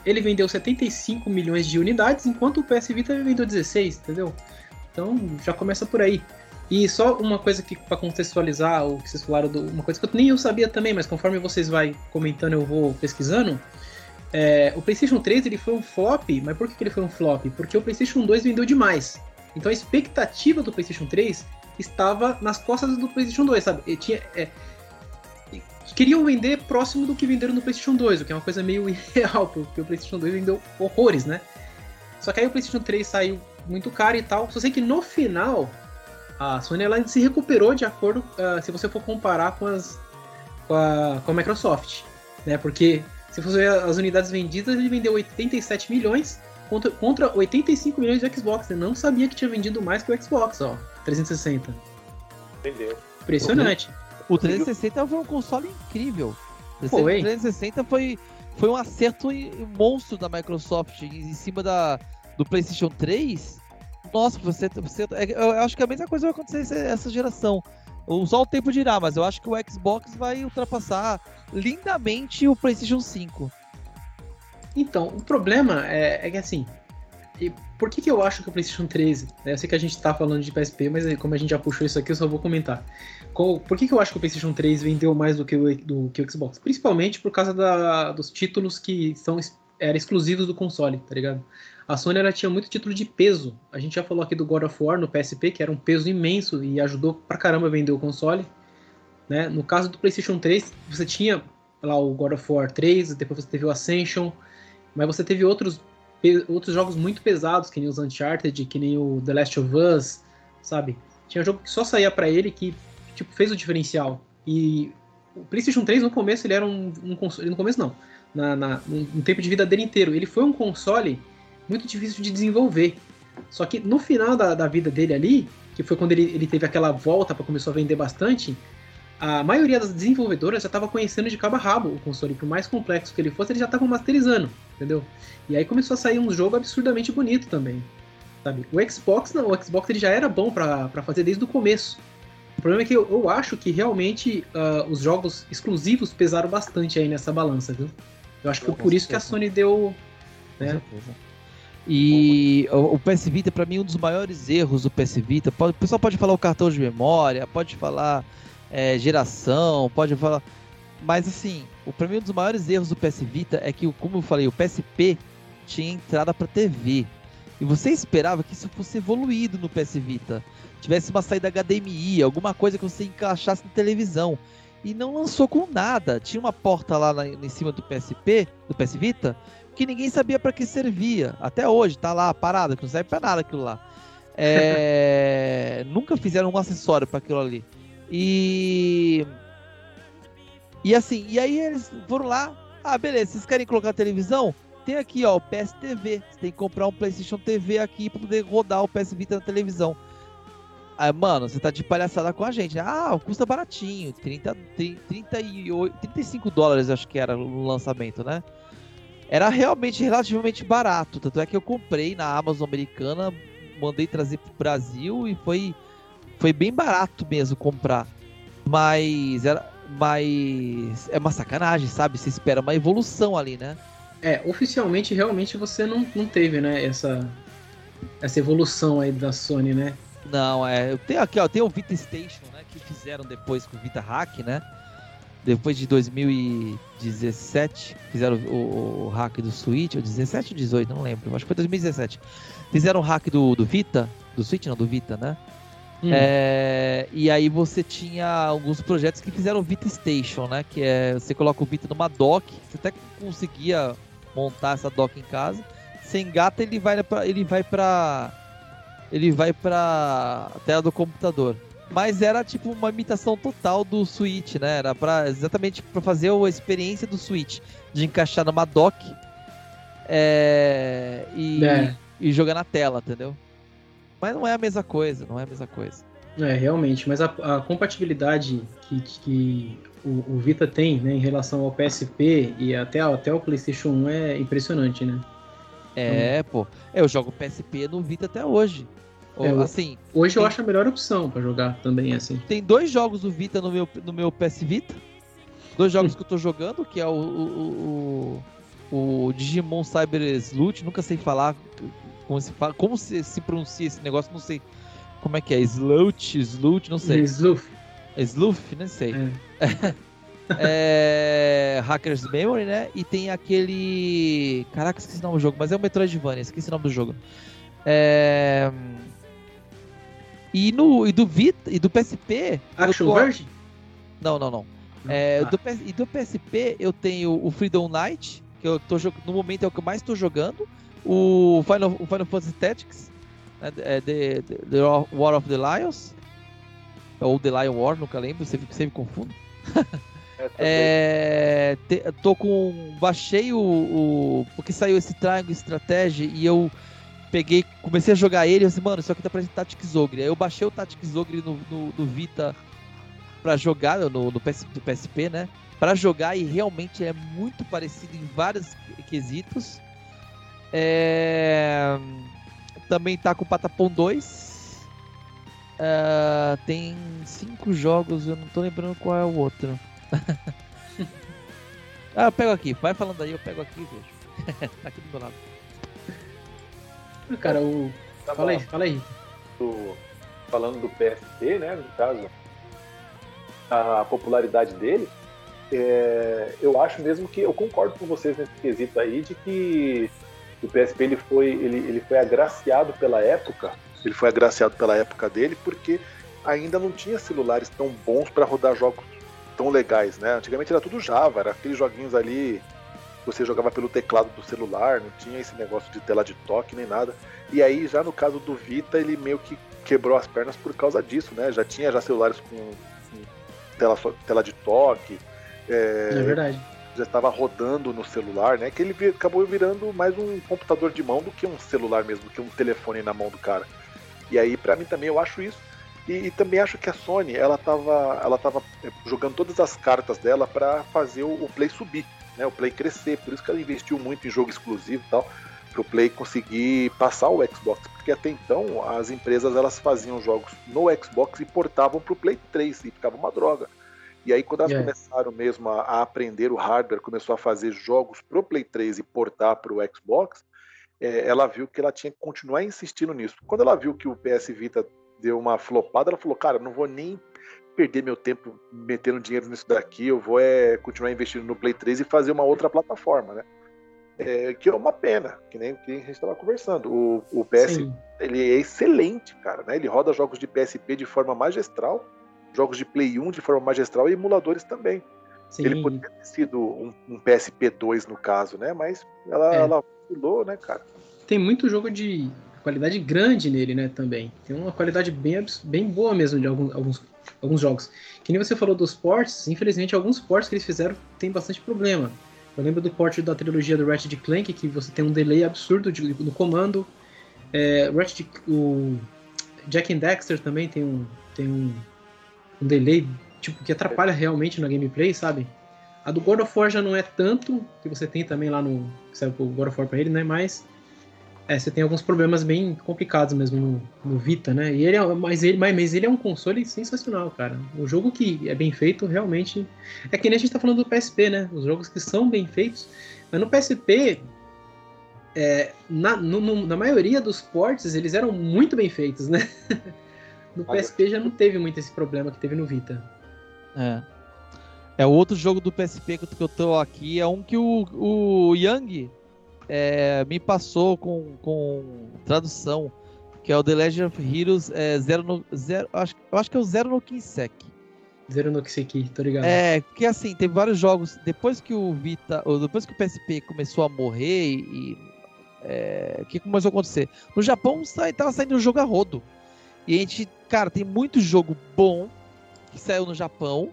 Ele vendeu 75 milhões de unidades, enquanto o PS Vita vendeu 16, entendeu? Então já começa por aí. E só uma coisa que para contextualizar o que vocês falaram, do, uma coisa que eu, nem eu sabia também, mas conforme vocês vai comentando eu vou pesquisando. É, o PlayStation 3 ele foi um flop, mas por que, ele foi um flop? Porque o PlayStation 2 vendeu demais. Então a expectativa do PlayStation 3 estava nas costas do PlayStation 2, sabe? E tinha, é, queriam vender próximo do que venderam no PlayStation 2, o que é uma coisa meio irreal, porque o PlayStation 2 vendeu horrores, né? Só que aí o PlayStation 3 saiu muito caro e tal. Só sei que no final a Sony ela se recuperou de acordo, uh, se você for comparar com as com a, com a Microsoft, né? Porque se você ver as unidades vendidas, ele vendeu 87 milhões contra, contra 85 milhões de Xbox. Eu não sabia que tinha vendido mais que o Xbox, ó. 360.
Entendeu?
Impressionante.
O 360 foi um console incrível. O 360 foi, foi um acerto monstro da Microsoft em cima da, do PlayStation 3. Nossa, você, você. É, eu acho que a mesma coisa vai acontecer essa geração. Só o tempo dirá, mas eu acho que o Xbox vai ultrapassar lindamente o PlayStation 5.
Então, o problema é, é que assim, e por que, que eu acho que o PlayStation 13, né, eu sei que a gente tá falando de PSP, mas como a gente já puxou isso aqui, eu só vou comentar. Qual, por que, que eu acho que o PlayStation 3 vendeu mais do que o, do, que o Xbox? Principalmente por causa da, dos títulos que são eram exclusivos do console, tá ligado? A Sony ela tinha muito título de peso. A gente já falou aqui do God of War no PSP, que era um peso imenso e ajudou pra caramba a vender o console. Né? No caso do PlayStation 3, você tinha lá o God of War 3, depois você teve o Ascension, mas você teve outros outros jogos muito pesados, que nem os Uncharted, que nem o The Last of Us, sabe? Tinha jogo que só saía para ele que tipo fez o diferencial. E o PlayStation 3 no começo ele era um, um console, no começo não, na, na, no tempo de vida dele inteiro, ele foi um console muito difícil de desenvolver. Só que no final da, da vida dele ali, que foi quando ele, ele teve aquela volta para começar a vender bastante, a maioria das desenvolvedoras já estava conhecendo de cabo a rabo o console, por mais complexo que ele fosse, eles já estavam masterizando, entendeu? E aí começou a sair um jogo absurdamente bonito também. Sabe? O Xbox não, o Xbox ele já era bom para fazer desde o começo. O problema é que eu, eu acho que realmente uh, os jogos exclusivos pesaram bastante aí nessa balança, viu? Eu acho que foi por isso que a Sony deu. Né?
E o, PS Vita, para mim, um dos maiores erros do PS Vita. O pessoal pode falar o cartão de memória, pode falar é, geração, pode falar. Mas assim, o para mim um dos maiores erros do PS Vita é que, como eu falei, o PSP tinha entrada para TV. E você esperava que isso fosse evoluído no PS Vita. Tivesse uma saída HDMI, alguma coisa que você encaixasse na televisão. E não lançou com nada. Tinha uma porta lá na, em cima do PSP, do PS Vita, que ninguém sabia para que servia. Até hoje, tá lá parado, que não serve para nada aquilo lá. É... Nunca fizeram um acessório para aquilo ali. E. E assim, e aí eles foram lá. Ah, beleza, vocês querem colocar televisão? Tem aqui, ó, o PS TV. Você tem que comprar um PlayStation TV aqui para poder rodar o PS Vita na televisão. Aí, mano, você tá de palhaçada com a gente. Ah, custa baratinho. 30, 38, 35 dólares, acho que era no lançamento, né? Era realmente relativamente barato. Tanto é que eu comprei na Amazon americana, mandei trazer pro Brasil e foi, foi bem barato mesmo comprar. Mas era, mas é uma sacanagem, sabe? Você espera uma evolução ali, né?
É, oficialmente, realmente você não, não teve, né, essa, essa evolução aí da Sony, né?
Não, é. Tem aqui, ó, tem o Vita Station, né? Que fizeram depois com o Vita Hack, né? Depois de 2017, fizeram o, o, hack do Switch, ou 17 ou 18, não lembro. Acho que foi 2017. Fizeram o hack do, do Vita, do Switch, não, do Vita, né? Hum. É, e aí você tinha alguns projetos que fizeram o Vita Station, né? Que é você coloca o Vita numa dock, você até conseguia montar essa dock em casa. Sem gata ele vai para ele vai para ele vai para tela do computador. Mas era tipo uma imitação total do Switch, né? Era para exatamente para fazer a experiência do Switch de encaixar numa dock é, e, é. e jogar na tela, entendeu? Mas não é a mesma coisa, não é a mesma coisa.
É, realmente, mas a, a compatibilidade que, que o, o, Vita tem né, em relação ao PSP e até, até o PlayStation 1 é impressionante, né?
É, então, pô. Eu jogo PSP no Vita até hoje.
É, assim, hoje tem, eu acho a melhor opção para jogar também, assim.
Tem dois jogos do Vita no meu, no meu PS Vita. Dois jogos hum. que eu tô jogando, que é o, o, o, o Digimon Cyber Sleuth, nunca sei falar como se, fala, como se, se pronuncia esse negócio, não sei como é que é, Sloot, Sloot, não sei.
Sleuth.
Sleuth, não sei. É. é, Hackers Memory, né? E tem aquele. Caraca, esqueci o nome do jogo, mas é o Metroidvania, esqueci o nome do jogo. É... E, no, e do Vita e do PSP.
Action tô... Verge?
Não, não, não. É, ah. do, e do PSP eu tenho o Freedom Knight, que eu tô no momento é o que eu mais estou jogando o Final, o Final Fantasy Tactics, né, é the, the, the, War of the Lions, ou The Lion War, nunca lembro, sempre, sempre confundo. é, te, tô com. Baixei o, o, Porque saiu esse Triangle Strategy e eu peguei, comecei a jogar ele e assim, mano, isso aqui tá parecendo Tactics Ogre. Aí eu baixei o Tactics Ogre no, no, no Vita pra jogar, no, no PS, do PSP, né? Pra jogar e realmente é muito parecido em vários quesitos. É... Também tá com o Patapom 2. É... Tem cinco jogos, eu não tô lembrando qual é o outro. ah, eu pego aqui, vai falando aí, eu pego aqui e vejo. tá aqui do meu lado.
Cara, o. Tá fala aí, fala aí.
Do... Falando do PSP, né? No caso, a popularidade dele. É... eu acho mesmo que eu concordo com vocês nesse quesito aí de que o PSP ele foi, ele, ele foi agraciado pela época, ele foi agraciado pela época dele porque ainda não tinha celulares tão bons para rodar jogos tão legais, né? Antigamente era tudo Java, era aqueles joguinhos ali você jogava pelo teclado do celular, não tinha esse negócio de tela de toque nem nada. E aí já no caso do Vita ele meio que quebrou as pernas por causa disso, né? Já tinha já celulares com, com tela, tela de toque.
É, é verdade
já estava rodando no celular, né? Que ele acabou virando mais um computador de mão do que um celular mesmo, do que um telefone na mão do cara. E aí, para mim também, eu acho isso. E, e, também acho que a Sony, ela tava, ela tava é, jogando todas as cartas dela para fazer o, o, Play subir, né? O Play crescer. Por isso que ela investiu muito em jogo exclusivo e tal, para o Play conseguir passar o Xbox. Porque até então, as empresas elas faziam jogos no Xbox e portavam para o Play 3 e ficava uma droga. E aí, quando elas yeah. começaram mesmo a, a, aprender o hardware, começou a fazer jogos pro Play 3 e portar pro Xbox, é, ela viu que ela tinha que continuar insistindo nisso. Quando ela viu que o PS Vita deu uma flopada, ela falou: Cara, não vou nem perder meu tempo metendo dinheiro nisso daqui, eu vou é, continuar investindo no Play 3 e fazer uma outra plataforma, né? É, que é uma pena, que nem que a gente estava conversando. O, o PS Sim. ele é excelente, cara, né? Ele roda jogos de PSP de forma magistral jogos de Play 1 de forma magistral e emuladores também. Sim. Ele poderia ter sido um, um, PSP 2 no caso, né? Mas ela, é. ela pulou, né, cara?
Tem muito jogo de qualidade grande nele, né, também. Tem uma qualidade bem, bem boa mesmo de alguns, alguns, alguns jogos. Que nem você falou dos ports, infelizmente alguns ports que eles fizeram tem bastante problema. Eu lembro do port da trilogia do Ratchet Clank, que você tem um delay absurdo de, no comando. É, Ratchet, o Jack and Dexter também tem um, tem um um delay tipo, que atrapalha realmente na gameplay, sabe? A do God of War já não é tanto, que você tem também lá no. Serve o God of War pra ele, né? Mas. É, você tem alguns problemas bem complicados mesmo no, no Vita, né? E ele é, mas, ele, mas ele é um console sensacional, cara. O jogo que é bem feito, realmente. É que nem a gente tá falando do PSP, né? Os jogos que são bem feitos. Mas no PSP, é, na, no, na maioria dos ports, eles eram muito bem feitos, né? No PSP já não teve muito esse problema que teve no Vita.
É. É outro jogo do PSP que eu tô aqui. É um que o, o Yang é, me passou com, com tradução. que é o The Legend of Heroes é, Zero no, zero, acho, eu acho que é o Zero no Kinsek.
Zero no Kiseki, tô ligado.
É, porque assim, teve vários jogos, depois que o Vita, ou depois que o PSP começou a morrer e... É, o que começou a acontecer? No Japão tava saindo um jogo a rodo. E a gente, cara, tem muito jogo bom que saiu no Japão,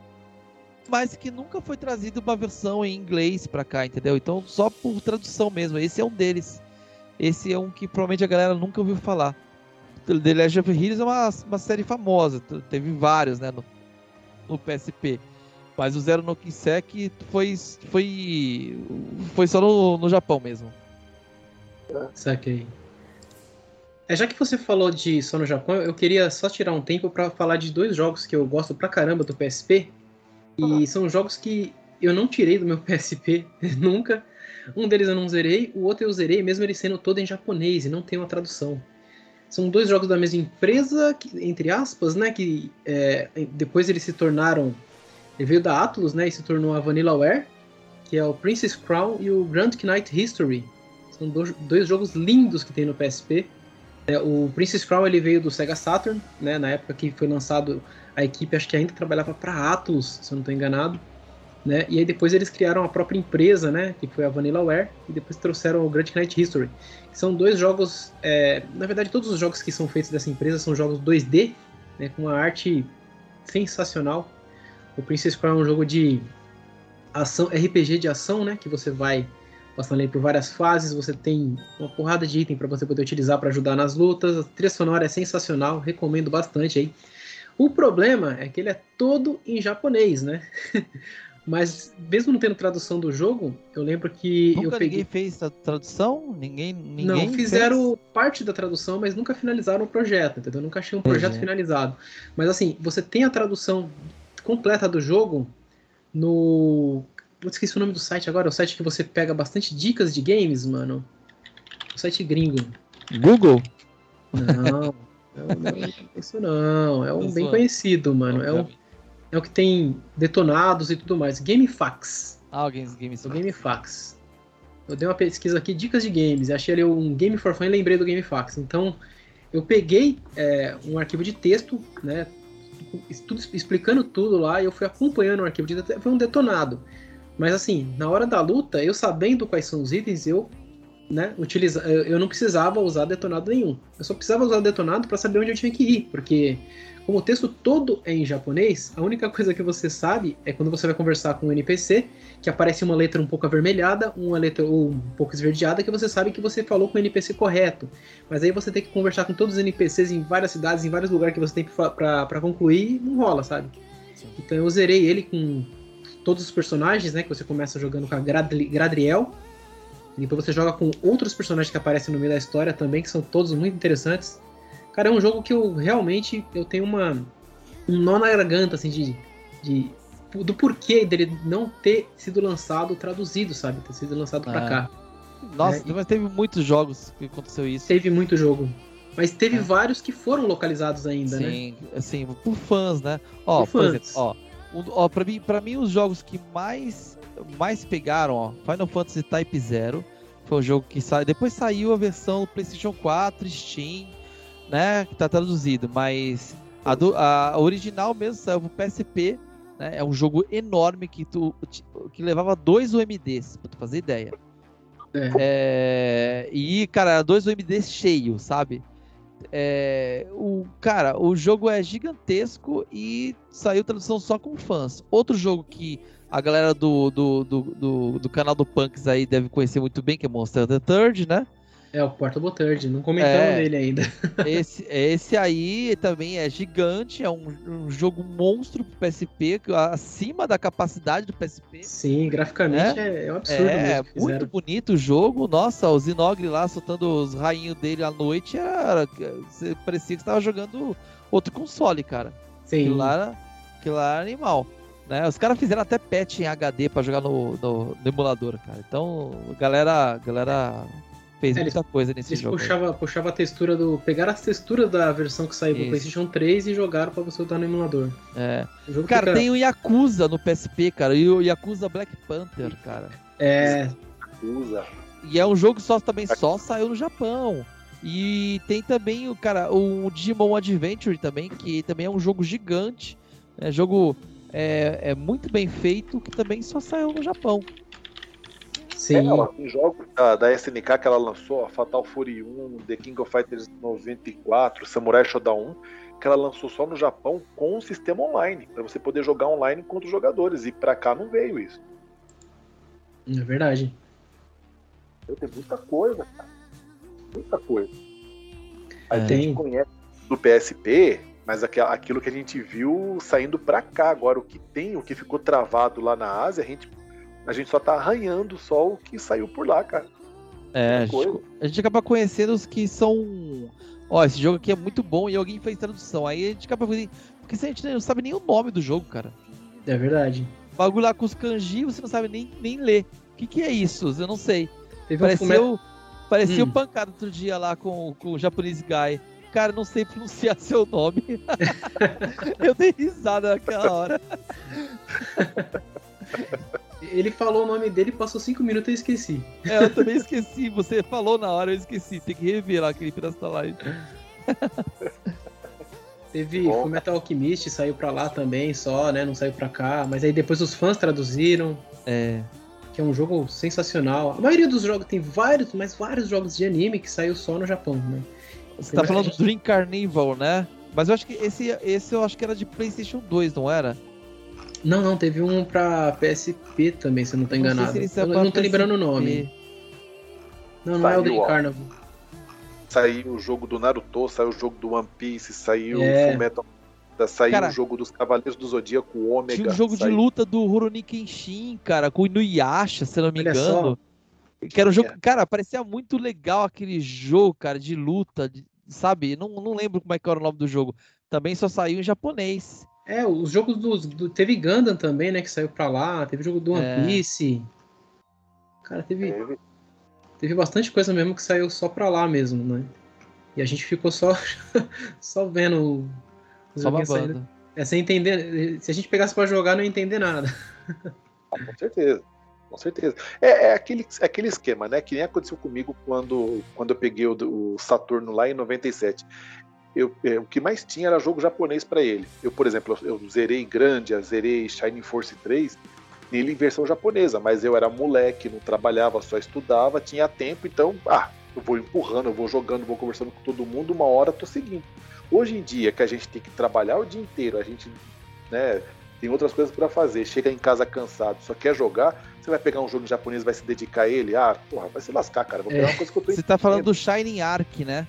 mas que nunca foi trazido uma versão em inglês pra cá, entendeu? Então, só por tradução mesmo. Esse é um deles. Esse é um que provavelmente a galera nunca ouviu falar. The Legend of Heroes é uma, uma série famosa, teve vários, né, no, no PSP. Mas o Zero no Kinsek foi, foi, foi só no, no Japão mesmo.
Saquei. É, já que você falou de só no Japão, eu queria só tirar um tempo para falar de dois jogos que eu gosto pra caramba do PSP. E são jogos que eu não tirei do meu PSP nunca. Um deles eu não zerei, o outro eu zerei, mesmo ele sendo todo em japonês e não tem uma tradução. São dois jogos da mesma empresa, que, entre aspas, né? Que é, depois eles se tornaram. Ele veio da Atlus, né? E se tornou a Vanillaware, que é o Princess Crown e o Grand Knight History. São dois, dois jogos lindos que tem no PSP. É, o Princess Crown ele veio do Sega Saturn, né? Na época que foi lançado, a equipe acho que ainda trabalhava para Atlus, se eu não estou enganado. Né? E aí depois eles criaram a própria empresa, né? Que foi a Vanillaware, e depois trouxeram o Grand Knight History. São dois jogos, é, na verdade todos os jogos que são feitos dessa empresa são jogos 2D, né? Com uma arte sensacional. O Princess Crown é um jogo de ação, RPG de ação, né? Que você vai passando por várias fases, você tem uma porrada de item para você poder utilizar para ajudar nas lutas. A trilha sonora é sensacional, recomendo bastante aí. O problema é que ele é todo em japonês, né? Mas mesmo não tendo tradução do jogo, eu lembro que
nunca
eu peguei.
Ninguém fez a tradução? Ninguém, ninguém
Não, fizeram fez? parte da tradução, mas nunca finalizaram o projeto, entendeu? Nunca achei um projeto finalizado. Mas assim, você tem a tradução completa do jogo no. Eu esqueci o nome do site agora, é o site que você pega bastante dicas de games, mano. O site gringo.
Google?
Não. não, é isso não. É um bem conhecido, mano. É um é o que tem detonados e tudo mais. GameFAQs.
Ah, o Games, Games
o GameFAQs. Eu dei uma pesquisa aqui, dicas de games, achei ali um Game for Fun e lembrei do GameFAQs. Então, eu peguei é, um arquivo de texto, né, tudo, explicando tudo lá, e eu fui acompanhando o arquivo de texto, foi um detonado. Mas assim, na hora da luta, eu sabendo quais são os itens, eu né, utiliza, eu não precisava usar detonado nenhum. Eu só precisava usar detonado para saber onde eu tinha que ir, porque como o texto todo é em japonês, a única coisa que você sabe é quando você vai conversar com um NPC, que aparece uma letra um pouco avermelhada, uma letra ou um pouco esverdeada, que você sabe que você falou com o NPC correto. Mas aí você tem que conversar com todos os NPCs em várias cidades, em vários lugares que você tem para concluir, e não rola, sabe? Sim. Então eu zerei ele com todos os personagens, né? Que você começa jogando com a Gradri Gradriel. E depois você joga com outros personagens que aparecem no meio da história também, que são todos muito interessantes. Cara, é um jogo que eu realmente eu tenho uma um nó na garganta assim de, de do porquê dele não ter sido lançado traduzido, sabe? Ter sido lançado para é. cá.
Nossa, é, mas teve muitos jogos que aconteceu isso.
Teve muito jogo. Mas teve é. vários que foram localizados ainda,
Sim, né? Sim, assim, por fãs, né? Ó, por, por exemplo, ó, um, ó pra, mim, pra mim, os jogos que mais, mais pegaram, ó, Final Fantasy Type Zero, foi um jogo que saiu. Depois saiu a versão PlayStation 4, Steam, né? Que tá traduzido, mas a, do, a original mesmo saiu pro PSP, né? É um jogo enorme que tu que levava dois UMDs, pra tu fazer ideia. É. É, e, cara, dois UMDs cheios, sabe? É, o cara, o jogo é gigantesco e saiu tradução só com fãs. Outro jogo que a galera do, do, do, do, do canal do Punks aí deve conhecer muito bem, que é Monster the Third, né?
É, o Portable Third, não comentamos é, dele ainda.
esse, esse aí também é gigante, é um, um, jogo monstro pro PSP, acima da capacidade do PSP.
Sim, graficamente é, é um absurdo.
É, muito bonito o jogo. Nossa, o Zinogre lá soltando os rainhos dele à noite, era, parecia que estava jogando outro console, cara. Sim. Aquilo lá aquilo lá era animal. Né? Os caras fizeram até patch em HD para jogar no, no, no, emulador, cara. Então, galera, galera fez é, muita coisa nesse
eles
jogo.
Puxava, puxava a textura do. Pegaram as texturas da versão que saiu pro PlayStation 3 e jogaram pra você usar no emulador.
É. O cara, fica... tem o Yakuza no PSP, cara, e o Yakuza Black Panther, cara.
É.
Yakuza. E é um jogo que só também só saiu no Japão. E tem também o cara, o Digimon Adventure também, que também é um jogo gigante, é jogo é, é muito bem feito, que também só saiu no Japão.
Sim. É, ela tem jogos da, da, SNK que ela lançou, a Fatal Fury 1, The King of Fighters 94, Samurai Shodown 1, que ela lançou só no Japão com um sistema online, para você poder jogar online com outros jogadores. E pra cá não veio isso.
É verdade.
Tem muita coisa, cara. Muita coisa.
A é. gente
conhece do PSP, mas aquilo que a gente viu saindo pra cá. Agora, o que tem, o que ficou travado lá na Ásia, a gente, a gente só tá arranhando só o que saiu por lá, cara.
É, a gente, a gente acaba conhecendo os que são. Ó, esse jogo aqui é muito bom e alguém fez tradução. Aí a gente acaba fazendo. Porque a gente não sabe nem o nome do jogo, cara.
É verdade.
O bagulho lá com os kanji, você não sabe nem, nem ler. O que, que é isso? Eu não sei. Teve pareceu, um parecia hum. o pancada outro dia lá com, com o japonês guy. Cara, não sei pronunciar seu nome. eu dei risada naquela hora.
Ele falou o nome dele, passou cinco minutos e eu esqueci.
É, eu também esqueci. Você falou na hora, eu esqueci. Tem que rever lá aquele pedaço da live.
Teve Bom. Metal Alchemist, saiu pra lá também só, né? Não saiu pra cá. Mas aí depois os fãs traduziram.
É
que é um jogo sensacional. A maioria dos jogos tem vários, mas vários jogos de anime que saiu só no Japão, né?
Você tá falando do Dream Carnival, né? Mas eu acho que esse, esse eu acho que era de PlayStation 2, não era?
Não, não, teve um pra PSP também, se eu não tô enganado. Não se eu não tô lembrando o nome. Não, não saiu, é o Dream Carnival.
Saiu o jogo do Naruto, saiu o jogo do One Piece, saiu é. o Fullmetal Saiu cara, o jogo dos Cavaleiros do Zodíaco Ômega.
Tinha o jogo
saiu...
de luta do Rurouni Kenshin, cara, com o Inuyasha, se não me Olha engano. Só. Que era um jogo, é. cara, parecia muito legal aquele jogo, cara, de luta, de, sabe? Não, não lembro como é que era o nome do jogo. Também só saiu em japonês.
É, os jogos dos, do. Teve Gundam também, né? Que saiu pra lá. Teve jogo do One é. Piece. Cara, teve. Teve, teve bastante coisa mesmo que saiu só pra lá mesmo, né? E a gente ficou só, só vendo
só babando.
É sem entender. Se a gente pegasse para jogar, não ia entender nada.
Ah, com certeza. Com certeza. É, é, aquele, é aquele esquema, né? Que nem aconteceu comigo quando, quando eu peguei o, o Saturno lá em 97. Eu, é, o que mais tinha era jogo japonês para ele. Eu, por exemplo, eu, zerei Grandia, zerei Shining Force 3 nele em versão japonesa, mas eu era moleque, não trabalhava, só estudava, tinha tempo, então, ah, eu vou empurrando, eu vou jogando, vou conversando com todo mundo, uma hora tô seguindo. Hoje em dia, que a gente tem que trabalhar o dia inteiro, a gente né, tem outras coisas para fazer, chega em casa cansado, só quer jogar, você vai pegar um jogo japonês vai se dedicar a ele? Ah, porra, vai se lascar, cara. Vou pegar é. uma coisa que eu tô
Você tá falando do Shining Ark, né?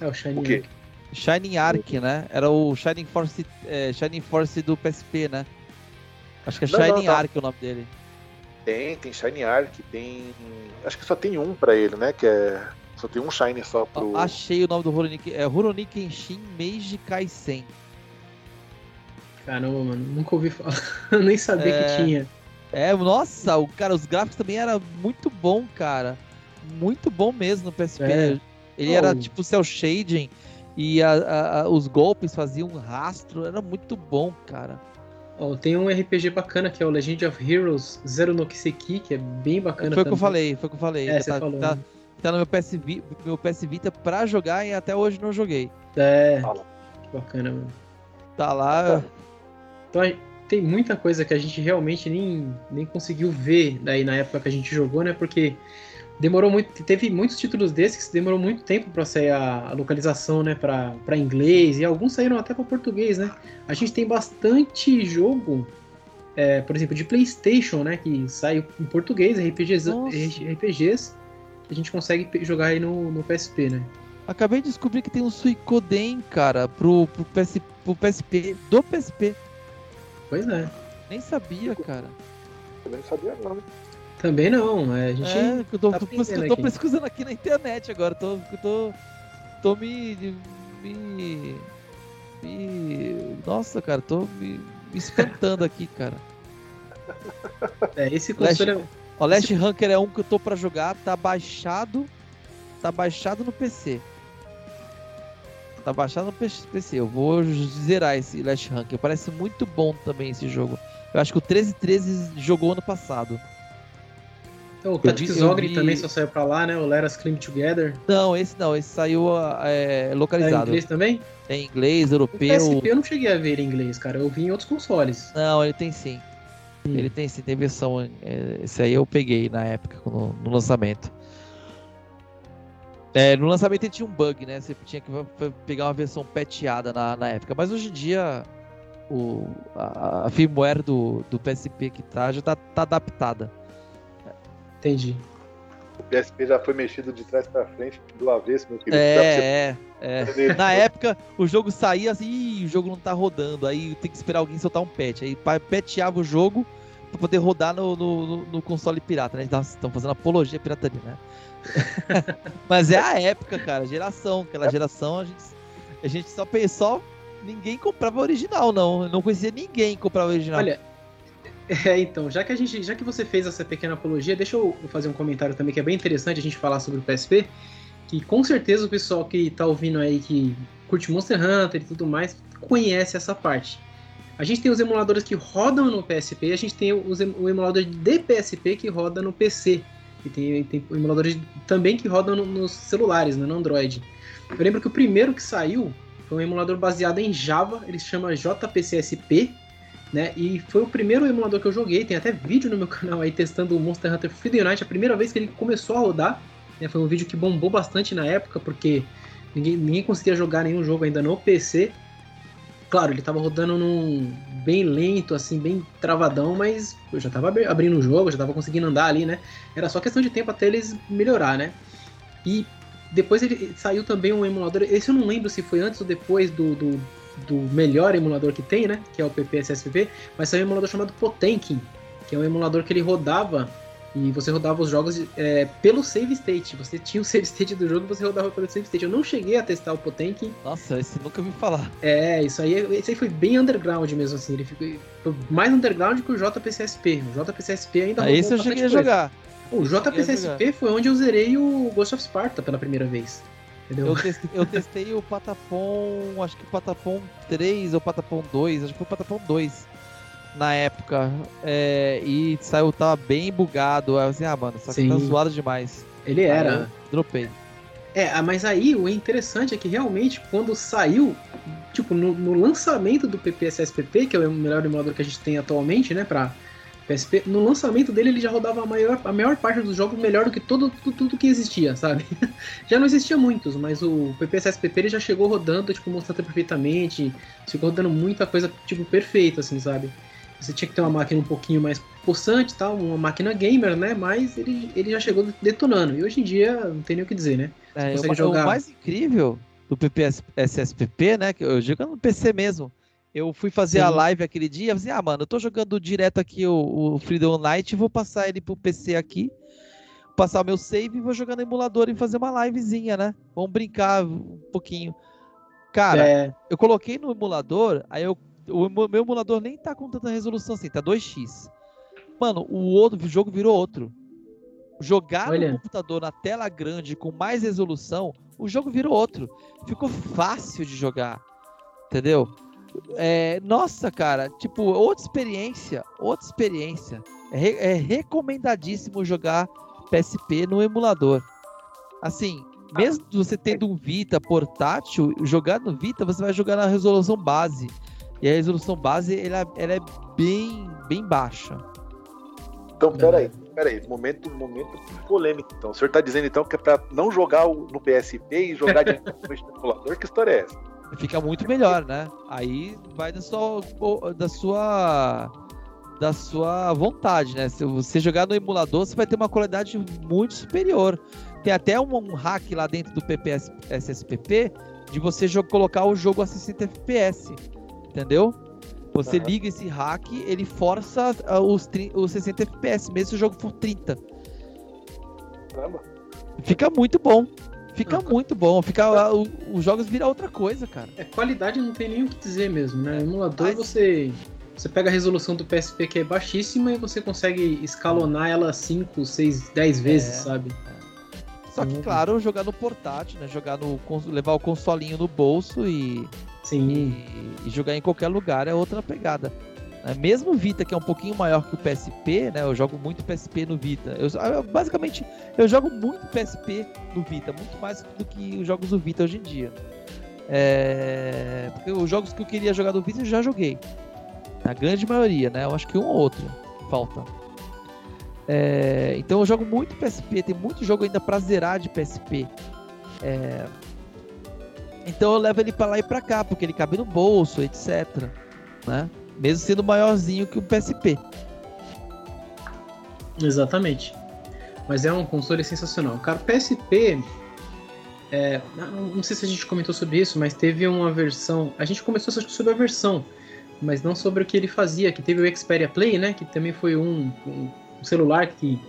É o Shining o Ark.
Shining Ark, né? Era o Shining Force, é, Shining Force do PSP, né? Acho que é não, Shining não, tá. Ark o nome dele.
Tem, tem Shining Ark, tem. Acho que só tem um para ele, né? Que é só tem um Shine só pro.
Achei o nome do Rurouni. É Rurouni Kenshin Meiji Kaisen.
Caramba, mano, nunca ouvi falar. nem sabia é... que tinha.
É, nossa, o cara, os gráficos também era muito bom, cara. Muito bom mesmo no PSP. É. Ele oh. era tipo cel shading e a, a, a, os golpes faziam um rastro, era muito bom, cara.
Oh, tem um RPG bacana que é o Legend of Heroes Zero no Kiseki, que é bem bacana.
Foi o que eu falei, foi o que eu falei.
É, tá, falou,
tá, né? tá no meu PS, meu PS Vita pra jogar e até hoje não joguei.
É. Que bacana, mano.
Tá lá.
Então, tem muita coisa que a gente realmente nem, nem conseguiu ver daí na época que a gente jogou, né? Porque demorou muito. Teve muitos títulos desses que demorou muito tempo para sair a, a, localização, né? Pra, pra inglês. E alguns saíram até para português, né? A gente tem bastante jogo. É, por exemplo, de PlayStation, né? Que saiu em português, RPGs, RPGs a gente consegue jogar aí no, no PSP, né?
Acabei de descobrir que tem um Suicoden, cara, pro, pro, PS, pro PSP, do PSP.
Pois é.
Nem sabia, cara.
Também não sabia, não.
Também não, é, a gente. É,
eu tô, tá tô, tô pesquisando aqui na internet agora, tô, tô, tô me, me, me. Nossa, cara, tô me, me espantando aqui, cara.
É, esse console
é o Last Ranker é um que eu tô pra jogar, tá baixado. Tá baixado no PC. Tá baixado no PC. Eu vou zerar esse Last Ranker. Parece muito bom também esse jogo. Eu acho que o 1313 jogou ano passado.
Então, o Tactics Ogre vi... também só saiu pra lá, né? O Let Us Climb Together.
Não, esse não, esse saiu é, localizado. É
em inglês também?
É em inglês, europeu. O
PSP eu não cheguei a ver em inglês, cara. Eu vi em outros consoles.
Não, ele tem sim. Hum. Ele tem sim, tem versão. É, esse aí eu peguei na época, no, no lançamento. É, no lançamento ele tinha um bug, né? Você tinha que pegar uma versão peteada na, na época. Mas hoje em dia o, a, a firmware do, do PSP que tá já tá, tá adaptada.
Entendi.
O PSP já foi mexido de trás para frente do avesso, meu querido.
É, é, é. Na época, o jogo saía assim, o jogo não tá rodando. Aí tem que esperar alguém soltar um patch. Aí peteava o jogo para poder rodar no, no, no, console pirata, né? Estão fazendo apologia à pirataria, né? Mas é a época, cara, geração. Aquela geração a gente, a gente só pensou, ninguém comprava original, não. Eu não conhecia ninguém que comprava original.
Olha, é, então, já que a gente, já que você fez essa pequena apologia, deixa eu fazer um comentário também que é bem interessante a gente falar sobre o PSP, que com certeza o pessoal que tá ouvindo aí que curte Monster Hunter e tudo mais conhece essa parte. A gente tem os emuladores que rodam no PSP, a gente tem os, o emulador de PSP que roda no PC. E tem, tem emuladores também que rodam no, nos celulares, né, no Android. Eu lembro que o primeiro que saiu foi um emulador baseado em Java, ele se chama JPCSP, né? E foi o primeiro emulador que eu joguei, tem até vídeo no meu canal aí testando o Monster Hunter Freedom Unite, a primeira vez que ele começou a rodar. Né? Foi um vídeo que bombou bastante na época, porque ninguém, ninguém conseguia jogar nenhum jogo ainda no PC. Claro, ele estava rodando num bem lento, assim, bem travadão, mas eu já estava abrindo o jogo, já estava conseguindo andar ali, né? Era só questão de tempo até eles melhorar, né? E depois ele saiu também um emulador, esse eu não lembro se foi antes ou depois do, do do melhor emulador que tem, né? Que é o PPSSP, mas saiu um emulador chamado Potenkin, que é um emulador que ele rodava e você rodava os jogos é, pelo save state. Você tinha o save state do jogo e você rodava pelo save state. Eu não cheguei a testar o Potenkin.
Nossa, esse nunca vi falar.
É, isso aí, esse aí foi bem underground mesmo, assim. Ele ficou mais underground que o JPCSP. O JPCSP ainda
ah, Esse eu cheguei a jogar.
O JPCSP foi onde eu zerei o Ghost of Sparta pela primeira vez.
Entendeu? Eu testei, eu testei o Patapon, acho que o Patapon 3 ou Patapon 2, acho que foi o Patapon 2 na época. É, e saiu, tava bem bugado. Aí eu assim, ah, mano, só que tá zoado demais.
Ele era.
dropei.
É, ah, mas aí o interessante é que realmente quando saiu, tipo, no, no lançamento do PPSSPP, que é o melhor emulador que a gente tem atualmente, né, pra PSP, no lançamento dele ele já rodava a maior, a maior parte dos jogos melhor do que todo, tudo, tudo que existia, sabe? já não existia muitos, mas o PPSSPP ele já chegou rodando, tipo, mostrando perfeitamente, ficou rodando muita coisa, tipo, perfeita, assim, sabe? Você tinha que ter uma máquina um pouquinho mais possante tal, uma máquina gamer, né? Mas ele, ele já chegou detonando. E hoje em dia não tem nem o que dizer, né?
É, jogar... O mais incrível do PPSSPP, né? Que eu jogo no PC mesmo eu fui fazer Sim. a live aquele dia, assim, ah, mano, eu tô jogando direto aqui o, o Freedom Night, vou passar ele pro PC aqui, passar o meu save e vou jogar no emulador e fazer uma livezinha, né? Vamos brincar um pouquinho. Cara, é. eu coloquei no emulador, aí eu, o meu emulador nem tá com tanta resolução assim, tá 2x. Mano, o outro o jogo virou outro. Jogar Olha. no computador na tela grande com mais resolução, o jogo virou outro. Ficou fácil de jogar. Entendeu? É, nossa, cara, tipo, outra experiência, outra experiência. É, é, recomendadíssimo jogar PSP no emulador. Assim, mesmo você tendo um Vita portátil, jogar no Vita, você vai jogar na resolução base. E a resolução base, ela, ela é bem, bem baixa.
Então, peraí, peraí, momento, momento polêmico. Então, o senhor está dizendo então que é para não jogar no PSP e jogar de emulador? Que história é essa?
fica muito melhor, né? Aí vai da sua, da sua da sua vontade, né? Se você jogar no emulador, você vai ter uma qualidade muito superior. Tem até um, um hack lá dentro do PPS SSPP de você colocar o jogo a 60 FPS, entendeu? Você uhum. liga esse hack, ele força uh, os, os 60 FPS, mesmo se o jogo for 30. Caramba. Fica muito bom. Fica não, muito bom, fica o, os jogos viram outra coisa, cara.
É, qualidade não tem nem o que dizer mesmo, né? Emulador Mas... você você pega a resolução do PSP que é baixíssima e você consegue escalonar ela 5, 6, 10 vezes, é, sabe?
É. Só que, claro, jogar no portátil, né? Jogar no. levar o consolinho no bolso e. Sim. E, e jogar em qualquer lugar é outra pegada. Né? Mesmo o Vita, que é um pouquinho maior que o PSP, né? Eu jogo muito PSP no Vita. Eu, eu, basicamente, eu jogo muito PSP no Vita, muito mais do que os jogos do Vita hoje em dia. É... Porque os jogos que eu queria jogar do Vita eu já joguei. A grande maioria, né? Eu acho que um ou outro falta. É... Então eu jogo muito PSP, tem muito jogo ainda pra zerar de PSP. É... Então eu levo ele para lá e para cá, porque ele cabe no bolso, etc. Né? Mesmo sendo maiorzinho que o PSP.
Exatamente. Mas é um console sensacional. Cara, PSP. É, não sei se a gente comentou sobre isso, mas teve uma versão. A gente começou sobre a versão, mas não sobre o que ele fazia. Que teve o Xperia Play, né? Que também foi um, um celular que,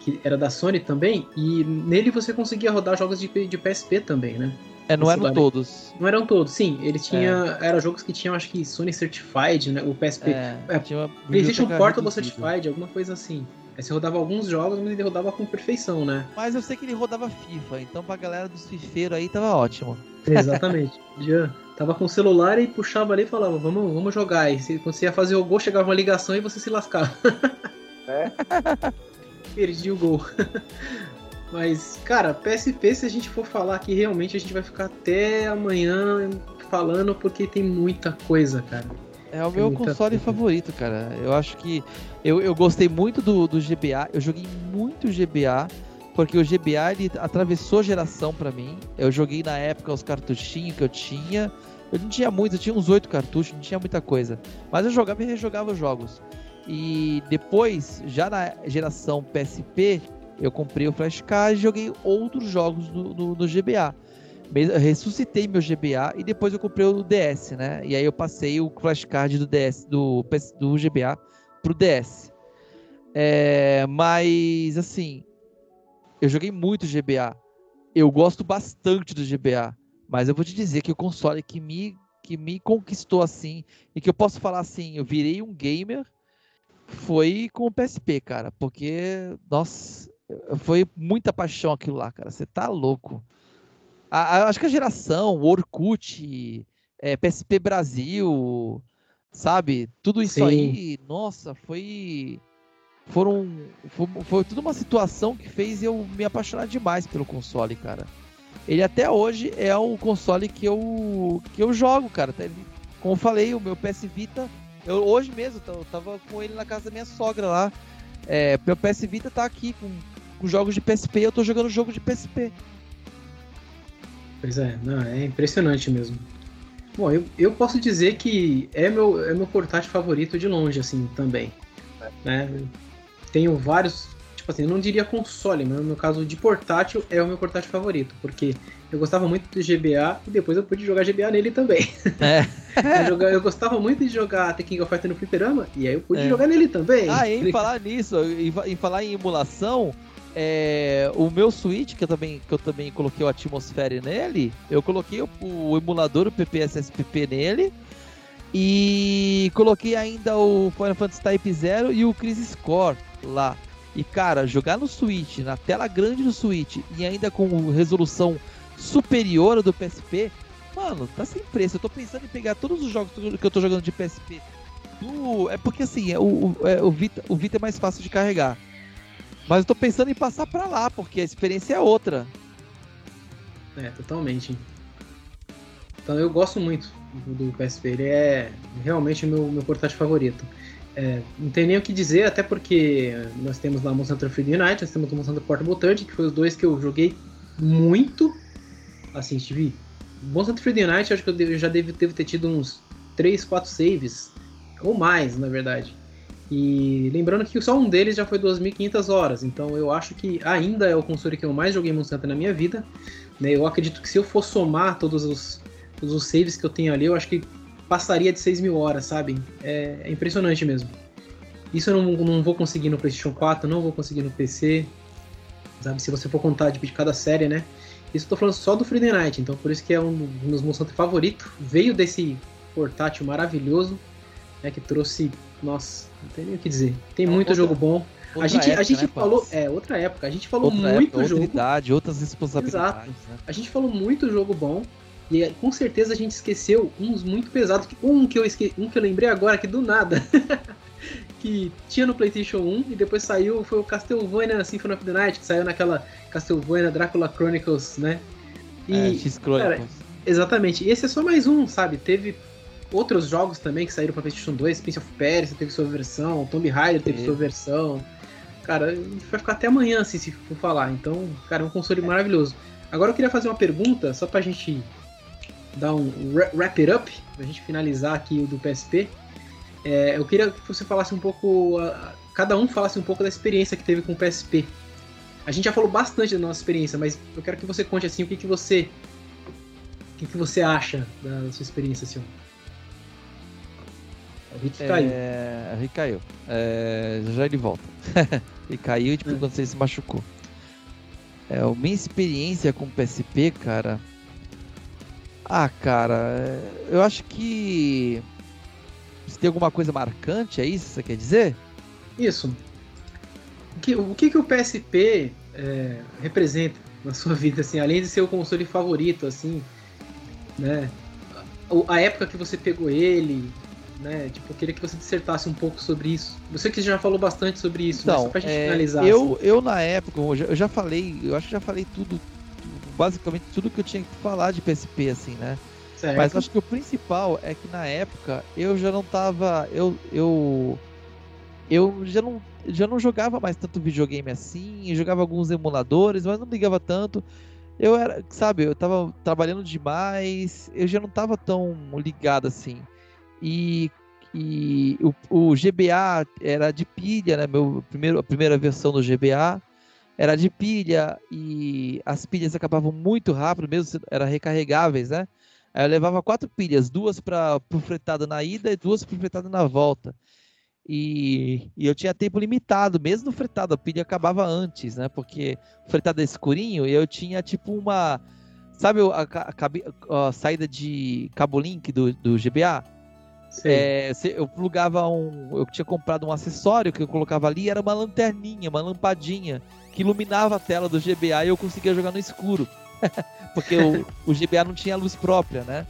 que era da Sony também. E nele você conseguia rodar jogos de, de PSP também, né?
É, não eram todos.
Não eram todos, sim. Ele tinha. É. Era jogos que tinham, acho que Sony Certified, né? O PSP. É, é, tinha PlayStation Portable Certified, alguma coisa assim. Aí você rodava alguns jogos, mas ele rodava com perfeição, né?
Mas eu sei que ele rodava FIFA, então pra galera dos fifeiros aí tava ótimo.
Exatamente. Já tava com o celular e puxava ali e falava, vamos, vamos jogar. E quando você ia fazer o gol, chegava uma ligação e você se lascava. É? Perdi o gol. Mas, cara, PSP, se a gente for falar aqui, realmente a gente vai ficar até amanhã falando, porque tem muita coisa, cara.
É o meu console coisa. favorito, cara. Eu acho que. Eu, eu gostei muito do, do GBA. Eu joguei muito GBA, porque o GBA ele atravessou geração para mim. Eu joguei na época os cartuchinhos que eu tinha. Eu não tinha muito, eu tinha uns oito cartuchos, não tinha muita coisa. Mas eu jogava e rejogava os jogos. E depois, já na geração PSP, eu comprei o flashcard e joguei outros jogos do, do, do GBA. ressuscitei meu GBA e depois eu comprei o DS, né? E aí eu passei o flashcard do DS, do, do GBA pro DS. É, mas assim, eu joguei muito GBA. Eu gosto bastante do GBA, mas eu vou te dizer que o console que me que me conquistou assim e que eu posso falar assim, eu virei um gamer foi com o PSP, cara, porque nossa, foi muita paixão aquilo lá, cara. Você tá louco. A, a, acho que a geração, Orkut, é, PSP Brasil, sabe? Tudo isso Sim. aí, nossa, foi. Foram. Foi, foi tudo uma situação que fez eu me apaixonar demais pelo console, cara. Ele até hoje é o console que eu, que eu jogo, cara. Tá, como eu falei, o meu PS Vita. Eu, hoje mesmo, eu tava com ele na casa da minha sogra lá. É, meu PS Vita tá aqui com com jogos de PSP eu tô jogando jogo de PSP.
Pois é, não, é impressionante mesmo. Bom, eu, eu posso dizer que é meu, é meu portátil favorito de longe, assim, também. É. Né? Tenho vários, tipo assim, eu não diria console, mas no meu caso de portátil é o meu portátil favorito, porque eu gostava muito do GBA e depois eu pude jogar GBA nele também. É. eu, jogava, eu, gostava muito de jogar The King of Fighters no fliperama e aí eu pude é. jogar nele também.
Ah, em falar nisso, em, em falar em emulação, é, o meu Switch, que eu, também, que eu também coloquei o Atmosphere nele, eu coloquei o, o emulador, o PPSSPP nele, e coloquei ainda o Final Fantasy Type 0 e o Crisis Core lá. E cara, jogar no Switch, na tela grande do Switch, e ainda com resolução superior do PSP, mano, tá sem preço. Eu tô pensando em pegar todos os jogos que eu tô jogando de PSP. Do... É porque assim, é, o, é, o, Vita, o Vita é mais fácil de carregar. Mas eu tô pensando em passar para lá, porque a experiência é outra.
É, totalmente. Então eu gosto muito do PSP, ele é realmente o meu, meu portátil favorito. É, não tem nem o que dizer, até porque nós temos lá Monster Hunter Freedom Unite, nós temos o Monster Portable Third, que foi os dois que eu joguei muito. Assim, tive. Monster Hunter Freedom Unite, acho que eu já devo ter tido uns 3, 4 saves, ou mais, na verdade. E lembrando que só um deles já foi 2.500 horas, então eu acho que ainda é o console que eu mais joguei Monster Hunter na minha vida. Né? Eu acredito que se eu for somar todos os, todos os saves que eu tenho ali, eu acho que passaria de 6 mil horas, sabe? É, é, impressionante mesmo. Isso eu não, não vou conseguir no PlayStation 4, não vou conseguir no PC, sabe? Se você for contar de cada série, né? Isso eu tô falando só do Friday Night, então por isso que é um dos meus Monster Hunter favoritos. Veio desse portátil maravilhoso, né? Que trouxe, nossa, não tem nem o que dizer. Tem muito outra, jogo bom. A gente, época, a gente né, falou. É, outra época. A gente falou outra muito época, jogo.
Outra idade, outras responsabilidades. Exato.
Né? A gente falou muito jogo bom. E com certeza a gente esqueceu uns muito pesados. Um que eu, esque... um que eu lembrei agora, que do nada. que tinha no PlayStation 1 e depois saiu foi o Castlevania Symphony of the Night, que saiu naquela Castlevania Dracula Chronicles, né?
E, é, X Chronicles. Cara,
exatamente. E esse é só mais um, sabe? Teve outros jogos também que saíram para PlayStation 2, Prince of Persia teve sua versão, Tomb Raider teve é. sua versão. Cara, a gente vai ficar até amanhã assim, se for falar. Então, cara, é um console maravilhoso. Agora eu queria fazer uma pergunta, só pra gente dar um wrap it up, pra gente finalizar aqui o do PSP. É, eu queria que você falasse um pouco, cada um falasse um pouco da experiência que teve com o PSP. A gente já falou bastante da nossa experiência, mas eu quero que você conte assim o que, que você o que, que você acha da sua experiência, senhor.
O Rick é... caiu. O Rick caiu. É... Já ele volta. ele caiu e tipo, é. quando você se machucou. É, a minha experiência com PSP, cara. Ah, cara, é, eu acho que. Se tem alguma coisa marcante, é isso que você quer dizer?
Isso. O que o, que, que o PSP é, representa na sua vida, assim, além de ser o console favorito, assim, né? A época que você pegou ele, né? Tipo, eu queria que você dissertasse um pouco sobre isso. Você que já falou bastante sobre isso,
então, mas pra gente é, finalizar. Eu, assim. eu, na época, eu já, eu já, falei, eu acho que já falei tudo, basicamente tudo que eu tinha que falar de PSP, assim, né? Certo. Mas acho que o principal é que na época eu já não tava. Eu. Eu, eu já não. Já não jogava mais tanto videogame assim, jogava alguns emuladores, mas não ligava tanto. Eu era, sabe, eu tava trabalhando demais, eu já não tava tão ligado assim. E, e o, o, GBA era de pilha, né? Meu primeiro, a primeira versão do GBA era de pilha e as pilhas acabavam muito rápido, mesmo eram recarregáveis, né? Aí eu levava quatro pilhas, duas para o fretado na ida e duas para o fretado na volta. E, e, eu tinha tempo limitado, mesmo no fretado, a pilha acabava antes, né? Porque o fretado é escurinho e eu tinha tipo uma. Sabe a, a, a, a saída de cabo link do, do GBA? É, eu plugava um. Eu tinha comprado um acessório que eu colocava ali, era uma lanterninha, uma lampadinha, que iluminava a tela do GBA e eu conseguia jogar no escuro. Porque o, o GBA não tinha luz própria, né?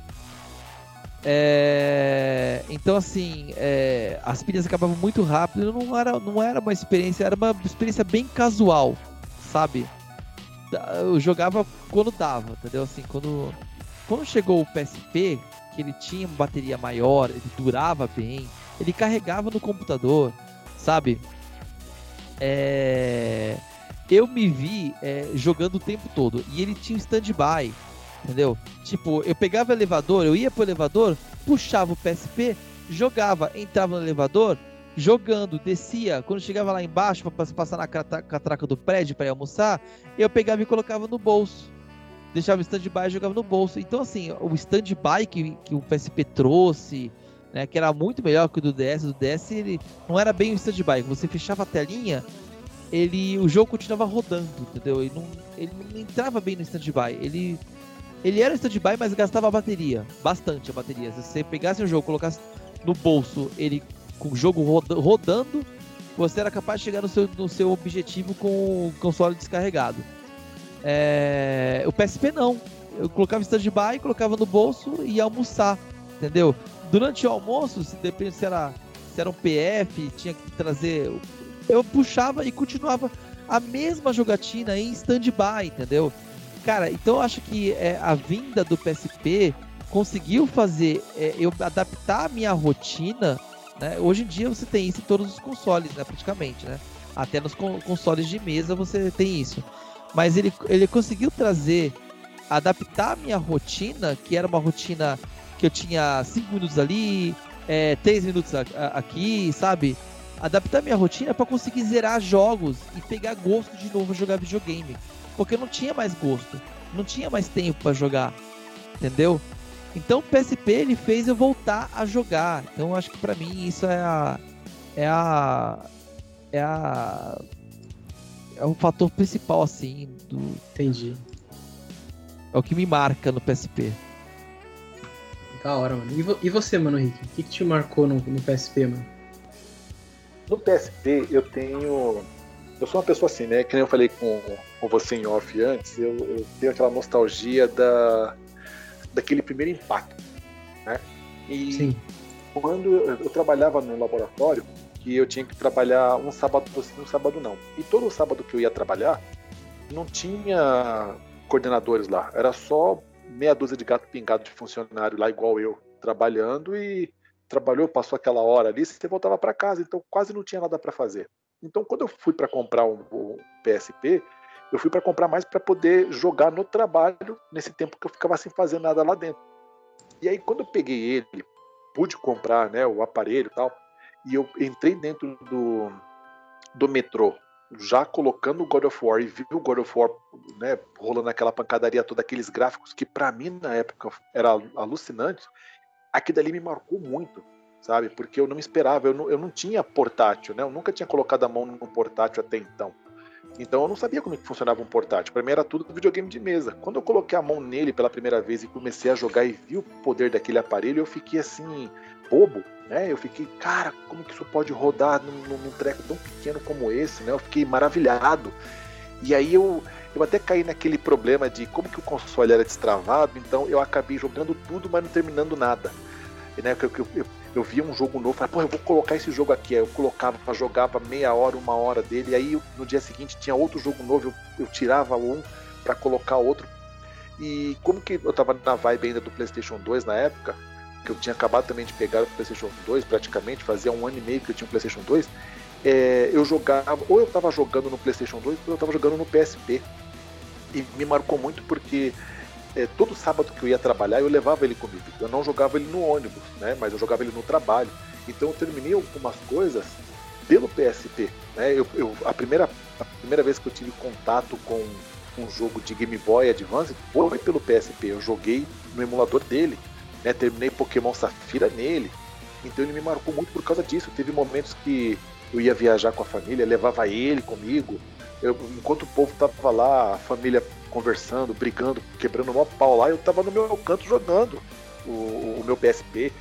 É, então, assim, é, as pilhas acabavam muito rápido. Não era, não era uma experiência, era uma experiência bem casual, sabe? Eu jogava quando dava, entendeu? Assim, quando, quando chegou o PSP, que ele tinha uma bateria maior, ele durava bem, ele carregava no computador, sabe? É... Eu me vi é, jogando o tempo todo e ele tinha stand-by, entendeu? Tipo, eu pegava o elevador, eu ia pro elevador, puxava o PSP, jogava, entrava no elevador, jogando, descia. Quando chegava lá embaixo para passar na catraca do prédio para almoçar, eu pegava e colocava no bolso deixava o stand-by e jogava no bolso. Então, assim, o stand-by que, que o PSP trouxe, né, que era muito melhor que o do DS, do DS ele não era bem o stand-by. Você fechava a telinha, ele, o jogo continuava rodando, entendeu? Ele não, ele não entrava bem no stand-by. Ele, ele era stand-by, mas gastava a bateria, bastante a bateria. Se você pegasse o jogo, colocasse no bolso, ele com o jogo roda, rodando, você era capaz de chegar no seu, no seu objetivo com o console descarregado. É... O PSP não. Eu colocava em stand-by, colocava no bolso e ia almoçar, entendeu? Durante o almoço, se depende se era, se era um PF, tinha que trazer. Eu puxava e continuava a mesma jogatina em stand-by, entendeu? Cara, então eu acho que é, a vinda do PSP conseguiu fazer é, eu adaptar a minha rotina. Né? Hoje em dia você tem isso em todos os consoles, né? Praticamente, né? Até nos consoles de mesa você tem isso. Mas ele, ele conseguiu trazer, adaptar a minha rotina, que era uma rotina que eu tinha 5 minutos ali, 3 é, minutos aqui, sabe? Adaptar a minha rotina para conseguir zerar jogos e pegar gosto de novo a jogar videogame. Porque eu não tinha mais gosto, não tinha mais tempo para jogar, entendeu? Então o PSP ele fez eu voltar a jogar. Então acho que para mim isso é a é a é a é o fator principal, assim, do.
Entendi.
É o que me marca no PSP.
Da hora, mano. E, vo e você, mano, Rick? O que, que te marcou no, no PSP, mano?
No PSP eu tenho. Eu sou uma pessoa assim, né? Que nem eu falei com, com você em off antes, eu, eu tenho aquela nostalgia da, daquele primeiro impacto, né? E Sim. quando eu, eu trabalhava no laboratório, que eu tinha que trabalhar um sábado um sábado não. E todo sábado que eu ia trabalhar, não tinha coordenadores lá. Era só meia dúzia de gato pingado de funcionário lá, igual eu, trabalhando e trabalhou, passou aquela hora ali, você voltava para casa, então quase não tinha nada para fazer. Então, quando eu fui para comprar um, um, PSP, eu fui para comprar mais para poder jogar no trabalho nesse tempo que eu ficava sem fazer nada lá dentro. E aí, quando eu peguei ele, pude comprar né, o aparelho e tal, e eu entrei dentro do, do metrô já colocando o God of War e viu o God of War né, rolando aquela pancadaria toda, aqueles gráficos que para mim na época era alucinante, aquilo dali me marcou muito, sabe? Porque eu não esperava, eu não, eu não tinha portátil, né? Eu nunca tinha colocado a mão num portátil até então. Então eu não sabia como é que funcionava um portátil. Para mim era tudo videogame de mesa. Quando eu coloquei a mão nele pela primeira vez e comecei a jogar e vi o poder daquele aparelho, eu fiquei assim, bobo, né? Eu fiquei, cara, como que isso pode rodar num, num treco tão pequeno como esse, né? Eu fiquei maravilhado. E aí eu, eu até caí naquele problema de como que o console era destravado, então eu acabei jogando tudo, mas não terminando nada. Né, eu, eu, eu, eu via um jogo novo, falei, pô, eu vou colocar esse jogo aqui. Aí eu colocava, jogava meia hora, uma hora dele, aí no dia seguinte tinha outro jogo novo, eu, eu tirava um para colocar outro. E como que eu tava na vibe ainda do PlayStation 2 na época, que eu tinha acabado também de pegar o PlayStation 2 praticamente, fazia um ano e meio que eu tinha o PlayStation 2, é, eu jogava, ou eu estava jogando no PlayStation 2, ou eu estava jogando no PSP. E me marcou muito porque é, todo sábado que eu ia trabalhar, eu levava ele comigo. Eu não jogava ele no ônibus, né? Mas eu jogava ele no trabalho. Então eu terminei algumas coisas pelo PSP. Né? Eu, eu, a, primeira, a primeira vez que eu tive contato com um jogo de Game Boy Advance foi pelo PSP. Eu joguei no emulador dele né? Terminei Pokémon Safira nele. Então ele me marcou muito por causa disso. Teve momentos que eu ia viajar com a família, levava ele comigo. Eu, enquanto o povo tava lá, a família conversando, brigando, quebrando o maior pau lá, eu tava no meu canto jogando o, o meu PSP.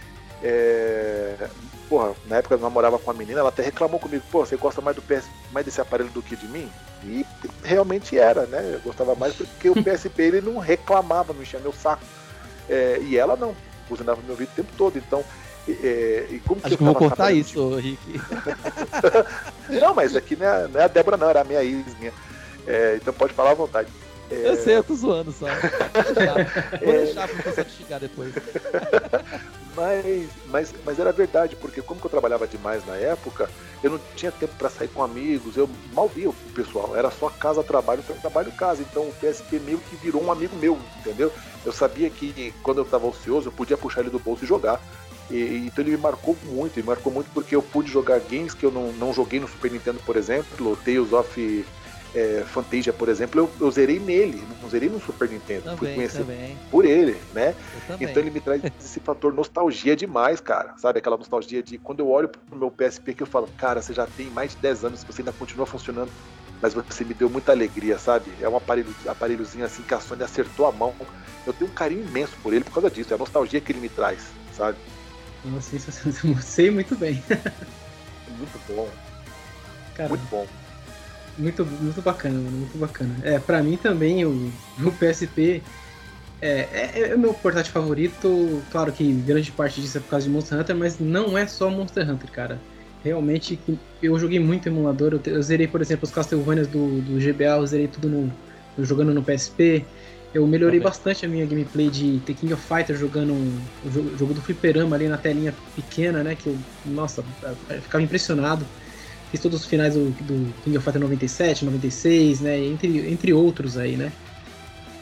É... Porra, na época eu namorava com a menina, ela até reclamou comigo, pô, você gosta mais do PS, mais desse aparelho do que de mim? E realmente era, né? Eu gostava mais porque o PSP ele não reclamava, não enchia meu saco. É, e ela não buzinava meu ouvido o tempo todo. Então, é, e como
Acho que, eu, vou cortar isso, Rick.
não, mas aqui não é, não é, a Débora, não, era a minha ex, minha. É, então pode falar à vontade.
É... Eu sei, eu tô zoando só. Vou deixar pra você xingar depois.
mas, mas, mas era verdade, porque como eu trabalhava demais na época, eu não tinha tempo para sair com amigos, eu mal via o pessoal, era só casa, trabalho, trabalho, casa. Então o PSP meio que virou um amigo meu, entendeu? Eu sabia que quando eu estava ocioso, eu podia puxar ele do bolso e jogar. E, então ele me marcou muito, me marcou muito porque eu pude jogar games que eu não, não joguei no Super Nintendo, por exemplo, Tales of é, Fantasia, por exemplo, eu, eu, zerei nele, não zerei no Super Nintendo, também, fui conhecer por ele, né? Então ele me traz esse fator nostalgia demais, cara, sabe? Aquela nostalgia de quando eu olho pro meu PSP que eu falo, cara, você já tem mais de 10 anos, você ainda continua funcionando, mas você me deu muita alegria, sabe? É um aparelho, aparelhozinho assim que a Sony acertou a mão eu tenho um carinho imenso por ele por causa disso, é a nostalgia que ele me traz, sabe?
Nossa, isso eu sei muito bem.
muito bom. Cara, muito bom.
Muito, muito bacana, muito bacana. É, pra mim também o, o PSP é, é, é, o meu portátil favorito. Claro que grande parte disso é por causa de Monster Hunter, mas não é só Monster Hunter, cara. Realmente, eu joguei muito emulador. Eu, eu zerei, por exemplo, os Castlevanias do, do GBA, eu zerei tudo no, jogando no PSP. Eu melhorei okay. bastante a minha gameplay de The King of Fighters jogando o jogo, jogo do fliperama ali na telinha pequena, né? Que eu, nossa, eu ficava impressionado. Fiz todos os finais do, do King of Fighters 97, 96, né? Entre, entre outros aí, né?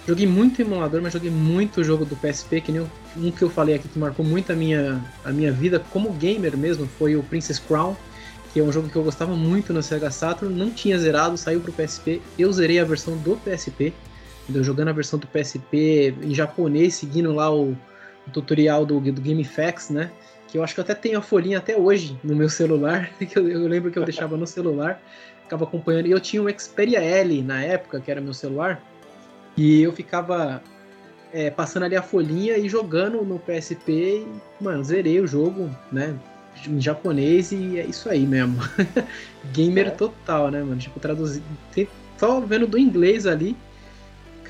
Joguei muito emulador, mas joguei muito jogo do PSP, que nem um que eu falei aqui que marcou muito a minha, a minha vida como gamer mesmo, foi o Princess Crown, que é um jogo que eu gostava muito no Sega Saturn, não tinha zerado, saiu pro PSP, eu zerei a versão do PSP, entendeu? Jogando a versão do PSP em japonês, seguindo lá o, o tutorial do, do GameFAQs, né? Que eu acho que eu até tenho a folhinha até hoje no meu celular, que eu, eu lembro que eu deixava no celular, ficava acompanhando. E eu tinha um Xperia L na época, que era meu celular, e eu ficava é, passando ali a folhinha e jogando no PSP. E, mano, zerei o jogo, né? Em japonês e é isso aí mesmo. Gamer é. total, né, mano? Tipo, traduzir. Só vendo do inglês ali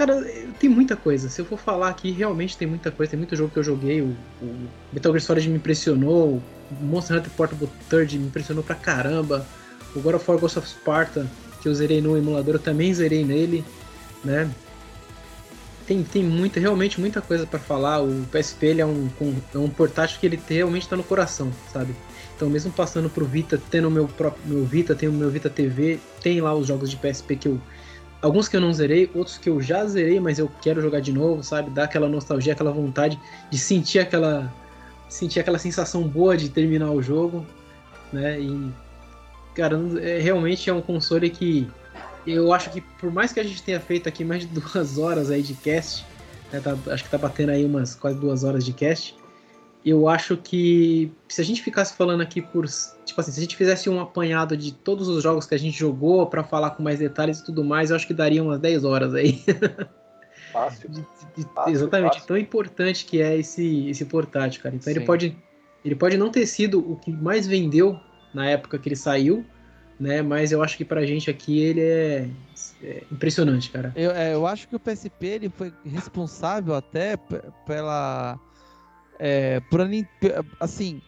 Cara, tem muita coisa. Se eu for falar aqui, realmente tem muita coisa. Tem muito jogo que eu joguei. O, o Metal Gear Solid me impressionou. O Monster Hunter Portable Third me impressionou pra caramba. O God of War Ghost of Sparta, que eu zerei no emulador, eu também zerei nele, né? Tem, tem muita, realmente muita coisa para falar. O PSP ele é, um, é um portátil que ele realmente tá no coração, sabe? Então, mesmo passando pro Vita, tendo o meu próprio meu Vita, tem o meu Vita TV, tem lá os jogos de PSP que eu Alguns que eu não zerei, outros que eu já zerei, mas eu quero jogar de novo, sabe? Dar aquela nostalgia, aquela vontade de sentir aquela sentir aquela sensação boa de terminar o jogo, né? E cara, é, realmente é um console que eu acho que por mais que a gente tenha feito aqui mais de duas horas aí de cast, né, tá, acho que tá batendo aí umas quase duas horas de cast, eu acho que se a gente ficasse falando aqui por. Tipo assim, se a gente fizesse um apanhado de todos os jogos que a gente jogou para falar com mais detalhes e tudo mais, eu acho que daria umas 10 horas aí.
Fácil.
de, de, fácil exatamente, fácil. tão importante que é esse, esse portátil, cara. Então Sim. ele pode, ele pode não ter sido o que mais vendeu na época que ele saiu, né? Mas eu acho que pra gente aqui ele é, é impressionante, cara.
Eu, é, eu acho que o PSP ele foi responsável até pela é, por, assim,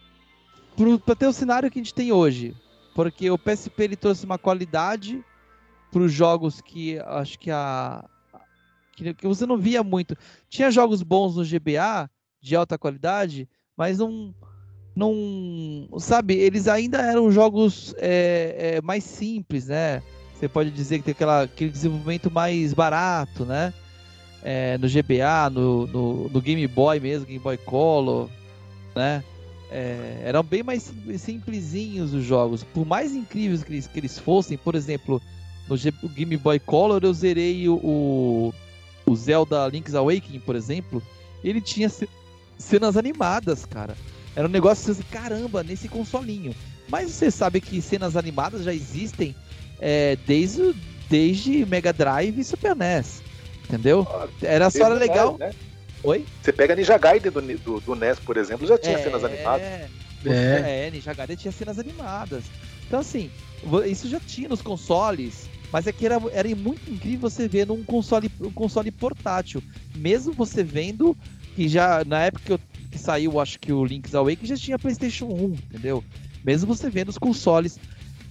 para ter o cenário que a gente tem hoje. Porque o PSP ele trouxe uma qualidade para os jogos que acho que a que, que, você não via muito. Tinha jogos bons no GBA de alta qualidade, mas não não sabe, eles ainda eram jogos é, é, mais simples, né? Você pode dizer que tem aquela, aquele desenvolvimento mais barato, né? é, no GBA, no, no, no, Game Boy mesmo, Game Boy Color, né? É, eram bem mais simplesinhos os jogos. Por mais incríveis que eles, que eles fossem, por exemplo, no Game Boy Color eu zerei o, o Zelda Link's Awakening, por exemplo. Ele tinha cenas animadas, cara. Era um negócio assim, caramba, nesse consolinho. Mas você sabe que cenas animadas já existem é, desde, desde Mega Drive e Super NES. Entendeu? Era só era legal. né?
Oi? Você pega Ninja Gaiden do, do, do, NES, por exemplo, já tinha é, cenas animadas.
É. é, Ninja Gaiden tinha cenas animadas. Então, assim, isso já tinha nos consoles. Mas é que era, era muito incrível você ver num console, um console portátil. Mesmo você vendo que já, na época que, eu, que saiu, acho que o Link's Awakening já tinha PlayStation 1, entendeu? Mesmo você vendo os consoles.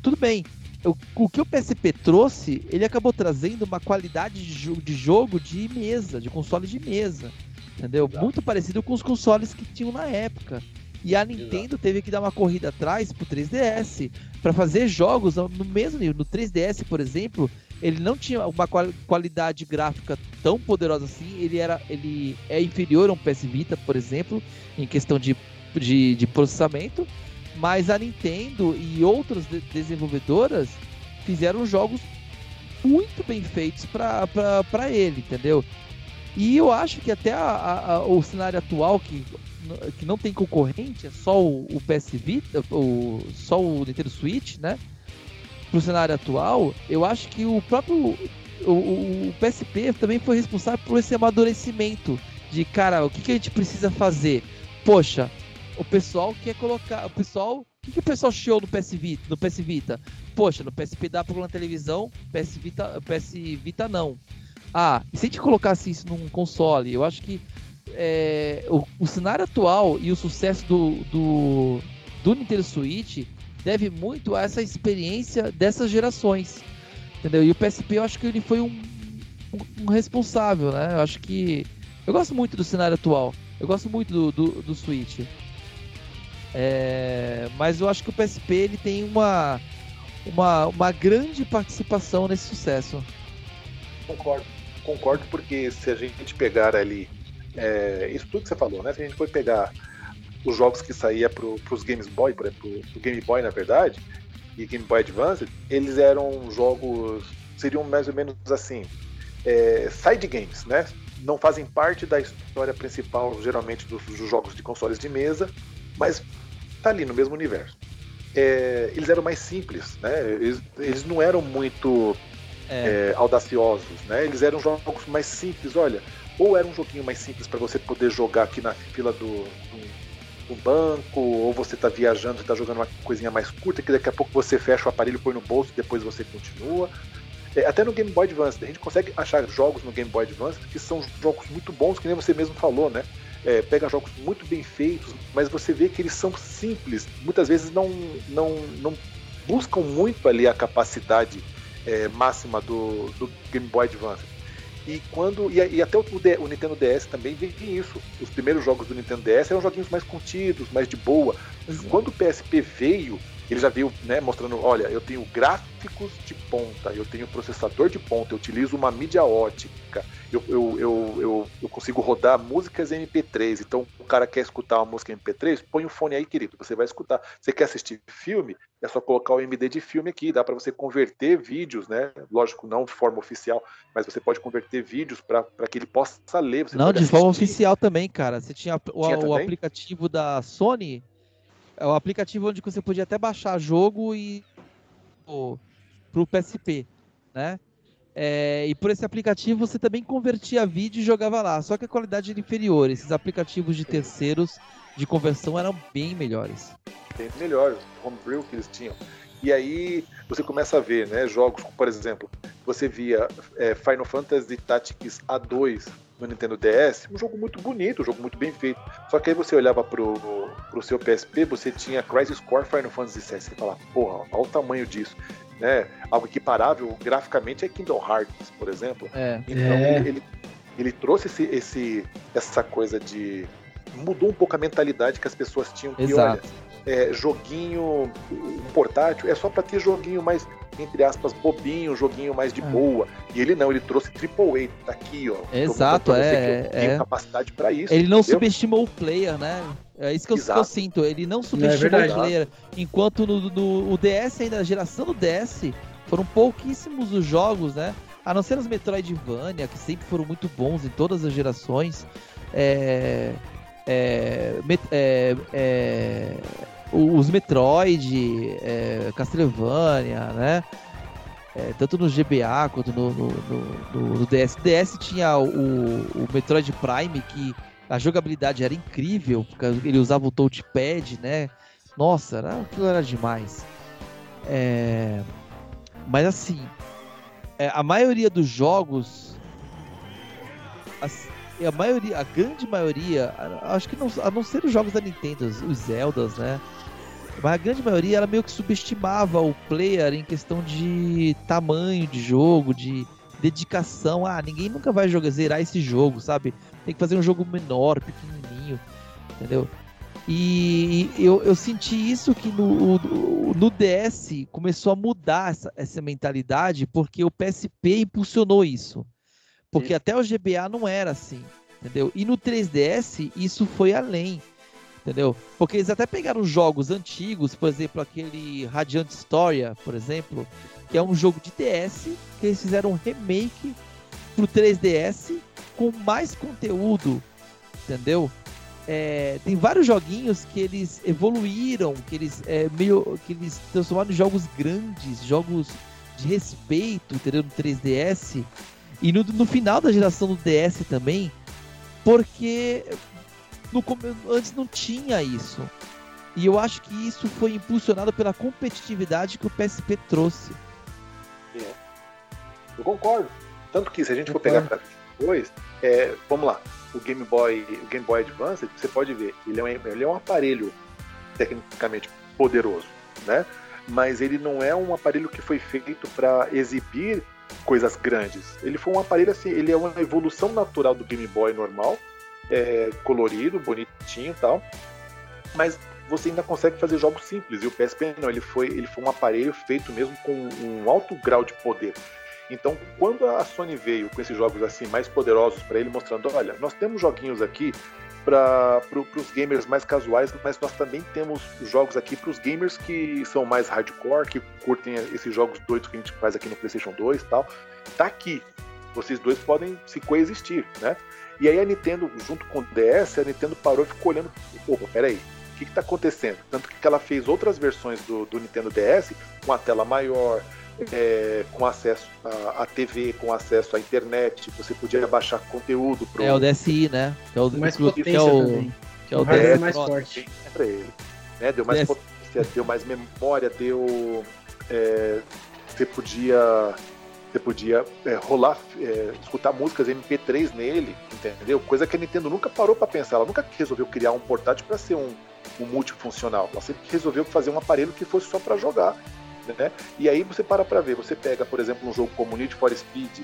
Tudo bem, o, o que o PSP trouxe, ele acabou trazendo uma qualidade de jogo, de jogo de mesa, de console de mesa. Entendeu? Exato. Muito parecido com os consoles que tinham na época. E a Nintendo Exato. teve que dar uma corrida atrás pro 3DS para fazer jogos no mesmo nível. No 3DS, por exemplo, ele não tinha uma qualidade gráfica tão poderosa assim. Ele era, ele é inferior a um PS Vita, por exemplo, em questão de, de, de processamento. Mas a Nintendo e outras de desenvolvedoras fizeram jogos muito bem feitos para ele, entendeu? E eu acho que até a, a, o cenário atual, que, que não tem concorrente, é só o, o PS Vita, o, só o Nintendo Switch, né? Pro cenário atual, eu acho que o próprio o, o, PSP também foi responsável por esse amadurecimento de, cara, o que, que a gente precisa fazer? Poxa, o pessoal quer colocar. O pessoal. O que, que o pessoal chiou no PS Vita? No PS Vita? Poxa, no PSP dá pra na televisão, PS Vita, PS Vita não. Ah, e se a gente colocasse isso num console, eu acho que é, o, o, cenário atual e o sucesso do, do, do Nintendo Switch deve muito a essa experiência dessas gerações. Entendeu? E o PSP eu acho que ele foi um, um, um responsável, né? Eu acho que. Eu gosto muito do cenário atual. Eu gosto muito do, do, do Switch. É, mas eu acho que o PSP ele tem uma, uma, uma grande participação nesse sucesso.
Concordo, concordo porque se a gente pegar ali é, isso tudo que você falou, né? Se a gente for pegar os jogos que saía para os Games Boy, para o Game Boy na verdade, e Game Boy Advance, eles eram jogos, seriam mais ou menos assim, é, side games, né? Não fazem parte da história principal, geralmente, dos, dos jogos de consoles de mesa, mas tá ali no mesmo universo. É, eles eram mais simples, né? Eles, eles não eram muito é. É, audaciosos, né? Eles eram jogos mais simples, olha. Ou era um joguinho mais simples para você poder jogar aqui na fila do, do, banco, ou você tá viajando, você tá jogando uma coisinha mais curta, que daqui a pouco você fecha o aparelho, põe no bolso e depois você continua. É, até no Game Boy Advance, a gente consegue achar jogos no Game Boy Advance que são jogos muito bons, que nem você mesmo falou, né? É, pega jogos muito bem feitos, mas você vê que eles são simples. Muitas vezes não, não, não buscam muito ali a capacidade é, máxima do, do Game Boy Advance. E quando e, e até o, o, Nintendo DS também vem isso. Os primeiros jogos do Nintendo DS eram joguinhos mais contidos, mais de boa. Uhum. Quando o PSP veio, ele já veio né, mostrando, olha, eu tenho gráficos de ponta, eu tenho processador de ponta, eu utilizo uma mídia ótica, eu, eu, eu, eu, eu consigo rodar músicas MP3. Então, o cara quer escutar uma música MP3, põe o fone aí, querido, você vai escutar. Você quer assistir filme? É só colocar o MD de filme aqui, dá para você converter vídeos, né? Lógico, não de forma oficial, mas você pode converter vídeos para que ele possa ler.
não, de forma oficial também, cara. Você tinha o, tinha o aplicativo da Sony é o aplicativo onde você podia até baixar jogo e para o PSP, né? É, e por esse aplicativo você também convertia vídeo e jogava lá, só que a qualidade era inferior. Esses aplicativos de terceiros de conversão eram bem melhores.
Bem melhores, homebrew que eles tinham. E aí você começa a ver, né, jogos, por exemplo, você via é, Final Fantasy Tactics A2 no Nintendo DS, um jogo muito bonito, um jogo muito bem feito. Só que aí você olhava pro, pro seu PSP, você tinha Crisis Core Final Fantasy VII. Você falava, porra, olha o tamanho disso. Né? Algo equiparável graficamente é Kingdom Hearts, por exemplo.
É.
Então é. Ele, ele, ele, trouxe esse, esse, essa coisa de. mudou um pouco a mentalidade que as pessoas tinham que,
Exato.
olha, é, joguinho portátil é só para ter joguinho mais entre aspas, bobinho, joguinho mais de é. boa. E ele não, ele trouxe Triple A, tá aqui, ó.
Exato, é.
Tem é. capacidade para isso.
Ele não entendeu? subestimou o player, né? É isso que eu, que eu sinto. Ele não subestimou é o player. Enquanto no, no o DS, ainda na geração do DS, foram pouquíssimos os jogos, né? A não ser os Metroidvania, que sempre foram muito bons em todas as gerações. É. É, é, é, os Metroid, é, Castlevania, né? É, tanto no GBA quanto no, no, no, no DS. DS tinha o, o, Metroid Prime, que a jogabilidade era incrível, porque ele usava o touchpad, né? Nossa, era, aquilo era demais. É, mas assim, é, a maioria dos jogos. A, a maioria, a grande maioria, acho que não, a não ser os jogos da Nintendo, os Zeldas, né? Mas a grande maioria ela meio que subestimava o player em questão de tamanho de jogo, de dedicação. Ah, ninguém nunca vai jogar, zerar esse jogo, sabe? Tem que fazer um jogo menor, pequenininho, entendeu? E eu, eu senti isso que no, no DS começou a mudar essa, essa mentalidade, porque o PSP impulsionou isso. Porque Sim. até o GBA não era assim, entendeu? E no 3DS isso foi além entendeu? Porque eles até pegaram jogos antigos, por exemplo, aquele Radiant Storia, por exemplo, que é um jogo de DS, que eles fizeram um remake pro 3DS com mais conteúdo, entendeu? É, tem vários joguinhos que eles evoluíram, que eles é, meio que eles transformaram em jogos grandes, jogos de respeito, entendeu? No 3DS e no, no final da geração do DS também, porque no, antes não tinha isso. E eu acho que isso foi impulsionado pela competitividade que o PSP trouxe.
É. Eu concordo. Tanto que se a gente for pegar para depois, é, vamos lá, o Game Boy, o Game Boy Advance, você pode ver, ele é um, ele é um aparelho tecnicamente poderoso, né? Mas ele não é um aparelho que foi feito para exibir coisas grandes. Ele foi um aparelho assim, ele é uma evolução natural do Game Boy normal, é, colorido, bonitinho e tal, mas você ainda consegue fazer jogos simples. E o PSP não, ele foi, ele foi um aparelho feito mesmo com um alto grau de poder. Então, quando a Sony veio com esses jogos assim mais poderosos para ele, mostrando, olha, nós temos joguinhos aqui para pro, os gamers mais casuais, mas nós também temos jogos aqui para os gamers que são mais hardcore, que curtem esses jogos doidos que a gente faz aqui no PlayStation 2 e tal. Tá aqui. Vocês dois podem se coexistir, né? E aí a Nintendo, junto com o DS, a Nintendo parou e ficou olhando, opa, peraí, o que está acontecendo? Tanto que ela fez outras versões do, do Nintendo DS com a tela maior, é, com acesso à, TV, com acesso à internet, você podia baixar conteúdo pro.
É o DSi, né?
Que é o mais potência que é o, também. Que é o, o DS mais forte.
Pra ele. Né? Deu mais DS. potência, deu mais memória, deu. É, você podia Você podia é, rolar, é, escutar músicas MP3 nele, entendeu? Coisa que a Nintendo nunca parou para pensar. Ela nunca resolveu criar um portátil para ser um, um multifuncional. Ela sempre resolveu fazer um aparelho que fosse só para jogar. Né? E aí você para para ver. Você pega, por exemplo, um jogo como Need for Speed,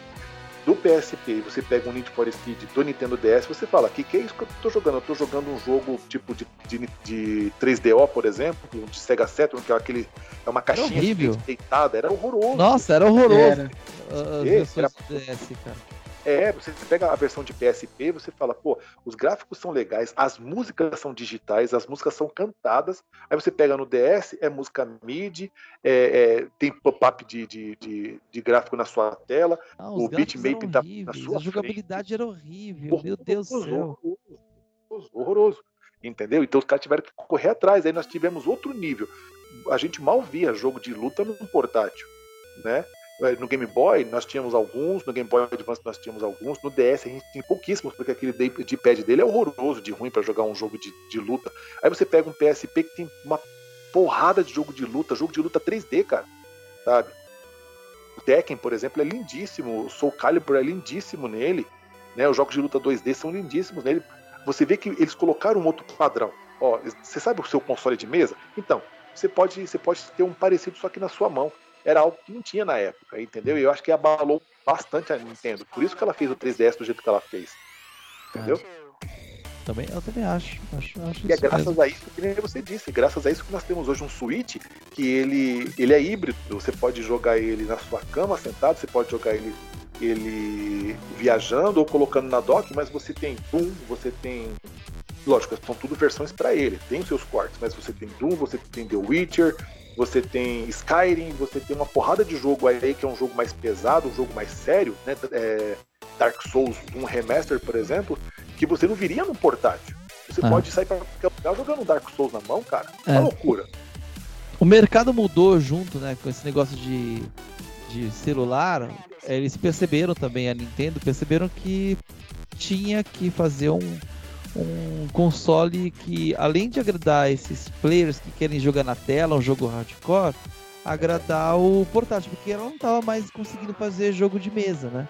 do PSP e você pega um Need for Speed do Nintendo DS, você fala, que que é isso que eu tô jogando? Eu tô jogando um jogo tipo de, de, de 3DO, por exemplo, de Sega Saturn, que é aquele é uma caixinha deitada, era horroroso.
Nossa, era horroroso. Era. As
era... DS, cara. É, você pega a versão de PSP, você fala, pô, os gráficos são legais, as músicas são digitais, as músicas são cantadas. Aí você pega no DS, é música MIDI, é, é, tem pop-up de, de, de, de, gráfico na sua tela, ah, o bitmap tá na sua
A jogabilidade frente. era horrível, meu Deus do céu.
Horroroso, horroroso, entendeu? Então os caras tiveram que correr atrás, aí nós tivemos outro nível. A gente mal via jogo de luta no portátil, né? É, no Game Boy nós tínhamos alguns, no Game Boy Advance nós tínhamos alguns, no DS a gente tem pouquíssimos, porque aquele D-pad dele é horroroso, de ruim para jogar um jogo de, de luta. Aí você pega um PSP que tem uma porrada de jogo de luta, jogo de luta 3D, cara, sabe? O Tekken, por exemplo, é lindíssimo, o Soul Calibur é lindíssimo nele, né? Os jogos de luta 2D são lindíssimos nele. Você vê que eles colocaram um outro padrão. Ó, você sabe o seu console de mesa? Então, você pode, você pode ter um parecido só que na sua mão era algo que não tinha na época, entendeu? E eu acho que abalou bastante a Nintendo. Por isso que ela fez o 3DS do jeito que ela fez. Entendeu?
Também, eu também acho. acho, acho
e é graças mesmo. a isso que nem você disse, graças a isso que nós temos hoje um Switch que ele, ele é híbrido. Você pode jogar ele na sua cama sentado, você pode jogar ele, ele viajando ou colocando na dock, mas você tem Doom, você tem lógico, são tudo versões para ele, tem os seus cortes, mas você tem Doom, você tem The Witcher, você tem Skyrim, você tem uma porrada de jogo aí que é um jogo mais pesado, um jogo mais sério, né? É, Dark Souls, um remaster, por exemplo, que você não viria num portátil. Você ah. pode sair pra lugar jogando Dark Souls na mão, cara. É uma loucura.
O mercado mudou junto, né, com esse negócio de, de celular. Eles perceberam também, a Nintendo, perceberam que tinha que fazer um, um console que, além de agradar esses players que querem jogar na tela, um jogo hardcore, agradar o portátil, porque ela não estava mais conseguindo fazer jogo de mesa, né?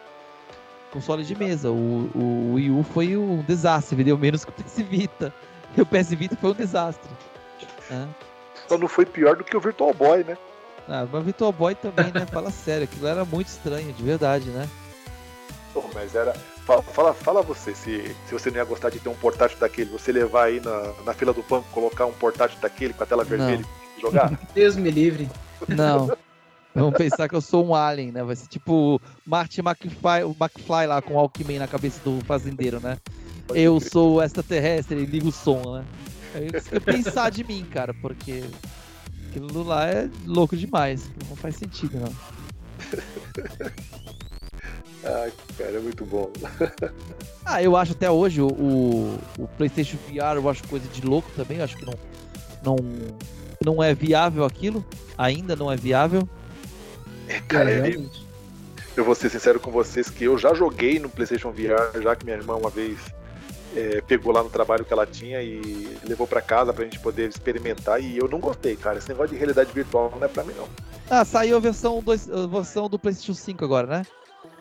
Console de mesa. O, o Wii U foi um desastre, vendeu menos que o PS Vita. E o PS Vita foi um desastre.
Né? Só não foi pior do que o Virtual Boy, né?
Ah, mas o Virtual Boy também, né? Fala sério, aquilo era muito estranho, de verdade, né?
Pô, mas era. Fala, fala, fala, você, se, se você não ia gostar de ter um portátil daquele, você levar aí na, na fila do banco, colocar um portátil daquele com a tela vermelha e jogar?
Deus me livre.
Não. Vamos pensar que eu sou um alien, né? Vai ser tipo Marty McFly, o McFly lá com o Alckmin na cabeça do fazendeiro, né? Eu sou extraterrestre e ligo o som, né? É isso que pensar de mim, cara, porque aquilo lá é louco demais. Não faz sentido, não.
Ai, cara, é muito bom.
ah, eu acho até hoje o, o, PlayStation VR, eu acho coisa de louco também. Eu acho que não, não, não é viável aquilo. Ainda não é viável.
É, cara, é, eu, eu vou ser sincero com vocês que eu já joguei no PlayStation VR, já que minha irmã uma vez é, pegou lá no trabalho que ela tinha e levou para casa pra gente poder experimentar. E eu não gostei, cara. Esse negócio de realidade virtual não é pra mim, não.
Ah, saiu a versão, dois, a versão do PlayStation 5 agora, né?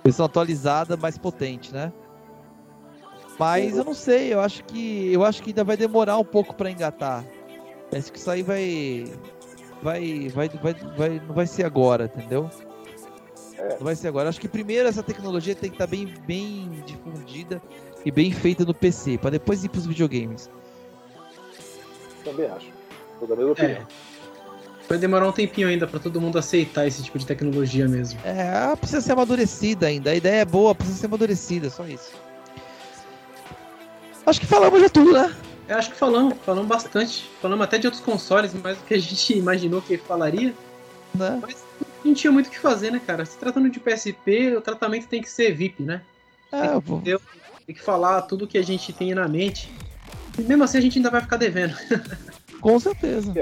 Versão atualizada, mais potente, né? Mas eu não sei, eu acho que eu acho que ainda vai demorar um pouco para engatar. Acho que isso aí vai vai vai vai, vai não vai ser agora, entendeu? Não vai ser agora. Acho que primeiro essa tecnologia tem que estar tá bem bem difundida e bem feita no PC, para depois ir para os videogames.
Também acho. Toda a mesma opinião. É.
Vai demorar um tempinho ainda para todo mundo aceitar esse tipo de tecnologia mesmo.
É, precisa ser amadurecida ainda. A ideia é boa, precisa ser amadurecida, só isso. Acho que falamos de tudo, né?
Eu acho que falamos, falamos bastante. Falamos até de outros consoles, mais do que a gente imaginou que falaria. Né? Mas não tinha muito o que fazer, né, cara? Se tratando de PSP, o tratamento tem que ser VIP, né? É, tem, que, ter, tem que falar tudo que a gente tem na mente. E mesmo assim a gente ainda vai ficar devendo.
Com certeza.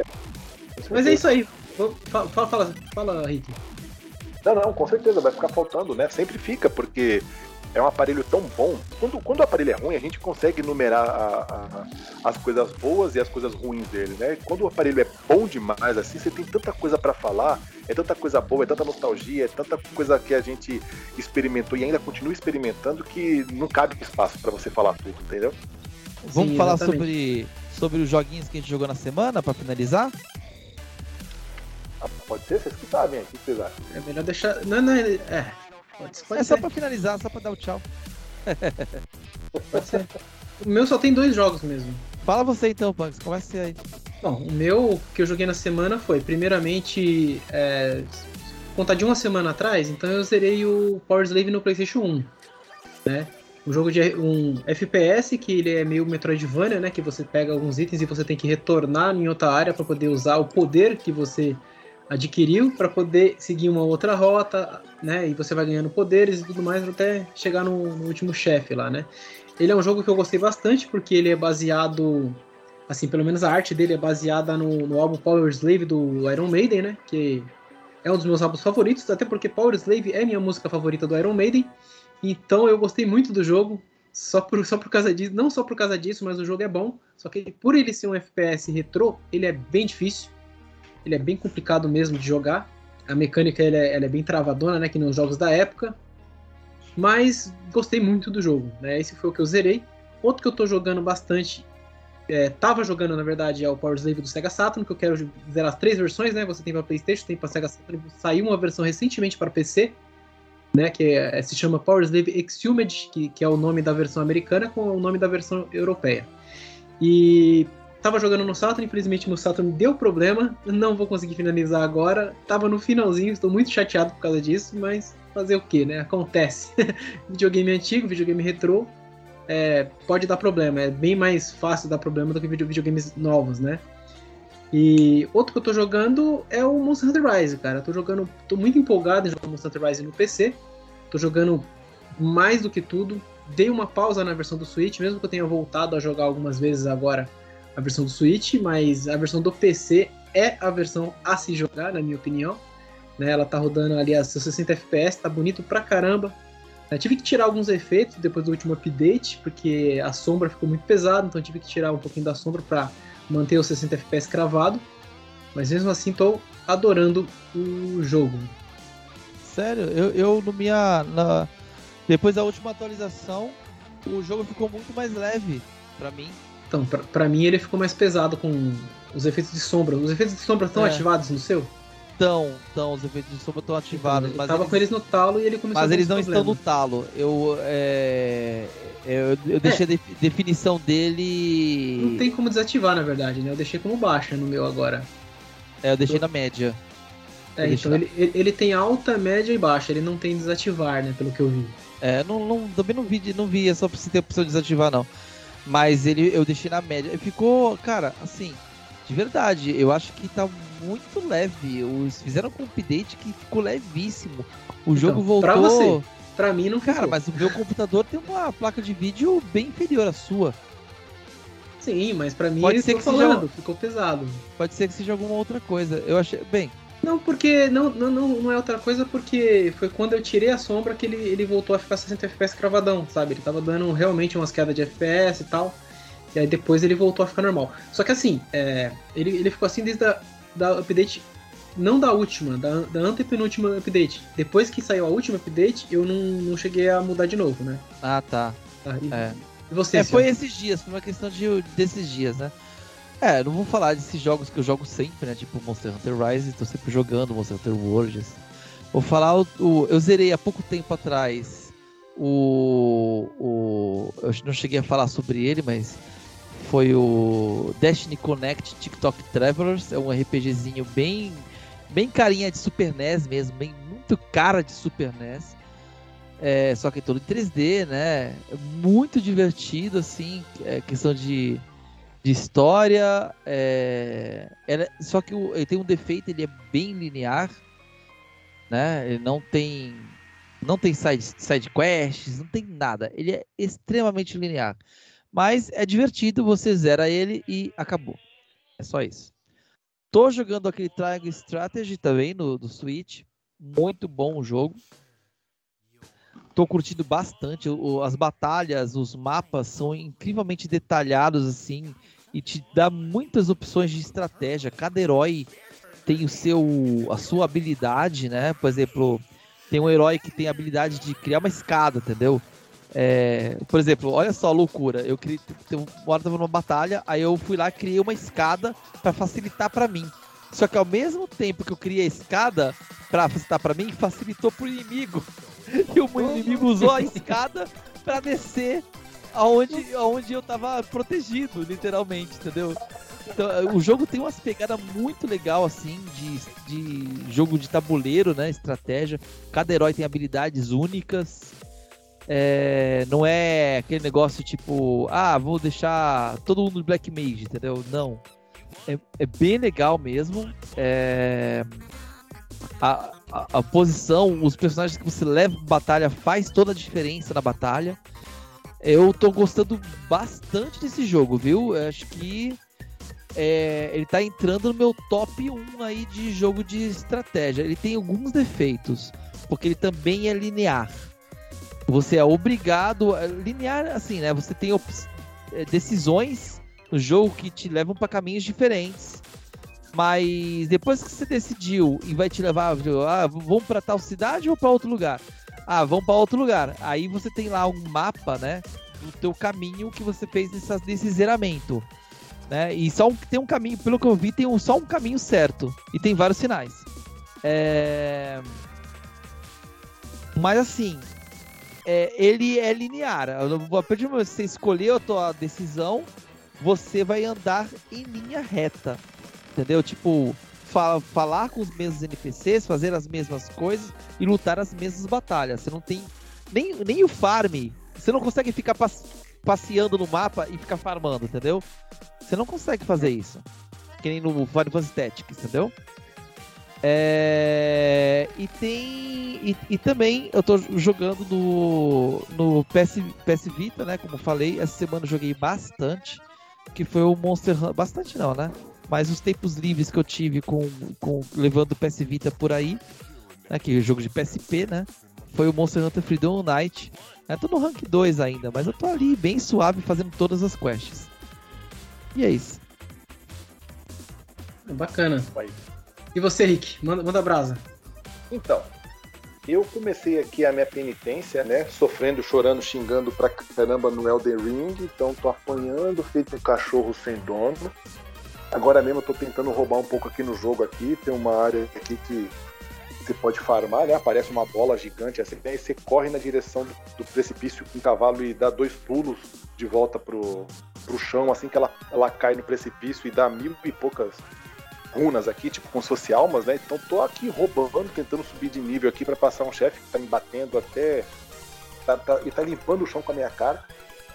Mas é isso aí. Fala, fala, fala, fala, Rick.
Não, não, com certeza, vai ficar faltando, né? Sempre fica, porque é um aparelho tão bom. Quando, quando o aparelho é ruim, a gente consegue numerar a, a, as coisas boas e as coisas ruins dele, né? Quando o aparelho é bom demais, assim, você tem tanta coisa para falar, é tanta coisa boa, é tanta nostalgia, é tanta coisa que a gente experimentou e ainda continua experimentando que não cabe espaço para você falar tudo, entendeu?
Vamos Sim, falar sobre, sobre os joguinhos que a gente jogou na semana para finalizar?
Ah, pode ser, vocês que sabem, o que vocês acham?
É melhor deixar. Não, não, é.
Pode, pode é ser. só pra finalizar, só pra dar o tchau.
pode ser. O meu só tem dois jogos mesmo.
Fala você então, Punks, comece aí.
Bom, o meu que eu joguei na semana foi, primeiramente, é, contar de uma semana atrás, então eu zerei o Power Slave no PlayStation 1, né? Um jogo de um FPS que ele é meio Metroidvania, né? Que você pega alguns itens e você tem que retornar em outra área para poder usar o poder que você adquiriu para poder seguir uma outra rota, né? E você vai ganhando poderes e tudo mais até chegar no, no último chefe lá, né? Ele é um jogo que eu gostei bastante porque ele é baseado, assim, pelo menos a arte dele é baseada no, no álbum Power Slave do Iron Maiden, né? Que é um dos meus álbuns favoritos, até porque Power Slave é minha música favorita do Iron Maiden. Então eu gostei muito do jogo, só por, só por causa disso, não só por causa disso, mas o jogo é bom. Só que por ele ser um FPS retrô, ele é bem difícil ele é bem complicado mesmo de jogar. A mecânica ela é, é bem travadona, né, que nos jogos da época. Mas gostei muito do jogo, né? Esse foi o que eu zerei. Outro que eu tô jogando bastante, é, tava jogando na verdade é o Power Slave do Sega Saturn, que eu quero zerar as três versões, né? Você tem para PlayStation, tem para Sega Saturn, saiu uma versão recentemente para PC, né? Que é, se chama Power Slave Exhumed, que, que é o nome da versão americana com o nome da versão europeia. E Tava jogando no Saturn, infelizmente meu Saturn deu problema, não vou conseguir finalizar agora. Tava no finalzinho, estou muito chateado por causa disso, mas fazer o que, né? Acontece. videogame antigo, videogame retrô, é, pode dar problema. É bem mais fácil dar problema do que videogames novos, né? E outro que eu tô jogando é o Monster Hunter Rise, cara. Tô jogando, tô muito empolgado em jogar Monster Hunter Rise no PC. Tô jogando mais do que tudo. Dei uma pausa na versão do Switch, mesmo que eu tenha voltado a jogar algumas vezes agora a versão do Switch, mas a versão do PC é a versão a se jogar, na minha opinião. Né, ela tá rodando ali a seus 60 FPS, tá bonito pra caramba. Eu tive que tirar alguns efeitos depois do último update, porque a sombra ficou muito pesada, então tive que tirar um pouquinho da sombra para manter os 60 FPS cravado. Mas mesmo assim tô adorando o jogo.
Sério, eu, eu no minha. Na... Depois da última atualização, o jogo ficou muito mais leve para mim.
Então, pra, pra mim ele ficou mais pesado com os efeitos de sombra. Os efeitos de sombra estão é. ativados no seu?
Estão, estão, os efeitos de sombra estão ativados.
Então, mas tava eles... com eles no talo e ele começou
Mas eles não problema. estão no talo. Eu, é... eu, eu deixei é. a definição dele.
Não tem como desativar, na verdade, né? Eu deixei como baixa no meu agora.
É, eu deixei eu... na média.
É, então na... ele, ele tem alta, média e baixa, ele não tem desativar, né? Pelo que eu vi.
É, não, não, também não vi, não vi, é só pra você ter a opção de desativar, não. Mas ele eu deixei na média. Ficou, cara, assim, de verdade, eu acho que tá muito leve. Os fizeram com um update que ficou levíssimo. O então, jogo voltou. Pra
você. Pra mim não
Cara, mas o meu computador tem uma placa de vídeo bem inferior à sua.
Sim, mas para mim pode ser que falando, seja... ficou pesado.
Pode ser que seja alguma outra coisa. Eu achei, bem,
não, porque não, não, não, não é outra coisa, porque foi quando eu tirei a sombra que ele, ele voltou a ficar 60 FPS cravadão, sabe? Ele tava dando realmente umas quedas de FPS e tal. E aí depois ele voltou a ficar normal. Só que assim, é, ele, ele ficou assim desde a da update, não da última, da, da antepenúltima update. Depois que saiu a última update, eu não, não cheguei a mudar de novo, né?
Ah, tá. tá
e,
é.
e você?
É, foi esses dias, foi uma questão de, desses dias, né? É, não vou falar desses jogos que eu jogo sempre, né? Tipo Monster Hunter Rise, tô sempre jogando Monster Hunter Worlds. Vou falar o, o, Eu zerei há pouco tempo atrás o, o. Eu não cheguei a falar sobre ele, mas foi o Destiny Connect TikTok Travelers. É um RPGzinho bem. Bem carinha de Super NES mesmo, bem muito cara de Super NES. É, só que é todo em 3D, né? Muito divertido, assim. É questão de de história. É... Ela... Só que o... ele tem um defeito, ele é bem linear, né? Ele não tem não tem side, side quests, não tem nada. Ele é extremamente linear. Mas é divertido, você zera ele e acabou. É só isso. Tô jogando aquele Triangle Strategy também no do Switch. Muito bom o jogo. tô curtindo bastante. O, as batalhas, os mapas são incrivelmente detalhados, assim, e te dá muitas opções de estratégia. Cada herói tem o seu, a sua habilidade, né? Por exemplo, tem um herói que tem a habilidade de criar uma escada, entendeu? É, por exemplo, olha só a loucura. Eu criei, uma hora tava numa batalha, aí eu fui lá e criei uma escada para facilitar para mim. Só que ao mesmo tempo que eu criei a escada para facilitar para mim, facilitou pro inimigo. E o inimigo usou a escada para descer aonde, aonde eu tava protegido, literalmente, entendeu? Então, o jogo tem umas pegadas muito legal, assim, de, de jogo de tabuleiro, né? Estratégia. Cada herói tem habilidades únicas. É, não é aquele negócio tipo, ah, vou deixar todo mundo de Black Mage, entendeu? Não. É, é bem legal mesmo. É, a, a, a, posição, os personagens que você leva pra batalha faz toda a diferença na batalha. Eu tô gostando bastante desse jogo, viu? Acho que é, ele tá entrando no meu top 1 aí de jogo de estratégia. Ele tem alguns defeitos, porque ele também é linear. Você é obrigado. Linear, assim, né? Você tem é, decisões no jogo que te levam para caminhos diferentes. Mas depois que você decidiu e vai te levar, ah, vamos para tal cidade ou para outro lugar? Ah, vamos para outro lugar. Aí você tem lá um mapa, né, do teu caminho que você fez nesse zeramento, né? E só um, tem um caminho, pelo que eu vi, tem um, só um caminho certo e tem vários sinais. É... Mas assim, é, ele é linear. A partir do momento que você escolheu a tua decisão, você vai andar em linha reta. Entendeu? Tipo, fa falar com os mesmos NPCs, fazer as mesmas coisas e lutar as mesmas batalhas. Você não tem nem, nem o farm. Você não consegue ficar passeando no mapa e ficar farmando, entendeu? Você não consegue fazer isso. Que nem no Final Fantasy Tactics, entendeu? É... E tem. E, e, também eu tô jogando no, no PS, PS Vita, né? Como falei, essa semana eu joguei bastante. Que foi o Monster Hunter. Bastante não, né? Mas os tempos livres que eu tive com, com levando o PS Vita por aí, né, que é o jogo de PSP, né? Foi o Monster Hunter Freedom Night. Eu tô no rank 2 ainda, mas eu tô ali bem suave fazendo todas as quests. E é isso.
Bacana. E você, Rick? Manda, manda brasa.
Então, eu comecei aqui a minha penitência, né? Sofrendo, chorando, xingando pra caramba no Elden Ring. Então tô apanhando, feito um cachorro sem dono. Agora mesmo eu tô tentando roubar um pouco aqui no jogo aqui. Tem uma área aqui que você pode farmar, né? Aparece uma bola gigante assim, aí você corre na direção do, do precipício com o cavalo e dá dois pulos de volta pro, pro chão, assim que ela, ela cai no precipício e dá mil e poucas runas aqui, tipo como se fosse almas, né? Então tô aqui roubando, tentando subir de nível aqui para passar um chefe que tá me batendo até. Tá, tá, ele tá limpando o chão com a minha cara.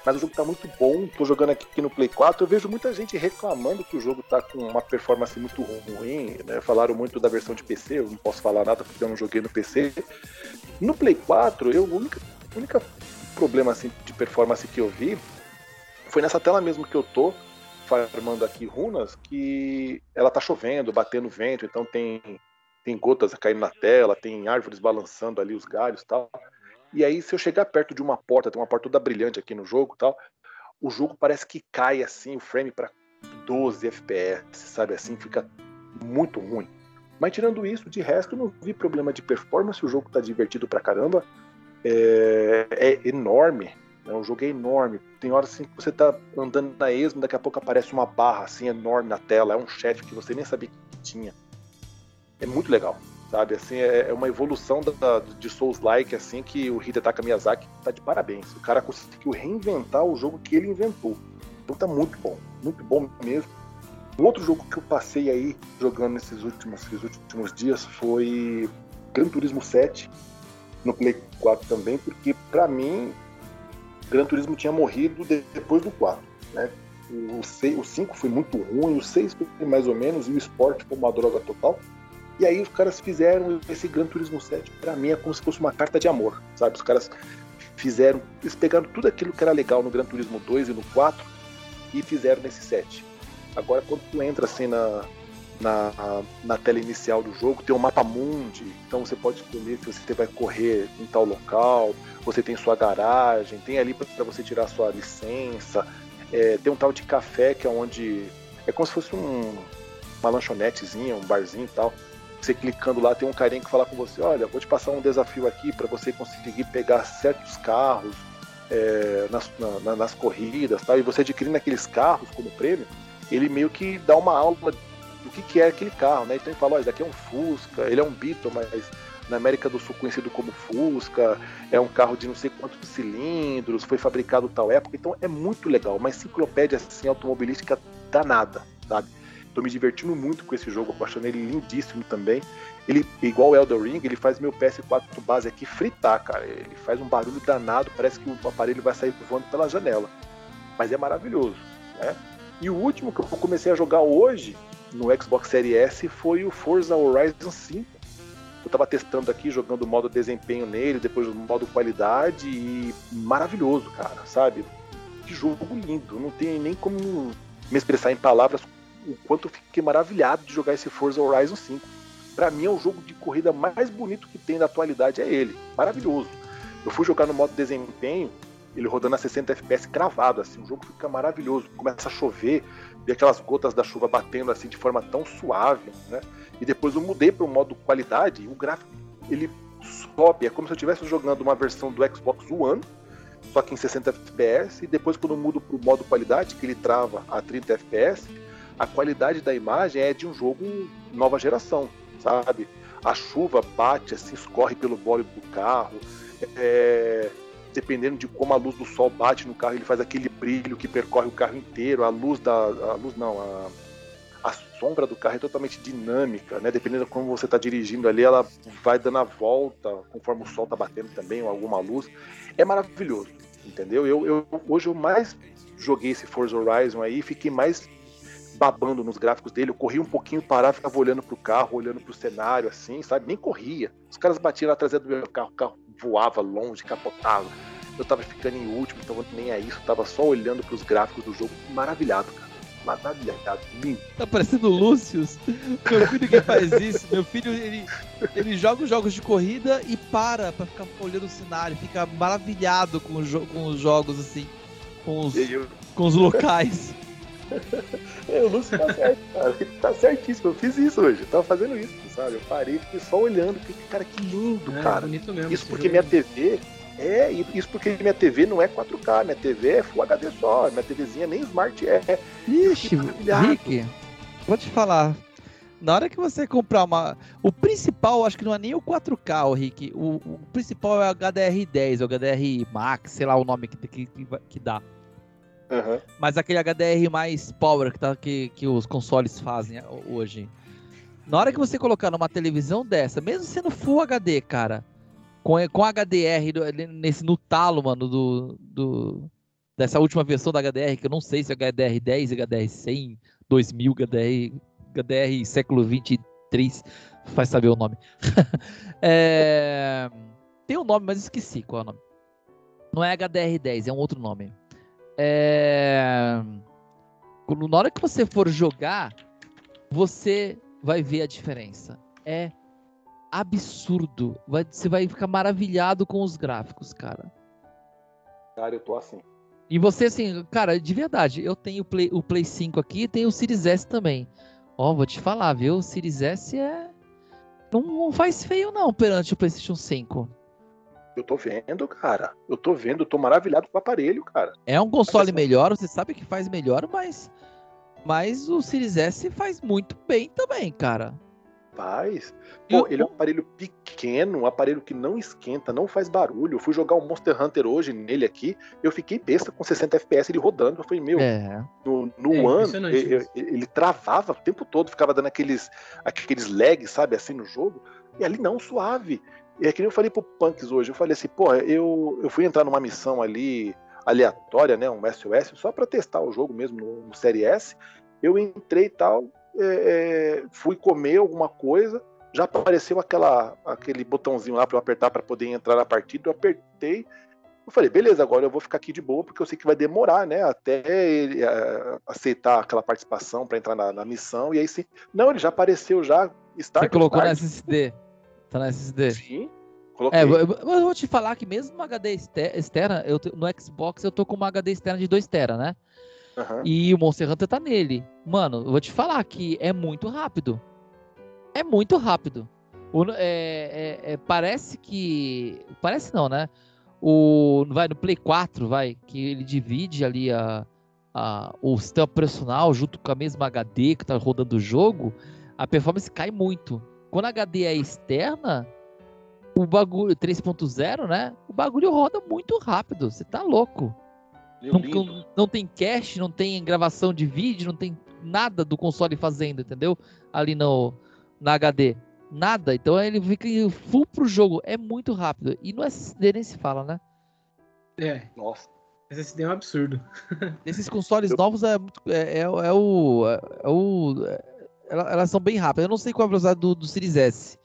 Mas o jogo tá muito bom, tô jogando aqui no Play 4. Eu vejo muita gente reclamando que o jogo tá com uma performance muito ruim, né? Falaram muito da versão de PC, eu não posso falar nada porque eu não joguei no PC. No Play 4, eu, o único, único problema assim, de performance que eu vi foi nessa tela mesmo que eu tô, farmando aqui runas, que ela tá chovendo, batendo vento, então tem, tem gotas caindo na tela, tem árvores balançando ali os galhos e tal. E aí, se eu chegar perto de uma porta, tem uma porta toda brilhante aqui no jogo tal, o jogo parece que cai assim, o frame para 12 FPS, sabe assim, fica muito ruim. Mas tirando isso, de resto, não vi problema de performance, o jogo tá divertido pra caramba, é, é enorme, né? o jogo é enorme. Tem horas assim que você tá andando na esmo, daqui a pouco aparece uma barra assim enorme na tela, é um chefe que você nem sabia que tinha. É muito legal sabe? Assim, é, é uma evolução da, de Souls-like, assim, que o Hidetaka Miyazaki tá de parabéns. O cara conseguiu reinventar o jogo que ele inventou. Então tá muito bom, muito bom mesmo. Um outro jogo que eu passei aí jogando nesses últimos, esses últimos dias foi Gran Turismo 7 no Play 4 também, porque para mim Gran Turismo tinha morrido depois do 4, né? O, 6, o 5 foi muito ruim, o 6 foi mais ou menos, e o Sport foi uma droga total. E aí os caras fizeram esse Gran Turismo 7, para mim é como se fosse uma carta de amor, sabe? Os caras fizeram, eles pegaram tudo aquilo que era legal no Gran Turismo 2 e no 4 e fizeram nesse 7. Agora quando tu entra assim na na, na tela inicial do jogo, tem um mapa mundi, então você pode escolher se você vai correr em tal local, você tem sua garagem, tem ali para você tirar sua licença, é, tem um tal de café que é onde é como se fosse um, uma lanchonetezinha, um barzinho e tal. Você clicando lá, tem um carinha que fala com você: Olha, vou te passar um desafio aqui para você conseguir pegar certos carros é, nas, na, nas corridas tal, e você adquirindo aqueles carros como prêmio, ele meio que dá uma aula do que, que é aquele carro, né? Então ele fala: Olha, daqui é um Fusca, ele é um Beetle, mas na América do Sul conhecido como Fusca, é um carro de não sei quantos cilindros, foi fabricado tal época, então é muito legal, uma enciclopédia assim automobilística danada, sabe? Tô me divertindo muito com esse jogo, achando ele lindíssimo também. Ele, igual o Elder Ring, ele faz meu PS4 base aqui fritar, cara. Ele faz um barulho danado, parece que o aparelho vai sair voando pela janela. Mas é maravilhoso, né? E o último que eu comecei a jogar hoje no Xbox Series S foi o Forza Horizon 5. Eu tava testando aqui, jogando o modo desempenho nele, depois o modo qualidade e maravilhoso, cara, sabe? Que jogo lindo, não tem nem como me expressar em palavras o quanto eu fiquei maravilhado de jogar esse Forza Horizon 5. Para mim é o jogo de corrida mais bonito que tem na atualidade, é ele. Maravilhoso. Eu fui jogar no modo desempenho, ele rodando a 60 FPS cravado, assim, o jogo fica maravilhoso. Começa a chover, e aquelas gotas da chuva batendo assim de forma tão suave, né? E depois eu mudei para o modo qualidade e o gráfico ele sobe, é como se eu estivesse jogando uma versão do Xbox One, só que em 60 FPS, e depois quando eu mudo para o modo qualidade, que ele trava a 30 FPS, a qualidade da imagem é de um jogo nova geração, sabe? A chuva bate, assim, escorre pelo bolo do carro. É... Dependendo de como a luz do sol bate no carro, ele faz aquele brilho que percorre o carro inteiro. A luz da. A luz não, a, a sombra do carro é totalmente dinâmica, né? Dependendo de como você está dirigindo ali, ela vai dando a volta conforme o sol está batendo também, ou alguma luz. É maravilhoso, entendeu? Eu, eu, hoje eu mais joguei esse Forza Horizon aí, fiquei mais babando nos gráficos dele. Eu corria um pouquinho, parava, ficava olhando pro carro, olhando pro cenário, assim, sabe? Nem corria. Os caras batiam na traseira do meu carro, o carro voava longe, capotava. Eu tava ficando em último, então nem é isso. tava só olhando pros gráficos do jogo, maravilhado, cara. Maravilhado, lindo.
Tá parecendo o Lúcius. Meu filho que faz isso. Meu filho, ele, ele joga os jogos de corrida e para pra ficar olhando o cenário. Fica maravilhado com, com os jogos, assim. Com os, com os locais.
é, o Lúcio tá certo, cara. Tá certíssimo. Eu fiz isso hoje. Eu tava fazendo isso, sabe? Eu parei e fiquei só olhando. Fiquei, cara, que lindo, é, cara. Bonito mesmo, isso porque minha TV. É, isso porque minha TV não é 4K, minha TV é Full HD só, minha TVzinha nem Smart é.
Ixi, Rick, vou te falar. Na hora que você comprar uma. O principal, acho que não é nem o 4K, o Rick. O, o principal é o HDR10, o HDR Max, sei lá o nome que, que, que dá. Uhum. Mas aquele HDR mais power que, tá, que, que os consoles fazem hoje. Na hora que você colocar numa televisão dessa, mesmo sendo Full HD, cara, com, com HDR nesse, no talo, mano, do, do, dessa última versão da HDR, que eu não sei se é HDR 10, HDR 100, 2000, HDR, HDR século 23, faz saber o nome. é, tem um nome, mas esqueci qual é o nome. Não é HDR 10, é um outro nome. É... Na hora que você for jogar, você vai ver a diferença. É absurdo. Vai, você vai ficar maravilhado com os gráficos, cara.
Cara, eu tô assim.
E você, assim, cara, de verdade, eu tenho o Play, o Play 5 aqui e tenho o Series S também. Ó, vou te falar, viu? O Series S é. Não, não faz feio, não, perante o PlayStation 5.
Eu tô vendo, cara. Eu tô vendo, eu tô maravilhado com o aparelho, cara.
É um console melhor, você sabe que faz melhor, mas. Mas o Series S faz muito bem também, cara.
Faz. Pô, ele é um aparelho pequeno, um aparelho que não esquenta, não faz barulho. Eu fui jogar o um Monster Hunter hoje nele aqui, eu fiquei besta com 60 FPS ele rodando. Eu falei, meu, é. no, no é, One ele, ele, travava o tempo todo, ficava dando aqueles, aqueles lags, sabe, assim no jogo. E ali não, suave. E é que nem eu falei pro Punks hoje, eu falei assim, pô, eu, eu fui entrar numa missão ali aleatória, né, um SOS, só para testar o jogo mesmo no, no Série S. Eu entrei e tal, é, é, fui comer alguma coisa, já apareceu aquela, aquele botãozinho lá para eu apertar para poder entrar na partida, eu apertei, Eu falei, beleza, agora eu vou ficar aqui de boa, porque eu sei que vai demorar, né? Até ele aceitar aquela participação para entrar na, na, missão. E aí sim. Não, ele já apareceu já.
Start, Você colocou start. na SSD. Tá na SSD. Sim. Coloquei. É, eu, eu vou te falar que mesmo uma HD externa, eu, no Xbox eu tô com uma HD externa de 2 TB, né? Uhum. E o Monster Hunter tá nele. Mano, eu vou te falar que é muito rápido. É muito rápido. O, é, é, é, parece que. Parece não, né? O, vai no Play 4, vai, que ele divide ali a, a, o sistema operacional junto com a mesma HD que tá rodando o jogo, a performance cai muito. Quando a HD é externa, o bagulho 3.0, né? O bagulho roda muito rápido. Você tá louco. Não, não, não, tem cache, não tem gravação de vídeo, não tem nada do console fazendo, entendeu? Ali no na HD nada. Então ele fica full pro jogo. É muito rápido. E no SSD nem se fala, né?
É. Nossa. SSD é um absurdo.
Esses consoles Eu... novos é, é, é, é, o. É, o é, elas são bem rápidas. Eu não sei qual é a velocidade do, do Series S,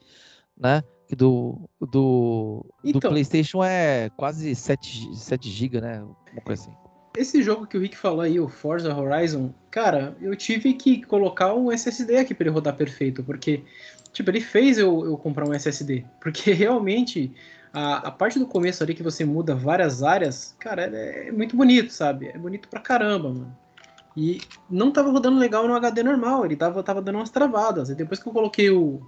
né? Que do, do, então, do PlayStation é quase 7, 7 GB, né? Uma coisa assim.
Esse jogo que o Rick falou aí, o Forza Horizon, cara, eu tive que colocar um SSD aqui para ele rodar perfeito, porque Tipo, ele fez eu, eu comprar um SSD. Porque realmente a, a, parte do começo ali que você muda várias áreas, cara, é, é, muito bonito, sabe? É bonito pra caramba, mano. E não tava rodando legal no HD normal, ele tava, tava dando umas travadas. E depois que eu coloquei o,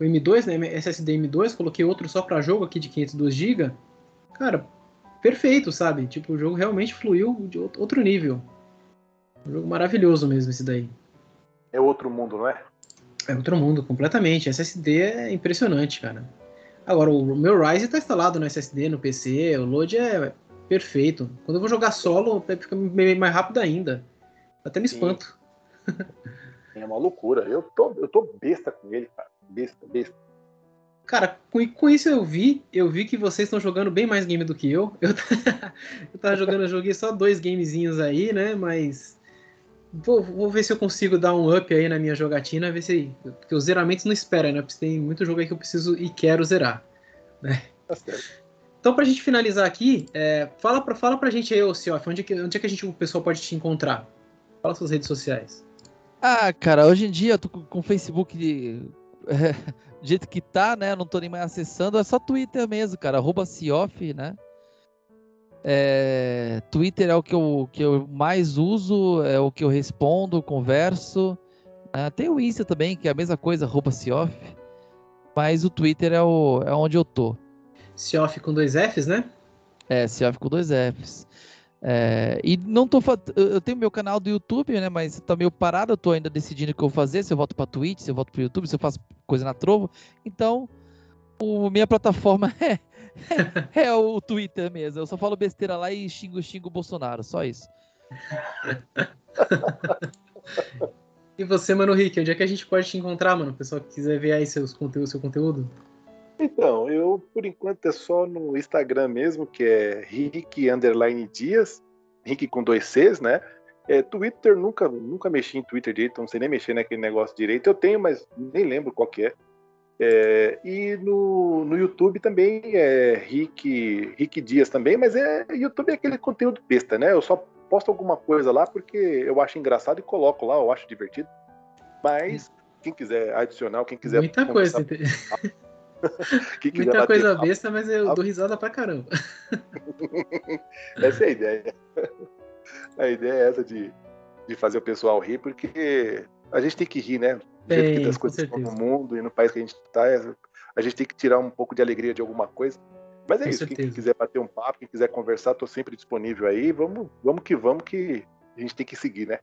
o M2, né, SSD M2, coloquei outro só para jogo aqui de 502 GB, cara, perfeito, sabe? Tipo, o jogo realmente fluiu de outro nível. Um jogo maravilhoso mesmo esse daí.
É outro mundo, não é?
É outro mundo, completamente. SSD é impressionante, cara. Agora, o meu Ryzen está instalado no SSD, no PC, o load é perfeito. Quando eu vou jogar solo, fica mais rápido ainda. Até me espanto.
É uma loucura. Eu tô, eu tô besta com ele, cara. Besta, besta.
Cara, com, com isso eu vi, eu vi que vocês estão jogando bem mais game do que eu. Eu, eu tava jogando, eu joguei só dois gamezinhos aí, né? Mas Vou, vou, ver se eu consigo dar um up aí na minha jogatina, ver se. Porque os zeramentos não esperam, né? Porque tem muito jogo aí que eu preciso e quero zerar. Né? Tá certo. Então, pra gente finalizar aqui, é, fala, pra, fala pra gente aí, ô Cioff, onde, é que, onde é que a gente, o pessoal pode te encontrar? Fala suas redes sociais.
Ah, cara, hoje em dia eu tô com o Facebook de, é, do jeito que tá, né? Não tô nem mais acessando, é só Twitter mesmo, cara. Arroba Cioff, né? É, Twitter é o que eu, que eu mais uso, é o que eu respondo, converso. É, tem o Insta também, que é a mesma coisa, roupa Cioff. Mas o Twitter é, o, é onde eu tô.
Cioff com dois Fs, né?
É, Cioff com dois Fs. É, e não tô eu tenho meu canal do YouTube, né? Mas tá meio parado, eu tô ainda decidindo o que eu vou fazer, se eu volto para Twitch, se eu volto pro YouTube, se eu faço coisa na Trovo. Então, o, minha plataforma é é o Twitter mesmo. Eu só falo besteira lá e xingo, xingo o Bolsonaro. Só isso.
e você, mano, Rick, onde é que a gente pode te encontrar, mano? O pessoal que quiser ver aí seus conteúdos, seu conteúdo.
Então, eu por enquanto é só no Instagram mesmo, que é Rick Underline Dias, Rick com dois Cs, né? É, Twitter, nunca, nunca mexi em Twitter direito, não sei nem mexer naquele negócio direito. Eu tenho, mas nem lembro qual que é. É, e no, no YouTube também é Rick, Rick Dias também, mas é YouTube é aquele conteúdo besta, né? Eu só posto alguma coisa lá porque eu acho engraçado e coloco lá, eu acho divertido. Mas quem quiser adicionar, quem quiser.
Muita coisa. Muita coisa besta, mas eu dou risada pra caramba.
essa é a ideia. A ideia é essa de, de fazer o pessoal rir, porque a gente tem que rir, né? Do jeito que as coisas estão no mundo e no país que a gente está, a gente tem que tirar um pouco de alegria de alguma coisa. Mas é com isso, certeza. quem quiser bater um papo, quem quiser conversar, estou sempre disponível aí. Vamos, vamos que vamos, que a gente tem que seguir, né?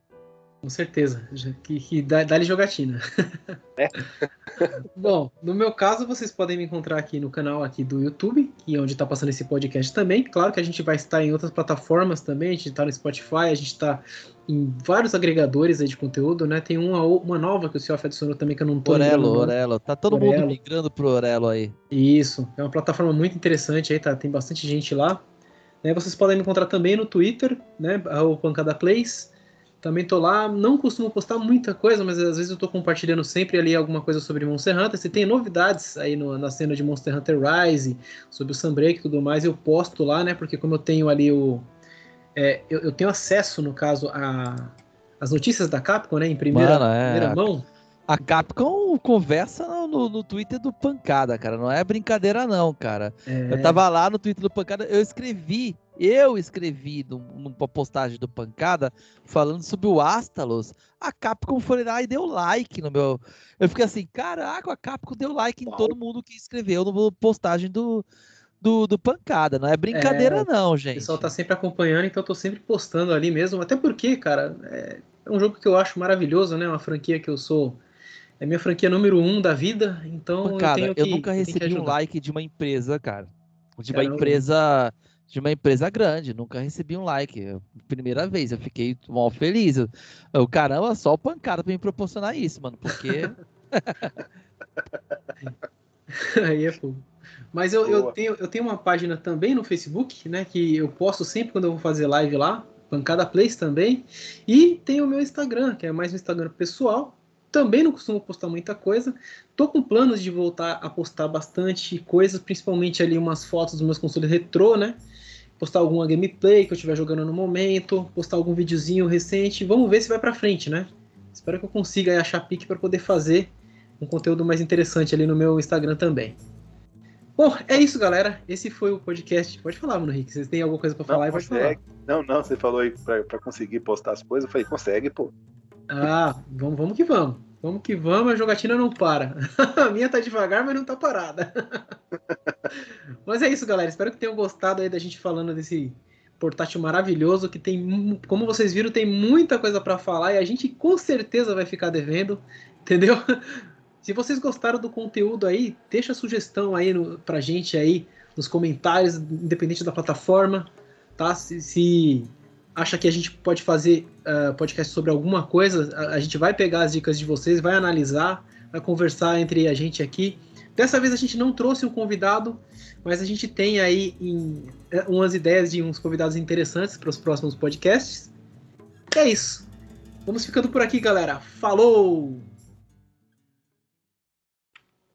Com certeza, que, que dá-lhe jogatina. É. Bom, no meu caso, vocês podem me encontrar aqui no canal aqui do YouTube, que é onde está passando esse podcast também. Claro que a gente vai estar em outras plataformas também, a gente está no Spotify, a gente está em vários agregadores de conteúdo, né? Tem uma, uma nova que o Cioff adicionou também que eu não tô
Orelo, Orelo. Tá todo Orelo. mundo migrando pro Orelo aí.
Isso, é uma plataforma muito interessante aí, tá? Tem bastante gente lá. Né? Vocês podem me encontrar também no Twitter, né? O Pancada Plays. Também tô lá, não costumo postar muita coisa, mas às vezes eu tô compartilhando sempre ali alguma coisa sobre Monster Hunter. Se tem novidades aí no, na cena de Monster Hunter Rise, sobre o Sunbreak e tudo mais, eu posto lá, né? Porque como eu tenho ali o. É, eu, eu, tenho acesso, no caso, a as notícias da Capcom, né? Em primeira, Mano, é, primeira mão.
A Capcom conversa no, no, no, Twitter do Pancada, cara. Não é brincadeira, não, cara. É... Eu tava lá no Twitter do Pancada, eu escrevi, eu escrevi numa postagem do Pancada falando sobre o Astalos. A Capcom foi lá e deu like no meu. Eu fiquei assim, caraca, a Capcom deu like em todo mundo que escreveu na postagem do, do, do Pancada. Não é brincadeira, é, não, gente. O
pessoal tá sempre acompanhando, então eu tô sempre postando ali mesmo. Até porque, cara, é, é um jogo que eu acho maravilhoso, né? Uma franquia que eu sou é minha franquia número um da vida, então
cara,
eu,
que, eu nunca recebi um like de uma empresa, cara. De uma empresa de uma empresa grande, nunca recebi um like. Primeira vez, eu fiquei mal feliz. Eu, caramba, só o pancada pra me proporcionar isso, mano, porque.
Aí é fogo. Mas eu, eu, tenho, eu tenho uma página também no Facebook, né? Que eu posto sempre quando eu vou fazer live lá. Pancada Place também. E tem o meu Instagram, que é mais um Instagram pessoal, também não costumo postar muita coisa. Tô com planos de voltar a postar bastante coisas, principalmente ali umas fotos dos meus consoles retrô, né? Postar alguma gameplay que eu estiver jogando no momento, postar algum videozinho recente. Vamos ver se vai para frente, né? Espero que eu consiga achar pique para poder fazer um conteúdo mais interessante ali no meu Instagram também. Bom, é isso, galera. Esse foi o podcast. Pode falar, Mano Rick. Vocês têm alguma coisa para falar? Não, pode falar.
Não, não, você falou aí para conseguir postar as coisas. Eu falei, consegue, pô.
Ah, vamos, vamos que vamos. Vamos que vamos, a jogatina não para. a minha tá devagar, mas não tá parada. mas é isso, galera. Espero que tenham gostado aí da gente falando desse portátil maravilhoso que tem, como vocês viram, tem muita coisa para falar e a gente com certeza vai ficar devendo, entendeu? Se vocês gostaram do conteúdo aí, deixa a sugestão aí no, pra gente aí nos comentários, independente da plataforma, tá? Se, se acha que a gente pode fazer uh, podcast sobre alguma coisa, a, a, gente vai pegar as dicas de vocês, vai analisar, vai conversar entre a gente aqui. Dessa vez a gente não trouxe um convidado, mas a gente tem aí em, eh, umas ideias de uns convidados interessantes para os próximos podcasts. É isso. Vamos ficando por aqui, galera. Falou!